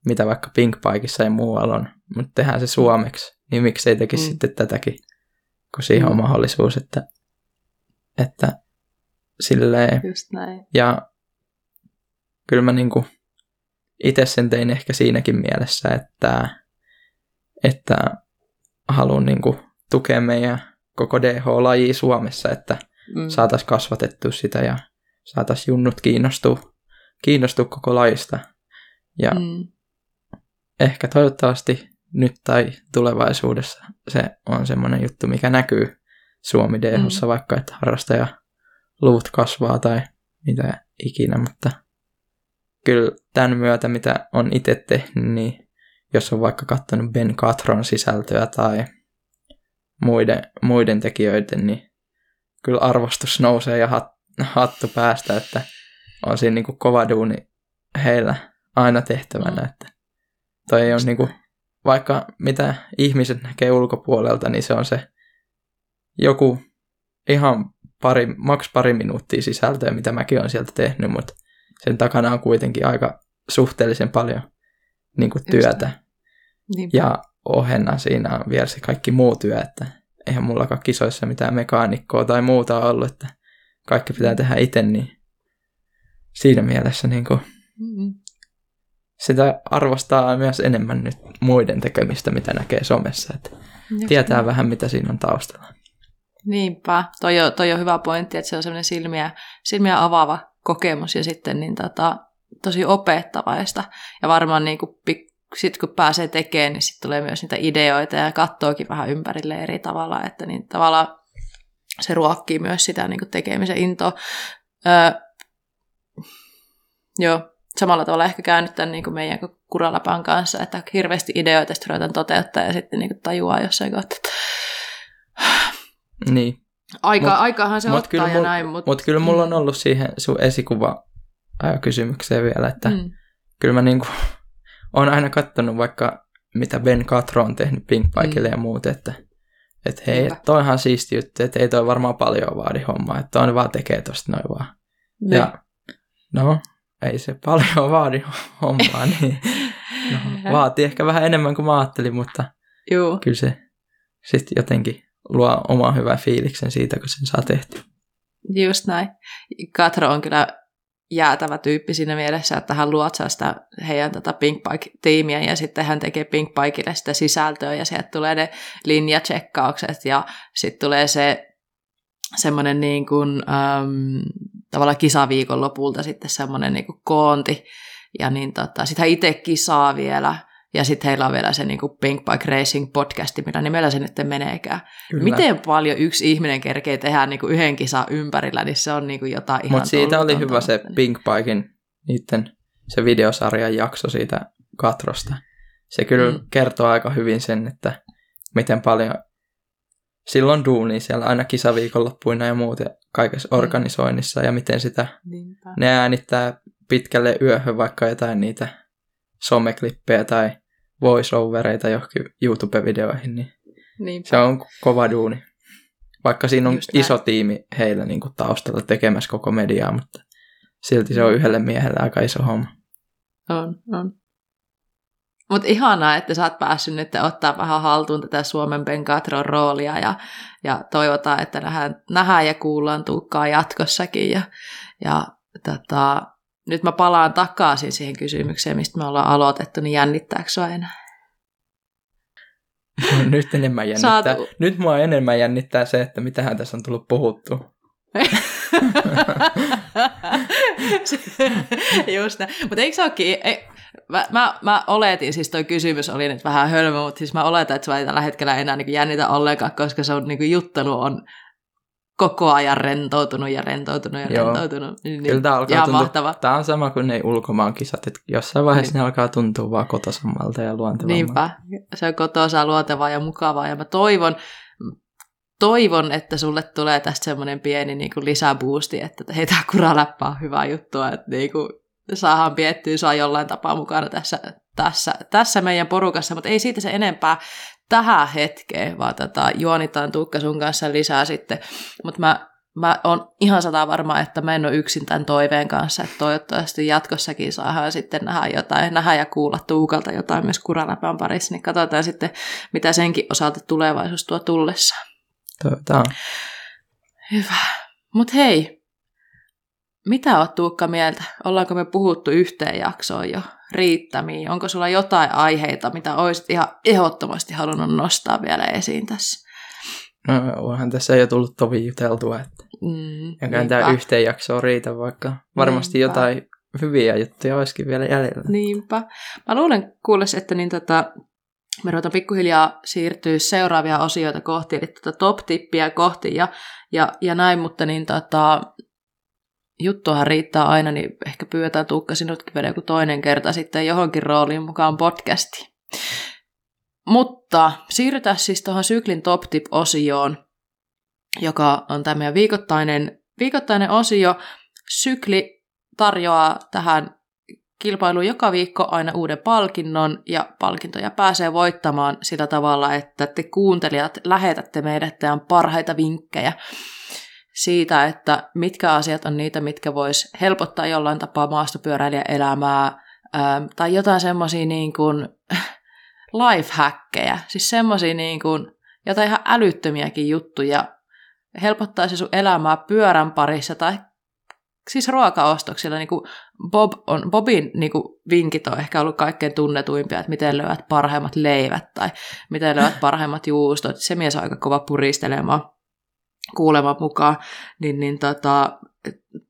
mitä vaikka Pink Pikeissa ja muualla on, mutta tehdään se suomeksi, niin miksei tekisi mm. sitten tätäkin, kun siihen on mm. mahdollisuus, että, että silleen. Just näin. Ja kyllä mä niinku itse sen tein ehkä siinäkin mielessä, että, että haluan niinku tukea meidän koko DH-laji Suomessa, että mm. saataisiin kasvatettua sitä ja saataisiin junnut kiinnostua, kiinnostua koko lajista. Ja mm. ehkä toivottavasti nyt tai tulevaisuudessa se on semmoinen juttu, mikä näkyy Suomi DHssa, mm. vaikka että harrastaja luvut kasvaa tai mitä ikinä, mutta kyllä tämän myötä, mitä on itse tehnyt, niin jos on vaikka katsonut Ben Catron sisältöä tai muiden, muiden tekijöiden, niin kyllä arvostus nousee ja hat, hattu päästä, että on siinä niin kuin kova duuni heillä aina tehtävänä, että toi ei ole niin kuin, vaikka mitä ihmiset näkee ulkopuolelta, niin se on se joku ihan pari, maks pari minuuttia sisältöä, mitä mäkin olen sieltä tehnyt, mutta sen takana on kuitenkin aika suhteellisen paljon niin kuin työtä. Ja ohena siinä on vielä se kaikki muu työ, että eihän mullakaan kisoissa mitään mekaanikkoa tai muuta ollut, että kaikki pitää tehdä itse, niin siinä mielessä niin kuin mm-hmm. sitä arvostaa myös enemmän nyt muiden tekemistä, mitä näkee somessa, että Just tietää niin. vähän, mitä siinä on taustalla. Niinpä, toi on, toi on hyvä pointti, että se on sellainen silmiä, silmiä avaava kokemus ja sitten niin tota, tosi opettavaista. Ja varmaan niin kuin, kun pääsee tekemään, niin sitten tulee myös niitä ideoita ja katsookin vähän ympärille eri tavalla, että niin tavallaan se ruokkii myös sitä niin kuin tekemisen intoa. Öö, joo, samalla tavalla ehkä käynyt tämän niin kuin meidän kuralapan kanssa, että hirveästi ideoita sitten ruvetaan toteuttaa ja sitten niin kuin tajuaa jossain kohtaa, niin. Aika, mut, aikahan se mut ottaa kyllä ja mul, näin. Mutta mut kyllä mulla on mm. ollut siihen sun esikuva kysymykseen vielä, että mm. kyllä mä niinku *laughs* on aina katsonut vaikka mitä Ben Catro on tehnyt Pink Pikelle mm. ja muut, että et hei, et toihan siisti juttu, että ei toi varmaan paljon vaadi hommaa, että on vaan tekee tosta noin vaan. Ne. Ja no, ei se paljon *laughs* vaadi hommaa, niin no, *laughs* vaatii ehkä vähän enemmän kuin mä ajattelin, mutta Juu. kyllä se sitten jotenkin luo oma hyvän fiiliksen siitä, kun sen saa tehty. Just näin. Katro on kyllä jäätävä tyyppi siinä mielessä, että hän luotsaa sitä heidän tätä Pink Pike-tiimiä ja sitten hän tekee Pink Pikeille sitä sisältöä ja sieltä tulee ne linjatsekkaukset ja sitten tulee se semmoinen niin kuin, äm, tavallaan kisaviikon lopulta sitten semmoinen niin kuin koonti ja niin tota, hän itse kisaa vielä ja sitten heillä on vielä se niin kuin Pink Bike Racing podcasti, millä nimellä se nyt meneekään. Kyllä. Miten paljon yksi ihminen kerkee tehdä niin kuin yhden kisan ympärillä, niin se on niin kuin jotain ihan Mutta siitä oli hyvä se Pink Bikein niiden, se videosarjan jakso siitä Katrosta. se kyllä Mm. kertoo aika hyvin sen, että miten paljon silloin duuni siellä aina kisaviikonloppuina ja muut ja kaikessa Mm. organisoinnissa ja miten sitä Niinpä. ne äänittää pitkälle yöhön vaikka jotain niitä someklippejä tai voiceovereita johonkin YouTube-videoihin, niin Niinpä. se on kova duuni. Vaikka siinä on Just näin. iso tiimi heillä niin kuin taustalla tekemässä koko mediaa, mutta silti se on yhdelle miehelle aika iso homma. On, on. Mutta ihanaa, että sä oot päässyt nyt ottaa vähän haltuun tätä Suomen Benkatron roolia ja, ja toivotaan, että nähdään, nähdään ja kuullaan Tuukkaa jatkossakin. Ja, ja tota, nyt mä palaan takaisin siihen kysymykseen, mistä me ollaan aloitettu, niin jännittääkö sua enää? Nyt enemmän jännittää. Saatu. Nyt mua enemmän jännittää se, että mitähän tässä on tullut puhuttu. *laughs* Just näin. Mutta eikö se olekin, ei, mä, mä, mä, oletin, siis toi kysymys oli nyt vähän hölmö, mutta siis mä oletan, että sua ei tällä hetkellä enää niin jännitä ollenkaan, koska se on niin juttelu on koko ajan rentoutunut ja rentoutunut ja Joo. rentoutunut. Niin, Kyllä tämä alkaa ihan tuntua, mahtava. tämä on sama kuin ne ulkomaan kisat, että jossain vaiheessa ne alkaa tuntua vaan kotosammalta ja luontevammalta. Niinpä, se on kotoisa, luotevaa ja mukavaa ja mä toivon, toivon, että sulle tulee tästä semmoinen pieni niin kuin lisäboosti, että hei, tämä kuraläppä on hyvä juttu, että niin kuin, saadaan piettyä sua jollain tapaa mukana tässä, tässä, tässä meidän porukassa, mutta ei siitä se enempää tähän hetkeen, vaan tota, juonitaan Tuukka sun kanssa lisää sitten, mutta mä, mä oon ihan sata varma, että mä en ole yksin tämän toiveen kanssa, että toivottavasti jatkossakin saadaan sitten nähdä jotain, nähdä ja kuulla Tuukalta jotain myös kuraläpän parissa, niin katsotaan sitten, mitä senkin osalta tulevaisuus tuo tullessaan. Toivotaan. Hyvä. Mutta hei, mitä oot Tuukka mieltä? Ollaanko me puhuttu yhteen jaksoon jo riittämiin? Onko sulla jotain aiheita, mitä olisit ihan ehdottomasti halunnut nostaa vielä esiin tässä? No, onhan tässä jo tullut tovi juteltua, että Mm, tämä yhteen jaksoon riitä, vaikka varmasti Niinpä. jotain hyviä juttuja olisikin vielä jäljellä. Niinpä. Mä luulen kuules, että niin tota, me ruvetaan pikkuhiljaa siirtyä seuraavia osioita kohti, eli tota top-tippiä kohti ja, ja, ja näin, mutta niin tota, juttuahan riittää aina, niin ehkä pyydetään Tuukka sinutkin vielä joku toinen kerta sitten johonkin rooliin mukaan podcastiin. Mutta siirrytään siis tuohon syklin top tip-osioon, joka on tämä meidän viikoittainen, viikoittainen osio. Sykli tarjoaa tähän kilpailuun joka viikko aina uuden palkinnon, ja palkintoja pääsee voittamaan sillä tavalla, että te kuuntelijat lähetätte meidät teidän parhaita vinkkejä siitä, että mitkä asiat on niitä, mitkä vois helpottaa jollain tapaa maastopyöräilijän elämää, ää, tai jotain semmoisia niin kuin *laughs* lifehackkejä, siis semmoisia niin kuin jotain ihan älyttömiäkin juttuja, helpottaa se sun elämää pyörän parissa tai siis ruokaostoksilla, niin kuin Bob on, Bobin niin kuin vinkit on ehkä ollut kaikkein tunnetuimpia, että miten löydät parhaimmat leivät tai miten löydät parhaimmat juustot. Se mies on aika kova puristelemaan kuuleman mukaan, niin, niin tota,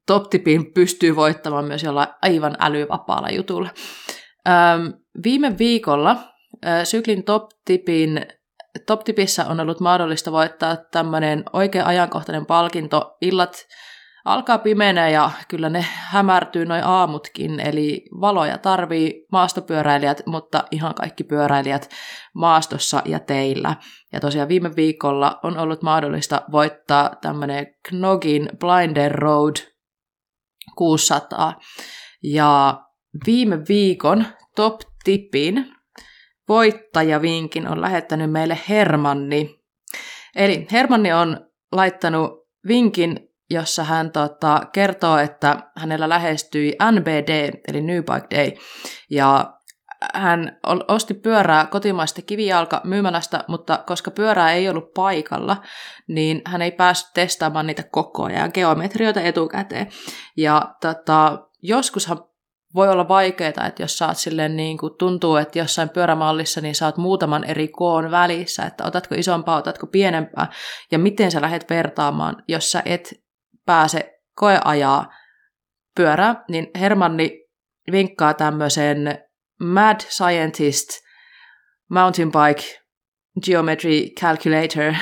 top tipin pystyy voittamaan myös jollain aivan älyvapaalla jutulla. Öm, viime viikolla ö, syklin top tipin Top Tipissä on ollut mahdollista voittaa tämmöinen oikein ajankohtainen palkinto. Illat alkaa pimeänä ja kyllä ne hämärtyy noin aamutkin, eli valoja tarvii maastopyöräilijät, mutta ihan kaikki pyöräilijät maastossa ja teillä. Ja tosiaan viime viikolla on ollut mahdollista voittaa tämmöinen Knogin Blinder Road 600. Ja viime viikon top tipin voittajavinkin on lähettänyt meille Hermanni. Eli Hermanni on laittanut vinkin, jossa hän tota, kertoo, että hänellä lähestyi NBD, eli New Bike Day, ja hän osti pyörää kotimaista kivijalka myymälästä, mutta koska pyörää ei ollut paikalla, niin hän ei päässyt testaamaan niitä koko ajan geometrioita etukäteen. Ja tota, joskushan voi olla vaikeaa, että jos saat silleen niin kuin tuntuu, että jossain pyörämallissa niin saat muutaman eri koon välissä, että otatko isompaa, otatko pienempää, ja miten sä lähdet vertaamaan, jos sä et pääse koeajaa pyörää, niin Hermanni vinkkaa tämmöisen Mad Scientist Mountain Bike Geometry Calculator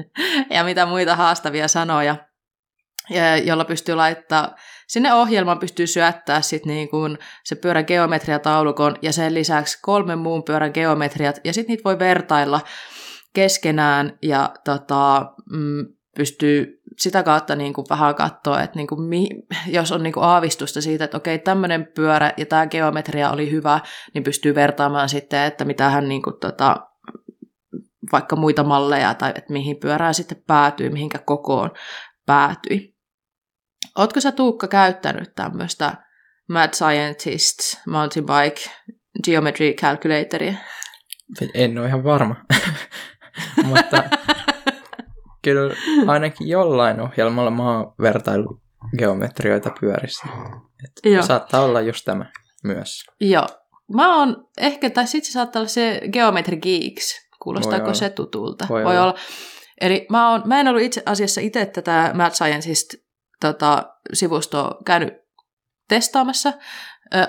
*laughs* ja mitä muita haastavia sanoja. jolla pystyy laittaa, sinne ohjelmaan pystyy syöttää sit niin kuin se pyörän geometriataulukon ja sen lisäksi kolmen muun pyörän geometriat, ja sitten niitä voi vertailla keskenään, ja tota, mm, pystyy sitä kautta niin kuin vähän katsoa, että niin kuin mi, jos on niin kuin aavistusta siitä, että okei, tämmöinen pyörä ja tämä geometria oli hyvä, niin pystyy vertaamaan sitten, että mitä hän niin kuin, tota, vaikka muita malleja tai että mihin pyörään sitten päätyy, mihinkä kokoon päätyi. Oletko sä Tuukka käyttänyt tämmöistä Mad Scientist Mountain Bike Geometry Calculatoria? En ole ihan varma, *laughs* mutta kyllä ainakin jollain ohjelmalla mä oon vertailu geometrioita pyörissä. Et Joo. Saattaa olla just tämä myös. Joo. Mä oon ehkä, tai sitten se saattaa olla se Geometry Geeks. Kuulostaako se tutulta? Voi, Voi olla. olla. Eli mä, oon, mä en ollut itse asiassa itse tätä Mad Scientist tota, sivustoa käynyt testaamassa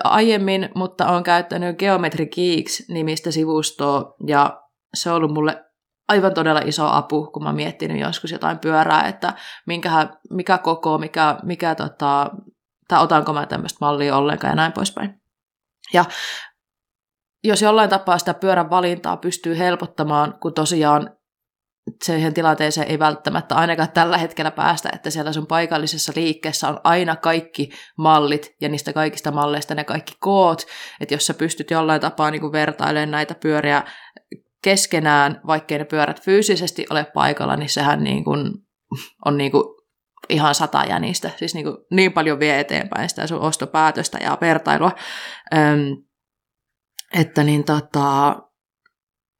aiemmin, mutta olen käyttänyt Geometry Geeks-nimistä sivustoa, ja se on ollut mulle aivan todella iso apu, kun mä oon miettinyt joskus jotain pyörää, että minkä, mikä koko, mikä, mikä tota, tai otanko mä tämmöistä mallia ollenkaan ja näin poispäin. Ja jos jollain tapaa sitä pyörän valintaa pystyy helpottamaan, kun tosiaan siihen tilanteeseen ei välttämättä ainakaan tällä hetkellä päästä, että siellä sun paikallisessa liikkeessä on aina kaikki mallit ja niistä kaikista malleista ne kaikki koot, että jos sä pystyt jollain tapaa niin vertailemaan näitä pyöriä keskenään, vaikkei ne pyörät fyysisesti ole paikalla, niin sehän niin kuin on niin kuin ihan sata jänistä. Siis niin, kuin niin paljon vie eteenpäin sitä sun ostopäätöstä ja vertailua. Öm, että niin tota,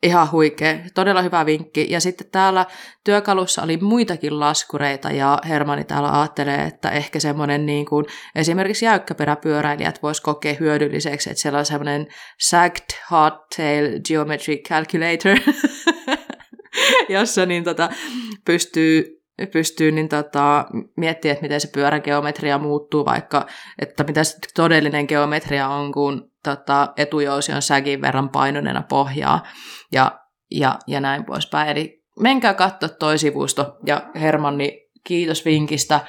ihan huikea, todella hyvä vinkki. Ja sitten täällä työkalussa oli muitakin laskureita ja Hermani täällä ajattelee, että ehkä semmoinen niin kuin esimerkiksi jäykkäperäpyöräilijät vois kokea hyödylliseksi, että siellä on semmoinen sagged hardtail geometry calculator, *laughs* jossa niin tota, pystyy pystyy niin tota, miettimään, että miten se pyörägeometria muuttuu, vaikka että mitä se todellinen geometria on, kun tota, etujousi on säkin verran painoneena pohjaa ja, ja, ja näin poispäin. Eli menkää katsoa toi sivusto ja Hermanni, kiitos vinkistä.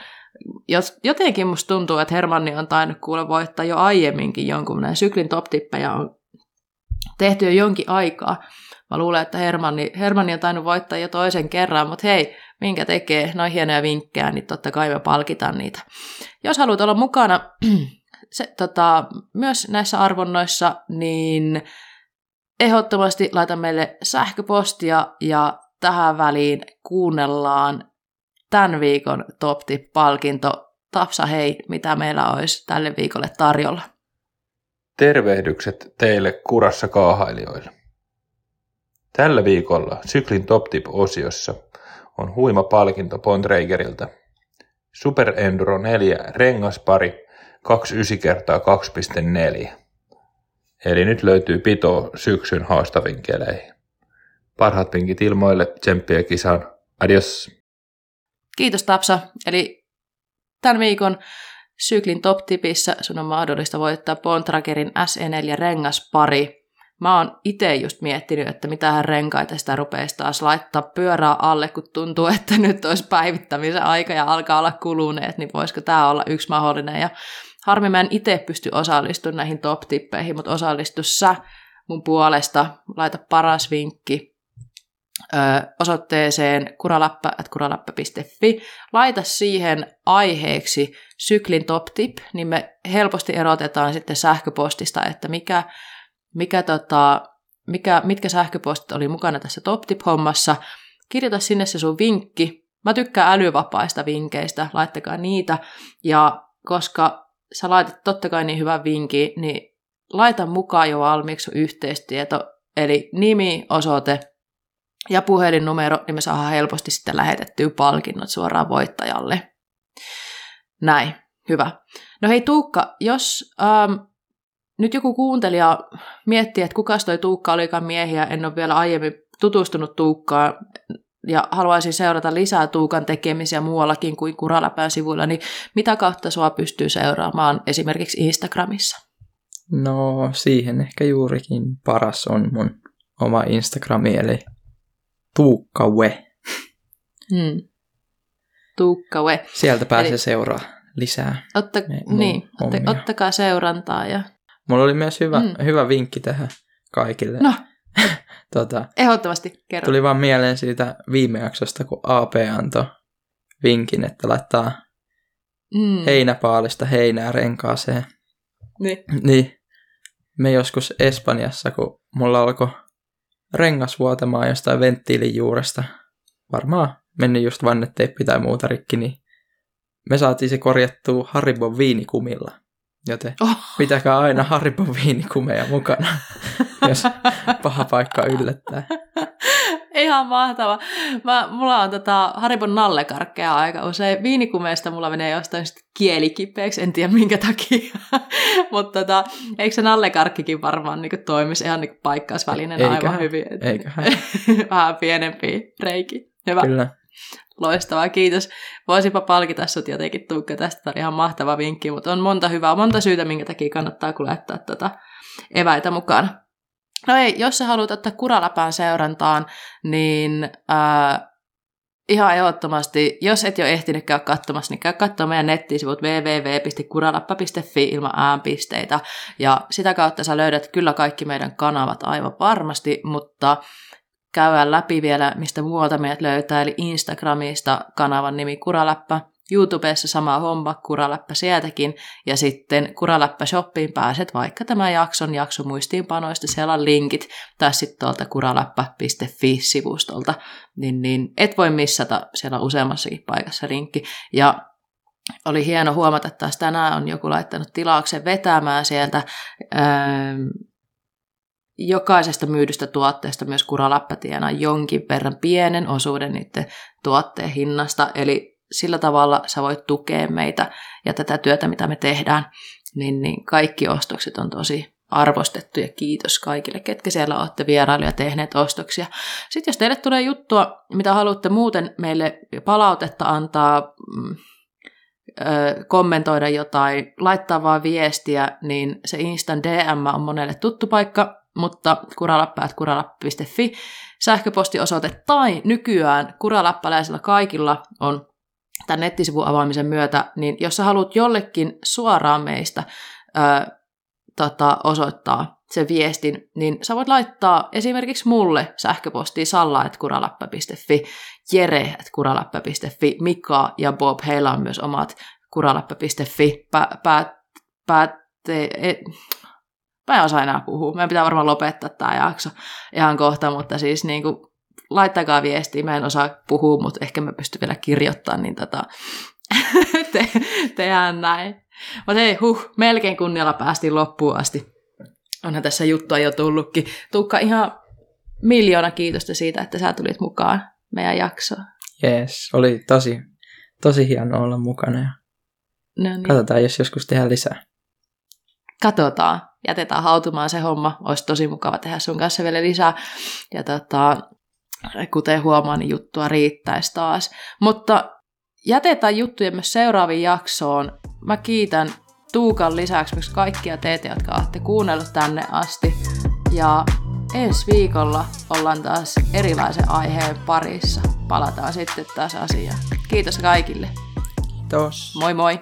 Jotenkin musta tuntuu, että Hermanni on tainnut kuulla voittaa jo aiemminkin jonkun näin syklin top on tehty jo jonkin aikaa. Mä luulen, että Hermanni, Hermanni on tainnut voittaa jo toisen kerran, mutta hei, minkä tekee noin hienoja vinkkejä, niin totta kai me palkitaan niitä. Jos haluat olla mukana *clears throat* se, tota, myös näissä arvonnoissa, niin ehdottomasti laita meille sähköpostia ja tähän väliin kuunnellaan tämän viikon Top Tip-palkinto. Tapsa, hei, mitä meillä olisi tälle viikolle tarjolla? Tervehdykset teille kurassa kaahailijoille. Tällä viikolla Syklin Top Tip-osiossa on huima palkinto Pontreigeriltä. Super Enduro 4 rengaspari 29 kertaa 2,4. Eli nyt löytyy pito syksyn haastavin keleihin. Parhaat pinkit ilmoille, tsemppiä kisaan. Adios. Kiitos Tapsa. Eli tämän viikon syklin top tipissä sun on mahdollista voittaa Bontragerin SE4 rengaspari. Mä oon itse just miettinyt, että mitä renkaita sitä rupeaisi taas laittaa pyörää alle, kun tuntuu, että nyt olisi päivittämisen aika ja alkaa olla kuluneet, niin voisiko tämä olla yksi mahdollinen. Ja harmi mä en itse pysty osallistumaan näihin top-tippeihin, mutta osallistu sä mun puolesta, laita paras vinkki ö, osoitteeseen kuralappa.kuralappa.fi. Laita siihen aiheeksi syklin top tip, niin me helposti erotetaan sitten sähköpostista, että mikä mikä tota, mikä, mitkä sähköpostit oli mukana tässä Top Tip-hommassa. Kirjoita sinne se sun vinkki. Mä tykkään älyvapaista vinkkeistä, laittakaa niitä. Ja koska sä laitat totta kai niin hyvän vinkin, niin laita mukaan jo valmiiksi yhteistieto, eli nimi, osoite ja puhelinnumero, niin me saadaan helposti sitten lähetettyä palkinnot suoraan voittajalle. Näin, hyvä. No hei Tuukka, jos ähm, nyt joku kuuntelija miettii, että kuka toi Tuukka olikaan miehiä, en ole vielä aiemmin tutustunut Tuukkaan ja haluaisin seurata lisää Tuukan tekemisiä muuallakin kuin Kuraläpään sivuilla, niin mitä kautta sua pystyy seuraamaan esimerkiksi Instagramissa? No siihen ehkä juurikin paras on mun oma Instagrami, eli Tuukkawe. Hmm. Tuukkawe. Sieltä pääsee Eli- seuraa lisää. Otta, niin, otta, ottakaa seurantaa ja Mulla oli myös hyvä, Mm. mm. hyvä vinkki tähän kaikille. No. *laughs* tota, ehdottomasti kerro. tuli vaan mieleen siitä viime jaksosta, kun AP antoi vinkin, että laittaa mm. heinäpaalista heinää renkaaseen. Niin. Niin me joskus Espanjassa, kun mulla alkoi rengas vuotamaan jostain venttiilin juuresta, varmaan mennyt just vanneteippi tai muuta rikki, niin me saatiin se korjattua Haribon viinikumilla. Joten Oh. pitäkää aina Haribon viinikumeja mukana, *laughs* *laughs* jos paha paikka yllättää. Ihan mahtava. Mä, mulla on tota Haribon nallekarkkeja aika usein. Viinikumeista mulla menee jostain sit kieli kipeäksi, en tiedä minkä takia. *laughs* Mutta tota, eikö se nallekarkkikin varmaan niin toimisi ihan niin paikkausvälineenä aivan Eiköhän, hyvin. Et- eiköhän. *laughs* Vähän pienempi reiki. Hyvä. Kyllä. Loistavaa, kiitos. Voisipa palkita sut jotenkin Tuukka tästä, oli ihan mahtava vinkki, mutta on monta hyvää, monta syytä, minkä takia kannattaa kyllä laittaa tätä eväitä mukaan. No ei, jos sä haluat ottaa kuraläpään seurantaan, niin ää, ihan ehdottomasti, jos et jo ehtinyt käydä katsomassa, niin käy katsomaan meidän nettisivut www.kuralappa.fi ilman äänpisteitä. Ja sitä kautta sä löydät kyllä kaikki meidän kanavat aivan varmasti, mutta käydään läpi vielä, mistä muualta meidät löytää, eli Instagramista kanavan nimi Kuraläppä, YouTubessa sama homma, Kuraläppä sieltäkin, ja sitten Kuraläppä Shoppiin pääset vaikka tämän jakson jaksomuistiinpanoista, siellä on linkit, tai sitten tuolta kuraläppä.fi-sivustolta, niin, niin et voi missata, siellä on useammassakin paikassa linkki, ja oli hieno huomata, että taas tänään on joku laittanut tilauksen vetämään sieltä ähm, jokaisesta myydystä tuotteesta myös Kuraläppä tienaa jonkin verran pienen osuuden niiden tuotteen hinnasta, eli sillä tavalla sä voit tukea meitä ja tätä työtä, mitä me tehdään, niin, niin kaikki ostokset on tosi arvostettu ja kiitos kaikille, ketkä siellä olette vierailuja tehneet ostoksia. Sitten jos teille tulee juttua, mitä haluatte muuten meille palautetta antaa, mm, kommentoida jotain, laittaa vaan viestiä, niin se Instan DM on monelle tuttu paikka, mutta kuralappäät.kuralappi.fi sähköpostiosoite tai nykyään kuralappalaisilla kaikilla on tämän nettisivun avaamisen myötä, niin jos sä haluat jollekin suoraan meistä ö, tota, osoittaa sen viestin, niin sä voit laittaa esimerkiksi mulle sähköpostia salla.kuralappa.fi, jere.kuralappa.fi, Mika ja Bob, heillä on myös omat kuralappa.fi pä, pä, päätte, et, mä en osaa enää puhua. Meidän pitää varmaan lopettaa tämä jakso ihan kohta, mutta siis niin kuin, laittakaa viestiä. Mä en osaa puhua, mutta ehkä mä pystyn vielä kirjoittamaan, niin tota, *laughs* te, tehdään näin. Mutta hei, huh, melkein kunnialla päästiin loppuun asti. Onhan tässä juttua jo tullutkin. Tuukka, ihan miljoona kiitosta siitä, että sä tulit mukaan meidän jaksoon. Jees, oli tosi, tosi hienoa olla mukana. Ja No niin. katsotaan, jos joskus tehdään lisää. katsotaan, jätetään hautumaan se homma. Olisi tosi mukava tehdä sun kanssa vielä lisää. Ja tota, kuten huomaan, niin juttua riittäisi taas. Mutta jätetään juttuja myös seuraaviin jaksoon. Mä kiitän Tuukan lisäksi myös kaikkia teitä, jotka olette kuunnellut tänne asti. Ja ensi viikolla ollaan taas erilaisen aiheen parissa. Palataan sitten taas asiaan. Kiitos kaikille. Kiitos. Moi moi!